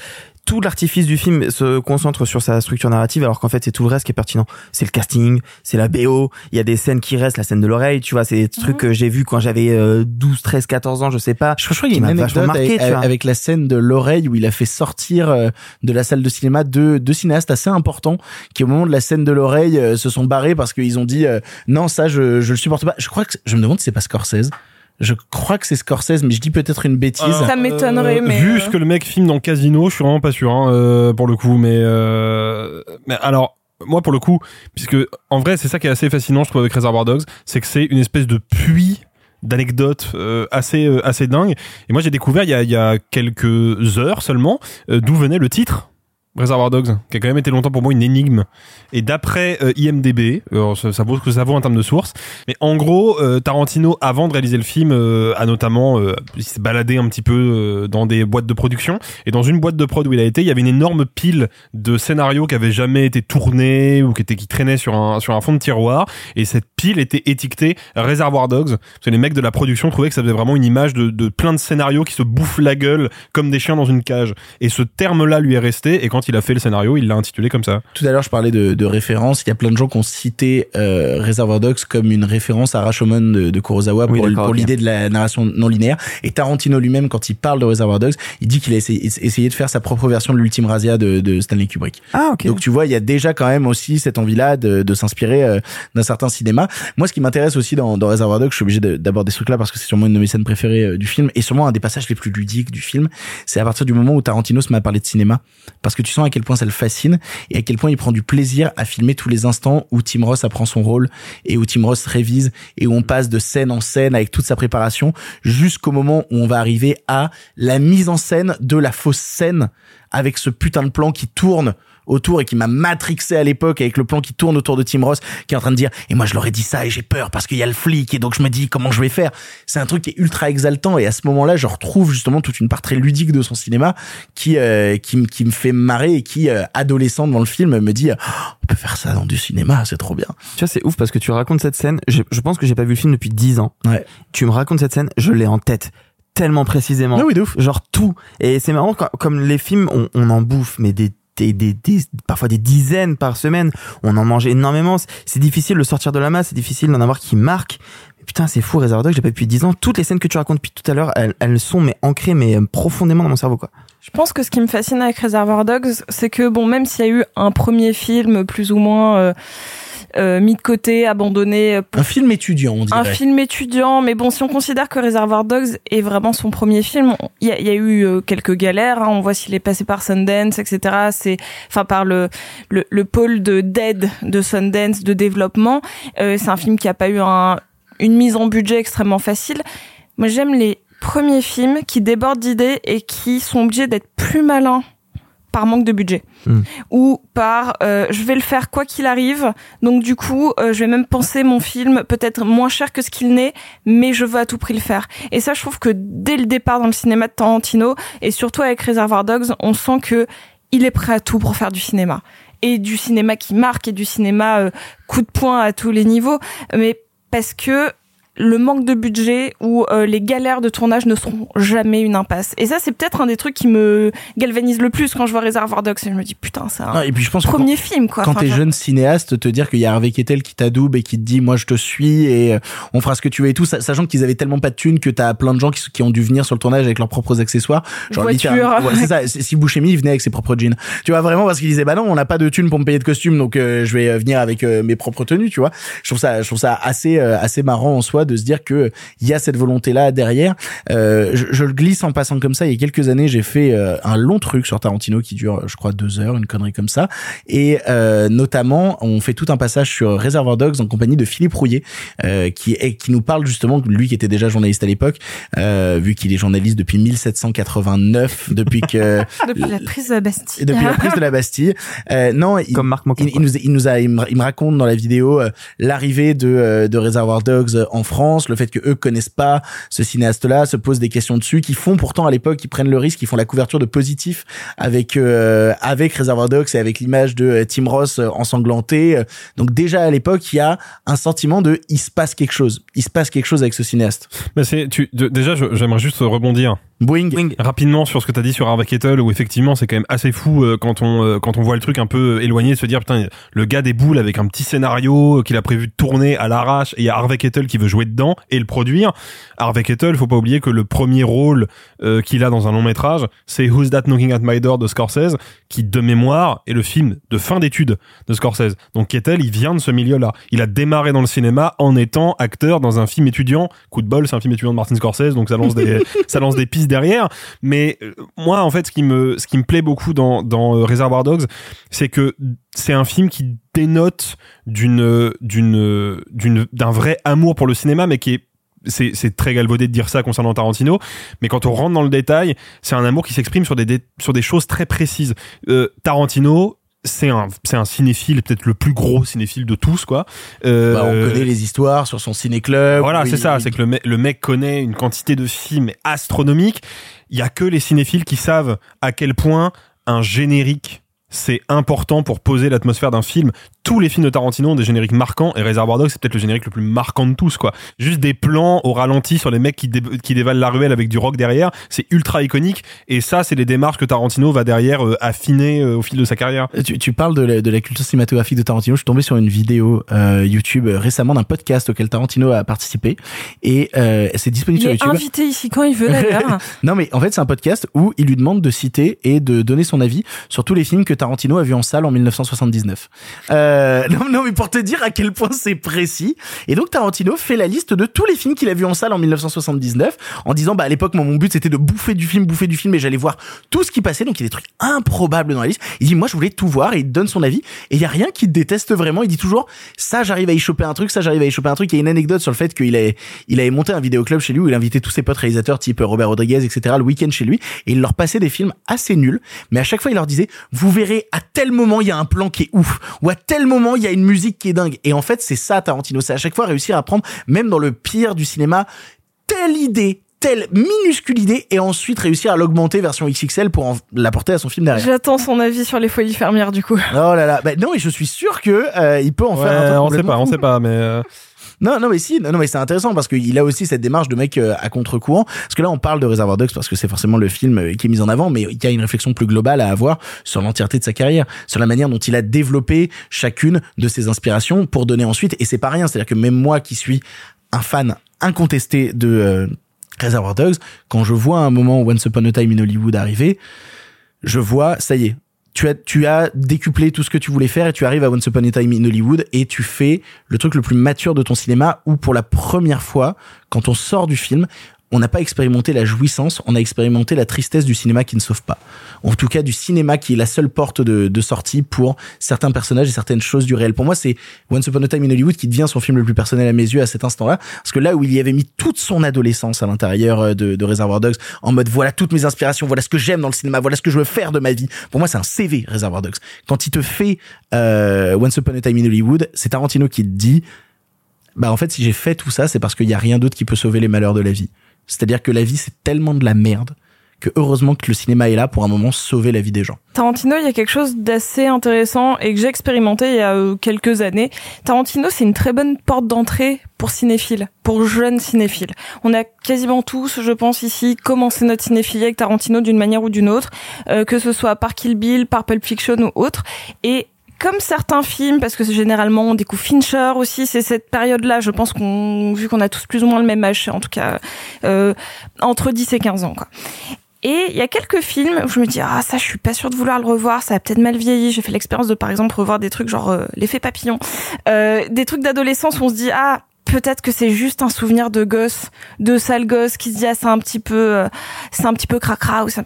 tout l'artifice du film se concentre sur sa structure narrative, alors qu'en fait c'est tout le reste qui est pertinent. C'est le casting, c'est la BO. Il y a des scènes qui restent, la scène de l'oreille, tu vois, c'est des trucs que j'ai vu quand j'avais euh, 12, 13, 14 ans, je sais pas. Je crois qu'il y a une anecdote marqué, avec, avec la scène de l'oreille où il a fait sortir euh, de la salle de cinéma deux, deux cinéastes assez importants qui au moment de la scène de l'oreille euh, se sont barrés parce qu'ils ont dit non ça je, je le supporte pas. Je crois que je me demande si c'est pas Scorsese. Je crois que c'est Scorsese, mais je dis peut-être une bêtise. Alors, Ça m'étonnerait, euh, mais, Vu euh, ce que le mec filme dans Casino, je suis vraiment pas sûr, hein, euh, pour le coup. Mais, euh, mais alors, moi, pour le coup, puisque en vrai, c'est ça qui est assez fascinant, je trouve, avec Reservoir Dogs, c'est que c'est une espèce de puits d'anecdotes euh, assez euh, assez dingue et moi j'ai découvert il y a, il y a quelques heures seulement euh, d'où venait le titre Reservoir Dogs, qui a quand même été longtemps pour moi une énigme. Et d'après euh, IMDB, ça, vaut ce que ça vaut en termes de source, mais en gros, euh, Tarantino, avant de réaliser le film, euh, a notamment baladé un petit peu dans des boîtes de production. Et dans une boîte de prod où il a été, il y avait une énorme pile de scénarios qui avaient jamais été tournés ou qui étaient qui traînaient sur un sur un fond de tiroir. Et cette pile était étiquetée Reservoir Dogs. Parce que les mecs de la production trouvaient que ça faisait vraiment une image de, de plein de scénarios qui se bouffent la gueule comme des chiens dans une cage. Et ce terme-là lui est resté. Et quand il a fait le scénario, il l'a intitulé comme ça. Tout à l'heure, je parlais de, de références. Il y a plein de gens qui ont cité euh, Reservoir Dogs comme une référence à Rashomon de, de Kurosawa Oui, pour, l'idée de la narration non linéaire. Et Tarantino lui-même, quand il parle de Reservoir Dogs, il dit qu'il a essayé, essayé de faire sa propre version de l'ultime Razia de, de Stanley Kubrick. Ah, ok. Donc tu vois, il y a déjà quand même aussi cette envie-là de, de s'inspirer euh, d'un certain cinéma. Moi, ce qui m'intéresse aussi dans, dans Reservoir Dogs, je suis obligé de- d'aborder ce truc-là parce que c'est sûrement une de mes scènes préférées euh, du film et sûrement un des passages les plus ludiques du film. C'est à partir du moment où Tarantino se met à parler de cinéma parce que tu sens à quel point ça le fascine et à quel point il prend du plaisir à filmer tous les instants où Tim Ross apprend son rôle et où Tim Ross révise et où on passe de scène en scène avec toute sa préparation jusqu'au moment où on va arriver à la mise en scène de la fausse scène avec ce putain de plan qui tourne autour et qui m'a matrixé à l'époque avec le plan qui tourne autour de Tim Ross qui est en train de dire et moi je leur ai dit ça et j'ai peur parce qu'il y a le flic et donc je me dis comment je vais faire? C'est un truc qui est ultra exaltant et à ce moment-là je retrouve justement toute une part très ludique de son cinéma qui euh, qui, qui me fait marrer et qui euh, adolescent devant le film me dit Oh, on peut faire ça dans du cinéma c'est trop bien Tu vois, c'est ouf parce que tu racontes cette scène. Je, je pense que j'ai pas vu le film depuis 10 ans. Ouais. Tu me racontes cette scène, je l'ai en tête tellement précisément. Ah oui, de ouf. Genre tout. Et c'est marrant quand- comme les films, on, on en bouffe, mais des, parfois des dizaines par semaine. On en mange énormément. C'est- difficile de sortir de la masse. C'est difficile d'en avoir qui marquent. Mais putain, c'est fou, Reservoir Dogs, j'ai pas depuis 10 ans. Toutes les scènes que tu racontes depuis tout à l'heure, elles, sont mais ancrées mais euh, profondément dans mon cerveau. Je pense que ce qui me fascine avec Reservoir Dogs, c'est que bon, même s'il y a eu un premier film plus ou moins euh, mis de côté, abandonné, euh, pour un film étudiant on dirait un film étudiant, mais bon, si on considère que Reservoir Dogs est vraiment son premier film, il y a, il y a eu euh, quelques galères. hein. on voit s'il est passé par Sundance, etc. C'est, enfin, par le, le le pôle de d'aide de Sundance de développement. Euh, c'est un film qui a pas eu un, une mise en budget extrêmement facile. Moi, j'aime les premiers films qui débordent d'idées et qui sont obligés d'être plus malins par manque de budget. Mm. ou par euh, je vais le faire quoi qu'il arrive. Donc du coup euh, je vais même penser mon film peut-être moins cher que ce qu'il n'est mais je veux à tout prix le faire. Et ça je trouve que dès le départ dans le cinéma de Tarantino et surtout avec Reservoir Dogs on sent que il est prêt à tout pour faire du cinéma. Et du cinéma qui marque et du cinéma euh, coup de poing à tous les niveaux. Mais parce que le manque de budget ou euh, les galères de tournage ne seront jamais une impasse. Et ça, c'est peut-être un des trucs qui me galvanise le plus quand je vois Reservoir Dogs. Et je me dis, putain, c'est un Non, et puis je pense premier quand- film, quoi. Quand Enfin, t'es je- jeune cinéaste, te dire qu'il y a Harvey Keitel qui t'adoube et qui te dit moi je te suis et euh, on fera ce que tu veux et tout, sa- sachant qu'ils avaient tellement pas de thunes que t'as plein de gens qui, qui ont dû venir sur le tournage avec leurs propres accessoires. Voiture. littéralement- ouais, c'est ça. Si Buscemi il venait avec ses propres jeans, tu vois vraiment parce qu'il disait bah non on n'a pas de thunes pour me payer de costume donc euh, je vais venir avec euh, mes propres tenues, tu vois. Je trouve ça, je trouve ça assez assez marrant en soi de se dire que il y a cette volonté là derrière. Euh, je, je le glisse en passant comme ça. Il y a quelques années j'ai fait euh, un long truc sur Tarantino qui dure je crois deux heures, une connerie comme ça. Et euh, notamment, on fait tout un passage sur Reservoir Dogs en compagnie de Philippe Rouillet, euh, qui est qui nous parle justement, lui qui était déjà journaliste à l'époque, euh, vu qu'il est journaliste depuis 1789, depuis que (laughs) Depuis la prise de la Bastille. depuis la prise de la Bastille. Euh, non, il, Comme Marc Moquin, il, il nous, il nous a, il me, il me raconte dans la vidéo euh, l'arrivée de, euh, de Reservoir Dogs en France, le fait que eux connaissent pas ce cinéaste-là, se posent des questions dessus, qui font pourtant à l'époque, ils prennent le risque, ils font la couverture de positif avec euh, avec Reservoir Dogs et avec l'image de euh, Tim Ross euh, ensanglanté. Donc déjà à l'époque, il y a un sentiment de il se passe quelque chose, il se passe quelque chose avec ce cinéaste. Mais c'est, tu, de- déjà, j'aimerais juste rebondir. Boing. Rapidement sur ce que t'as dit sur Harvey Keitel, où effectivement c'est quand même assez fou euh, quand on euh, quand on voit le truc un peu éloigné de se dire putain le gars des boules avec un petit scénario qu'il a prévu de tourner à l'arrache et il y a Harvey Keitel qui veut jouer dedans et le produire. Harvey Keitel, faut pas oublier que le premier rôle euh, qu'il a dans un long métrage, c'est Who's That Knocking at My Door de Scorsese, qui de mémoire est le film de fin d'études de Scorsese. Donc Keitel, il vient de ce milieu-là. Il a démarré dans le cinéma en étant acteur dans un film étudiant. Coup de bol, c'est un film étudiant de Martin Scorsese, donc ça lance des (laughs) ça lance des pistes derrière. Mais euh, moi, en fait, ce qui me ce qui me plaît beaucoup dans dans euh, Reservoir Dogs, c'est que c'est un film qui dénote d'une d'une d'une d'un vrai amour pour le cinéma, mais qui est c'est c'est très galvaudé de dire ça concernant Tarantino, mais quand on rentre dans le détail, c'est un amour qui s'exprime sur des, dé- sur des choses très précises. Euh, Tarantino, c'est un c'est un cinéphile peut-être le plus gros cinéphile de tous quoi. Euh, Bah, on connaît les histoires sur son ciné-club. voilà, Oui, c'est ça. C'est que le, mec- le mec connaît une quantité de films astronomiques. Il y a que les cinéphiles qui savent à quel point un générique c'est important pour poser l'atmosphère d'un film. Tous les films de Tarantino ont des génériques marquants et Reservoir Dogs c'est peut-être le générique le plus marquant de tous quoi. Juste des plans au ralenti sur les mecs qui, dé- qui dévalent la ruelle avec du rock derrière, c'est ultra iconique et ça c'est les démarches que Tarantino va derrière euh, affiner euh, au fil de sa carrière. Tu, tu parles de la, de la culture cinématographique de Tarantino. Je suis tombé sur une vidéo euh, YouTube euh, récemment d'un podcast auquel Tarantino a participé et euh, c'est disponible Il sur est YouTube. invité ici quand il veut d'ailleurs. (laughs) non mais en fait c'est un podcast où il lui demande de citer et de donner son avis sur tous les films que Tarantino a vus en salle en 1979. Euh, (laughs) non, non mais pour te dire à quel point c'est précis. Et donc Tarantino fait la liste de tous les films qu'il a vus en salle en 1979 en disant bah à l'époque moi mon but c'était de bouffer du film, bouffer du film et j'allais voir tout ce qui passait. Donc il y a des trucs improbables dans la liste. Il dit moi je voulais tout voir et il donne son avis et il y a rien qu'il déteste vraiment. Il dit toujours ça j'arrive à y choper un truc, ça j'arrive à y choper un truc. Il y a une anecdote sur le fait qu'il avait il avait monté un vidéoclub chez lui où il invitait tous ses potes réalisateurs type Robert Rodriguez etc le week-end chez lui et il leur passait des films assez nuls mais à chaque fois il leur disait vous verrez à tel moment il y a un plan qui est ouf ou à tel moment il y a une musique qui est dingue et en fait c'est ça Tarantino c'est à chaque fois réussir à prendre même dans le pire du cinéma telle idée telle minuscule idée et ensuite réussir à l'augmenter version XXL pour en- l'apporter à son film derrière. J'attends son avis sur les folies fermières du coup. Oh là là, bah non et je suis sûr que euh, il peut en faire un truc on sait pas, on sait pas, mais euh, Non, non, mais si, non, non, mais c'est intéressant parce qu'il a aussi cette démarche de mec euh, à contre-courant. Parce que là, on parle de Reservoir Dogs parce que c'est forcément le film euh, qui est mis en avant, mais il y a une réflexion plus globale à avoir sur l'entièreté de sa carrière, sur la manière dont il a développé chacune de ses inspirations pour donner ensuite. Et c'est pas rien, c'est-à-dire que même moi qui suis un fan incontesté de euh, Reservoir Dogs, quand je vois un moment Once Upon a Time in Hollywood arriver, je vois, ça y est, tu as, tu as décuplé tout ce que tu voulais faire et tu arrives à Once Upon a Time in Hollywood et tu fais le truc le plus mature de ton cinéma où pour la première fois, quand on sort du film, on n'a pas expérimenté la jouissance, on a expérimenté la tristesse du cinéma qui ne sauve pas. En tout cas, du cinéma qui est la seule porte de, sortie pour certains personnages et certaines choses du réel. Pour moi, c'est Once Upon a Time in Hollywood qui devient son film le plus personnel à mes yeux à cet instant-là. Parce que là où il y avait mis toute son adolescence à l'intérieur euh, de, de Reservoir Dogs, en mode voilà toutes mes inspirations, voilà ce que j'aime dans le cinéma, voilà ce que je veux faire de ma vie. Pour moi, c'est un CV, Reservoir Dogs. Quand il te fait euh, Once Upon a Time in Hollywood, c'est Tarantino qui te dit bah en fait si j'ai fait tout ça c'est parce qu'il y a rien d'autre qui peut sauver les malheurs de la vie c'est-à-dire que la vie c'est tellement de la merde que heureusement que le cinéma est là pour un moment sauver la vie des gens Tarantino, il y a quelque chose d'assez intéressant et que j'ai expérimenté il y a euh, quelques années. Tarantino, c'est une très bonne porte d'entrée pour cinéphiles, pour jeunes cinéphiles. On a quasiment tous, je pense ici, commencé notre cinéphilie avec Tarantino d'une manière ou d'une autre, euh, que ce soit par Kill Bill, par Pulp Fiction ou autre. Et comme certains films, parce que généralement on découvre Fincher aussi, c'est cette période-là, je pense qu'on, vu qu'on a tous plus ou moins le même âge, en tout cas euh, entre 10 et 15 ans, quoi. Et il y a quelques films où je me dis ah ça je suis pas sûre de vouloir le revoir, ça a peut-être mal vieilli. J'ai fait l'expérience de par exemple revoir des trucs genre euh, l'effet papillon, euh, des trucs d'adolescence où on se dit ah peut-être que c'est juste un souvenir de gosse, de sale gosse qui se dit ah c'est un petit peu euh, c'est un petit peu cracra ou peu-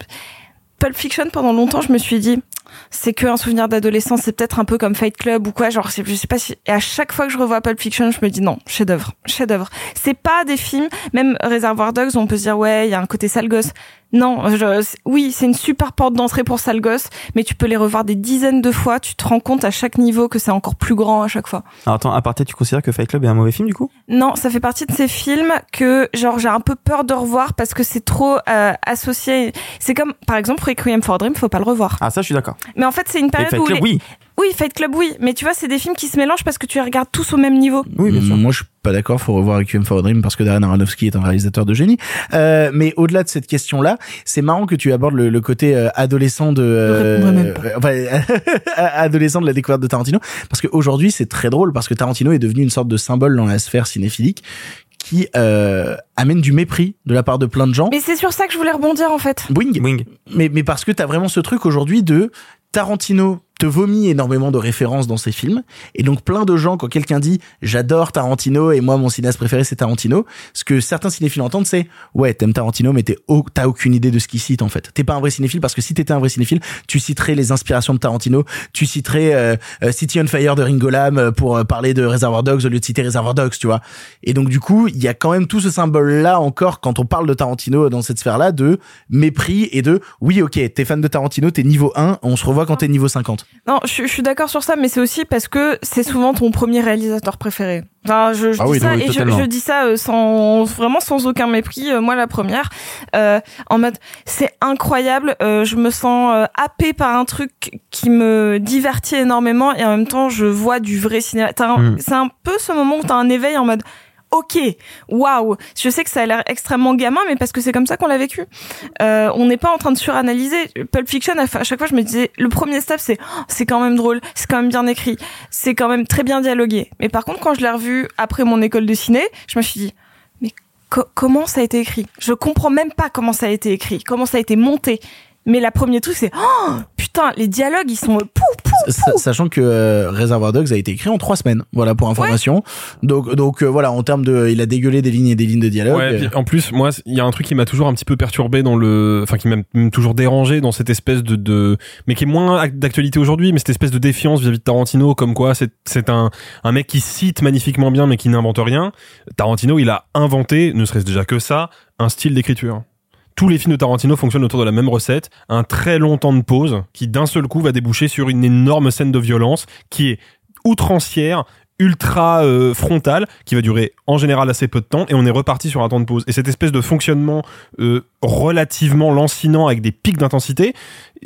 Pulp Fiction pendant longtemps je me suis dit c'est que un souvenir d'adolescence, c'est peut-être un peu comme Fight Club ou quoi, genre je sais pas si et à chaque fois que je revois Pulp Fiction, je me dis non, chef-d'œuvre, chef-d'œuvre. C'est pas des films, même Reservoir Dogs, on peut se dire ouais, il y a un côté sale gosse. Non, je- oui, c'est une super porte d'entrée pour sale gosse, mais tu peux les revoir des dizaines de fois, tu te rends compte à chaque niveau que c'est encore plus grand à chaque fois. Alors attends, à part tu considères que Fight Club est un mauvais film du coup? Non, ça fait partie de ces films que genre j'ai un peu peur de revoir parce que c'est trop euh, associé. C'est comme par exemple Requiem for Dream, faut pas le revoir. Ah ça je suis d'accord. Mais en fait, c'est une période Fight où Club, les- oui. Oui, Fight Club, oui. Mais tu vois, c'est des films qui se mélangent parce que tu les regardes tous au même niveau. Oui, bien sûr. Moi, je suis pas d'accord. Faut revoir Requiem for a Dream parce que Darren Aronofsky est un réalisateur de génie. Euh, mais au-delà de cette question-là, c'est marrant que tu abordes le, le côté euh, adolescent de, euh, enfin, (laughs) adolescent de la découverte de Tarantino, parce qu'aujourd'hui, c'est très drôle parce que Tarantino est devenu une sorte de symbole dans la sphère cinéphilique qui euh, amène du mépris de la part de plein de gens. Mais c'est sur ça que je voulais rebondir en fait. Wing. Mais, mais parce que t'as vraiment ce truc aujourd'hui de Tarantino te vomit énormément de références dans ses films. Et donc plein de gens quand quelqu'un dit j'adore Tarantino et moi mon cinéaste préféré c'est Tarantino ce que certains cinéphiles entendent c'est ouais t'aimes Tarantino mais t'es au- t'as aucune idée de ce qu'il cite en fait. T'es pas un vrai cinéphile parce que si t'étais un vrai cinéphile tu citerais les inspirations de Tarantino tu citerais euh, euh, City on Fire de Ringo Lam euh, pour euh, parler de Reservoir Dogs au lieu de citer Reservoir Dogs tu vois. Et donc du coup il y a quand même tout ce symbole là encore quand on parle de Tarantino dans cette sphère là de mépris et de oui ok t'es fan de Tarantino t'es niveau 1 on se revoit quand t'es niveau 50 Non, je, je suis d'accord sur ça, mais c'est aussi parce que c'est souvent ton premier réalisateur préféré. Enfin, je, je Ah dis oui, ça oui, et je, je dis ça euh, sans vraiment sans aucun mépris. euh, moi, la première, euh, en mode, c'est incroyable. euh, je me sens euh, happée par un truc qui me divertit énormément et en même temps, je vois du vrai cinéma. Mm. C'est un peu ce moment où t'as un éveil en mode. Ok, waouh. Je sais que ça a l'air extrêmement gamin, mais parce que c'est comme ça qu'on l'a vécu. Euh, on n'est pas en train de suranalyser. Pulp Fiction, à chaque fois, je me disais, le premier step, c'est, oh, c'est quand même drôle, c'est quand même bien écrit, c'est quand même très bien dialogué. Mais par contre, quand je l'ai revu après mon école de ciné, je me suis dit, mais co- comment ça a été écrit? Je comprends même pas comment ça a été écrit, comment ça a été monté. Mais la première truc, c'est, oh, putain, les dialogues, ils sont euh, pouf, pouf. Sa- sachant que euh, Reservoir Dogs a été écrit en trois semaines voilà pour information donc donc euh, voilà en termes de il a dégueulé des lignes et des lignes de dialogue Ouais, puis en plus, moi, il y a un truc qui m'a toujours un petit peu perturbé dans le, enfin, qui m'a toujours dérangé dans cette espèce de, de, mais qui est moins ac- d'actualité aujourd'hui, mais cette espèce de défiance vis-à-vis de Tarantino, comme quoi c'est, c'est un, un mec qui cite magnifiquement bien, mais qui n'invente rien. Tarantino, il a inventé, ne serait-ce déjà que ça, un style d'écriture. Tous les films de Tarantino fonctionnent autour de la même recette, un très long temps de pause qui d'un seul coup va déboucher sur une énorme scène de violence qui est outrancière, ultra euh, frontale, qui va durer en général assez peu de temps, et on est reparti sur un temps de pause. Et cette espèce de fonctionnement euh, relativement lancinant avec des pics d'intensité,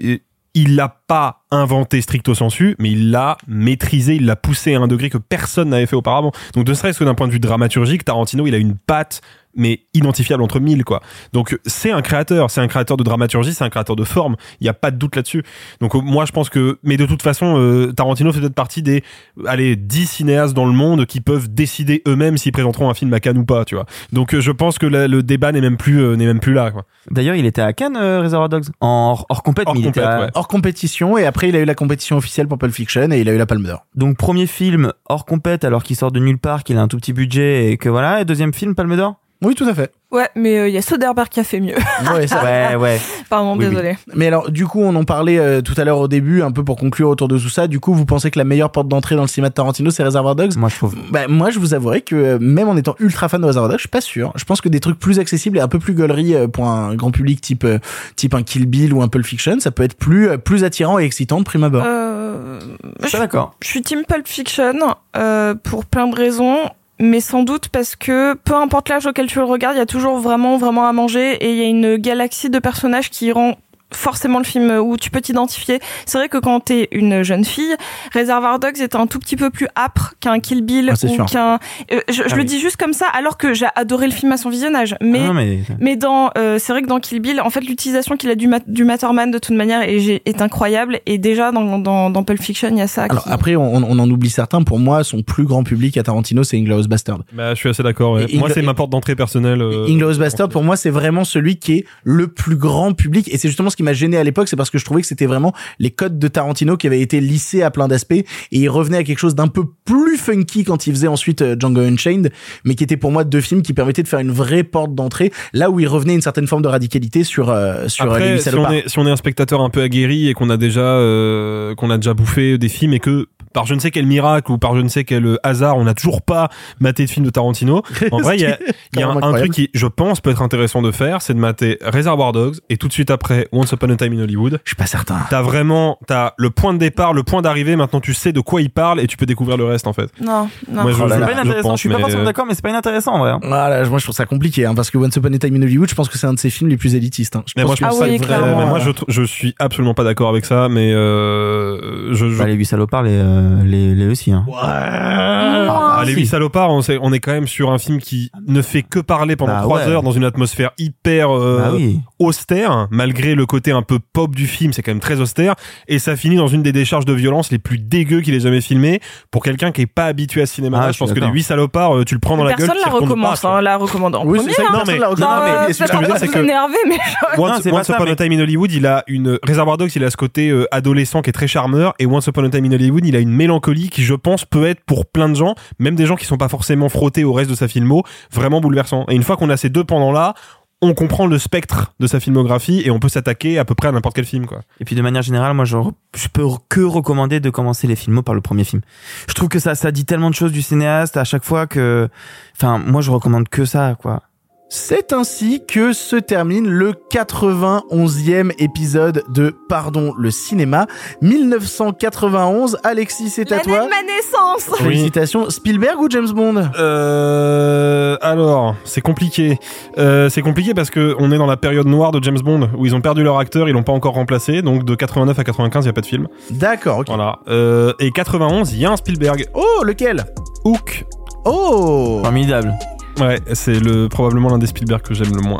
euh, il l'a pas inventé stricto sensu, mais il l'a maîtrisé, il l'a poussé à un degré que personne n'avait fait auparavant. Donc ne serait-ce que d'un point de vue dramaturgique, Tarantino, il a une patte mais identifiable entre mille quoi. Donc c'est un créateur, c'est un créateur de dramaturgie, c'est un créateur de forme, il y a pas de doute là-dessus. Donc euh, moi je pense que mais de toute façon euh, Tarantino fait peut-être partie des allez 10 cinéastes dans le monde qui peuvent décider eux-mêmes s'ils présenteront un film à Cannes ou pas, tu vois. Donc euh, je pense que la- le débat n'est même plus euh, n'est même plus là quoi. D'ailleurs, il était à Cannes, euh, Reservoir Dogs, en hors, hors compète, mais il était à- hors compétition et après il a eu la compétition officielle pour Pulp Fiction et il a eu la Palme d'Or Donc premier film hors compète alors qu'il sort de nulle part, qu'il a un tout petit budget et que voilà. Et deuxième film Palme d'Or? Oui tout à fait Ouais, mais euh, il y a Soderbergh qui a fait mieux. ouais, ça- Ouais, (laughs) ouais. Pardon, Oui, oui. désolé. Mais alors, du coup, on en parlait euh, tout à l'heure au début, un peu pour conclure autour de tout ça. Du coup, vous pensez que la meilleure porte d'entrée dans le cinéma de Tarantino, c'est Reservoir Dogs? Moi, je trouve. Bah, moi, je vous avouerai que euh, même en étant ultra fan de Reservoir Dogs, je suis pas sûr. Je pense que des trucs plus accessibles et un peu plus gaulerie euh, pour un grand public type euh, type un Kill Bill ou un Pulp Fiction, ça peut être plus euh, plus attirant et excitant de prime abord. Euh, je, d'accord. je suis team Pulp Fiction euh, pour plein de raisons, mais sans doute parce que peu importe l'âge auquel tu le regardes, il y a toujours vraiment vraiment à manger et il y a une galaxie de personnages qui rend forcément le film où tu peux t'identifier. C'est vrai que quand t'es une jeune fille, Reservoir Dogs est un tout petit peu plus âpre qu'un Kill Bill Ah, ou qu'un. euh, je je Ah le oui. dis juste comme ça, alors que j'ai adoré le film à son visionnage. Mais Ah non, mais- mais dans, euh, c'est vrai que dans Kill Bill, en fait, l'utilisation qu'il a du, mat- du Matterman de toute manière est, incroyable. Et déjà dans, dans, dans Pulp Fiction, il y a ça. Alors qui- après, on, on en oublie certains. Pour moi, son plus grand public à Tarantino, c'est Inglourious Bastard. Bah, je suis assez d'accord. ouais. Moi, c'est ma porte d'entrée personnelle. euh, Inglourious Bastard, pour moi, c'est vraiment celui qui est le plus grand public. Et c'est justement ce qui m'a gêné à l'époque, c'est parce que je trouvais que c'était vraiment les codes de Tarantino qui avaient été lissés à plein d'aspects. Et il revenait à quelque chose d'un peu plus funky quand il faisait ensuite euh, Django Unchained, mais qui était pour moi deux films qui permettaient de faire une vraie porte d'entrée, là où il revenait une certaine forme de radicalité sur, euh, sur euh, Après, huit si on, salopards. est, si on est un spectateur un peu aguerri et qu'on a déjà euh, qu'on a déjà bouffé des films et que par je ne sais quel miracle ou par je ne sais quel hasard, on n'a toujours pas maté de film de Tarantino. (laughs) En vrai, il y a, il y a un, truc qui, je pense, peut être intéressant de faire, c'est de mater Reservoir Dogs et tout de suite après Once Upon a Time in Hollywood. Je suis pas certain. T'as vraiment, t'as le point de départ, le point d'arrivée. Maintenant, tu sais de quoi il parle et tu peux découvrir le reste en fait. Non, non. Moi, je- Oh là je- là. Pas je inintéressant. pense, je suis pas mais, forcément euh, d'accord, mais c'est pas inintéressant en vrai. hein. Voilà, moi je trouve ça compliqué, hein, parce que Once Upon a Time in Hollywood, je pense que c'est un de ses films les plus élitistes. Hein. Je Mais pense moi, je Ah ça oui, clairement. mais moi, je, je suis absolument pas d'accord avec ça. Mais euh, je, je- Bah, les huit salopards, les, euh, les, les aussi. Hein. Ah, les si. huit salopards, on, sait- on est quand même sur un film qui ne fait que parler pendant Bah trois ouais. heures dans une atmosphère hyper euh, Bah oui. austère, malgré le côté un peu pop du film, c'est quand même très austère, et ça finit dans une des décharges de violence les plus dégueux qu'il ait jamais filmé pour quelqu'un qui est pas habitué à ce cinéma. Ah, je je pense que les d'accord. huit salopards, euh, tu le prends dans la gueule, Personne tu la retournes pas, hein, la recommande en Oui, premier. c'est ça hein. personne mais- la Non, recommande. euh, mais ce que je veux dire, c'est que- s'énerver, mais Once, Non, c'est pas Once ça, Upon mais- a Time in Hollywood, il a une Reservoir Dogs, il a ce côté euh, adolescent qui est très charmeur, et Once Upon a Time in Hollywood, il a une mélancolie qui, je pense, peut être pour plein de gens, même des gens qui sont pas forcément frottés au reste de sa filmo, vraiment bouleversant. Et une fois qu'on a ces deux pendant là, on comprend le spectre de sa filmographie et on peut s'attaquer à peu près à n'importe quel film, quoi. Et puis de manière générale, moi je, je peux que recommander de commencer les films par le premier film. Je trouve que ça ça dit tellement de choses du cinéaste à chaque fois que enfin moi je recommande que ça quoi. C'est ainsi que se termine le 91e épisode de Pardon le cinéma 1991. Alexis, c'est à l'année toi. de ma naissance. Félicitations. Spielberg ou James Bond? Euh, alors, c'est compliqué. Euh, c'est compliqué parce que on est dans la période noire de James Bond où ils ont perdu leur acteur, ils l'ont pas encore remplacé. Donc de 89 à 95, il y a pas de film. D'accord, ok. Voilà. Euh, et 91, il y a un Spielberg. Oh, lequel? Hook. Oh Formidable. Ouais, c'est le probablement l'un des Spielberg que j'aime le moins.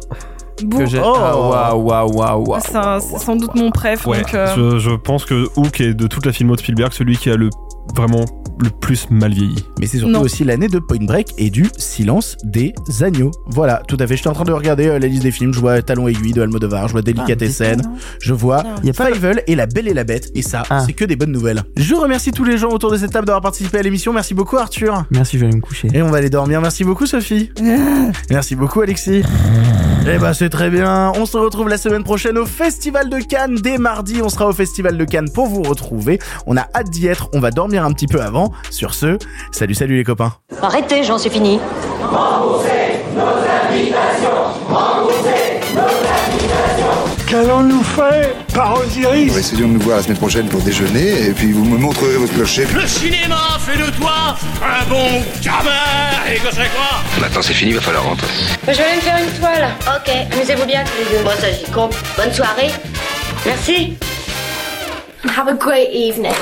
Bon, Que j'ai- Oh. Ah, waouh waouh waouh waouh. c'est un- c'est sans doute mon préf. Ouais. donc, euh, Je, je pense que Hook est de toute la filmo de Spielberg celui qui a le vraiment le plus mal vieilli. Mais c'est surtout Non. aussi l'année de Point Break et du Silence des agneaux. Voilà, tout à fait. J'étais en train de regarder euh, la liste des films. Je vois Talon aiguille de Almodovar, je vois Delicatessen, je vois Y a pas- Fievel et La Belle et la Bête. Et ça, Ah. c'est que des bonnes nouvelles. Je remercie tous les gens autour de cette table d'avoir participé à l'émission. Merci beaucoup Arthur. Merci, je vais aller me coucher. Et on va aller dormir. Merci beaucoup Sophie. (laughs) Merci beaucoup Alexis. Eh ben c'est très bien. On se retrouve la semaine prochaine au Festival de Cannes. Dès mardi, on sera au Festival de Cannes pour vous retrouver. On a hâte d'y être. On va dormir un petit peu avant. Sur ce, salut salut les copains. Arrêtez, j'en suis fini. Qu'allons-nous faire par Osiris Essayons de nous voir la semaine prochaine pour déjeuner et puis vous me montrerez votre clocher. Le cinéma fait de toi un bon gamin Et que c'est quoi? Maintenant c'est fini, va falloir rentrer. Je vais aller me faire une toile. Ok, amusez-vous bien tous les deux. Bon, ça j'y compte. Bonne soirée. Merci. Have a great evening.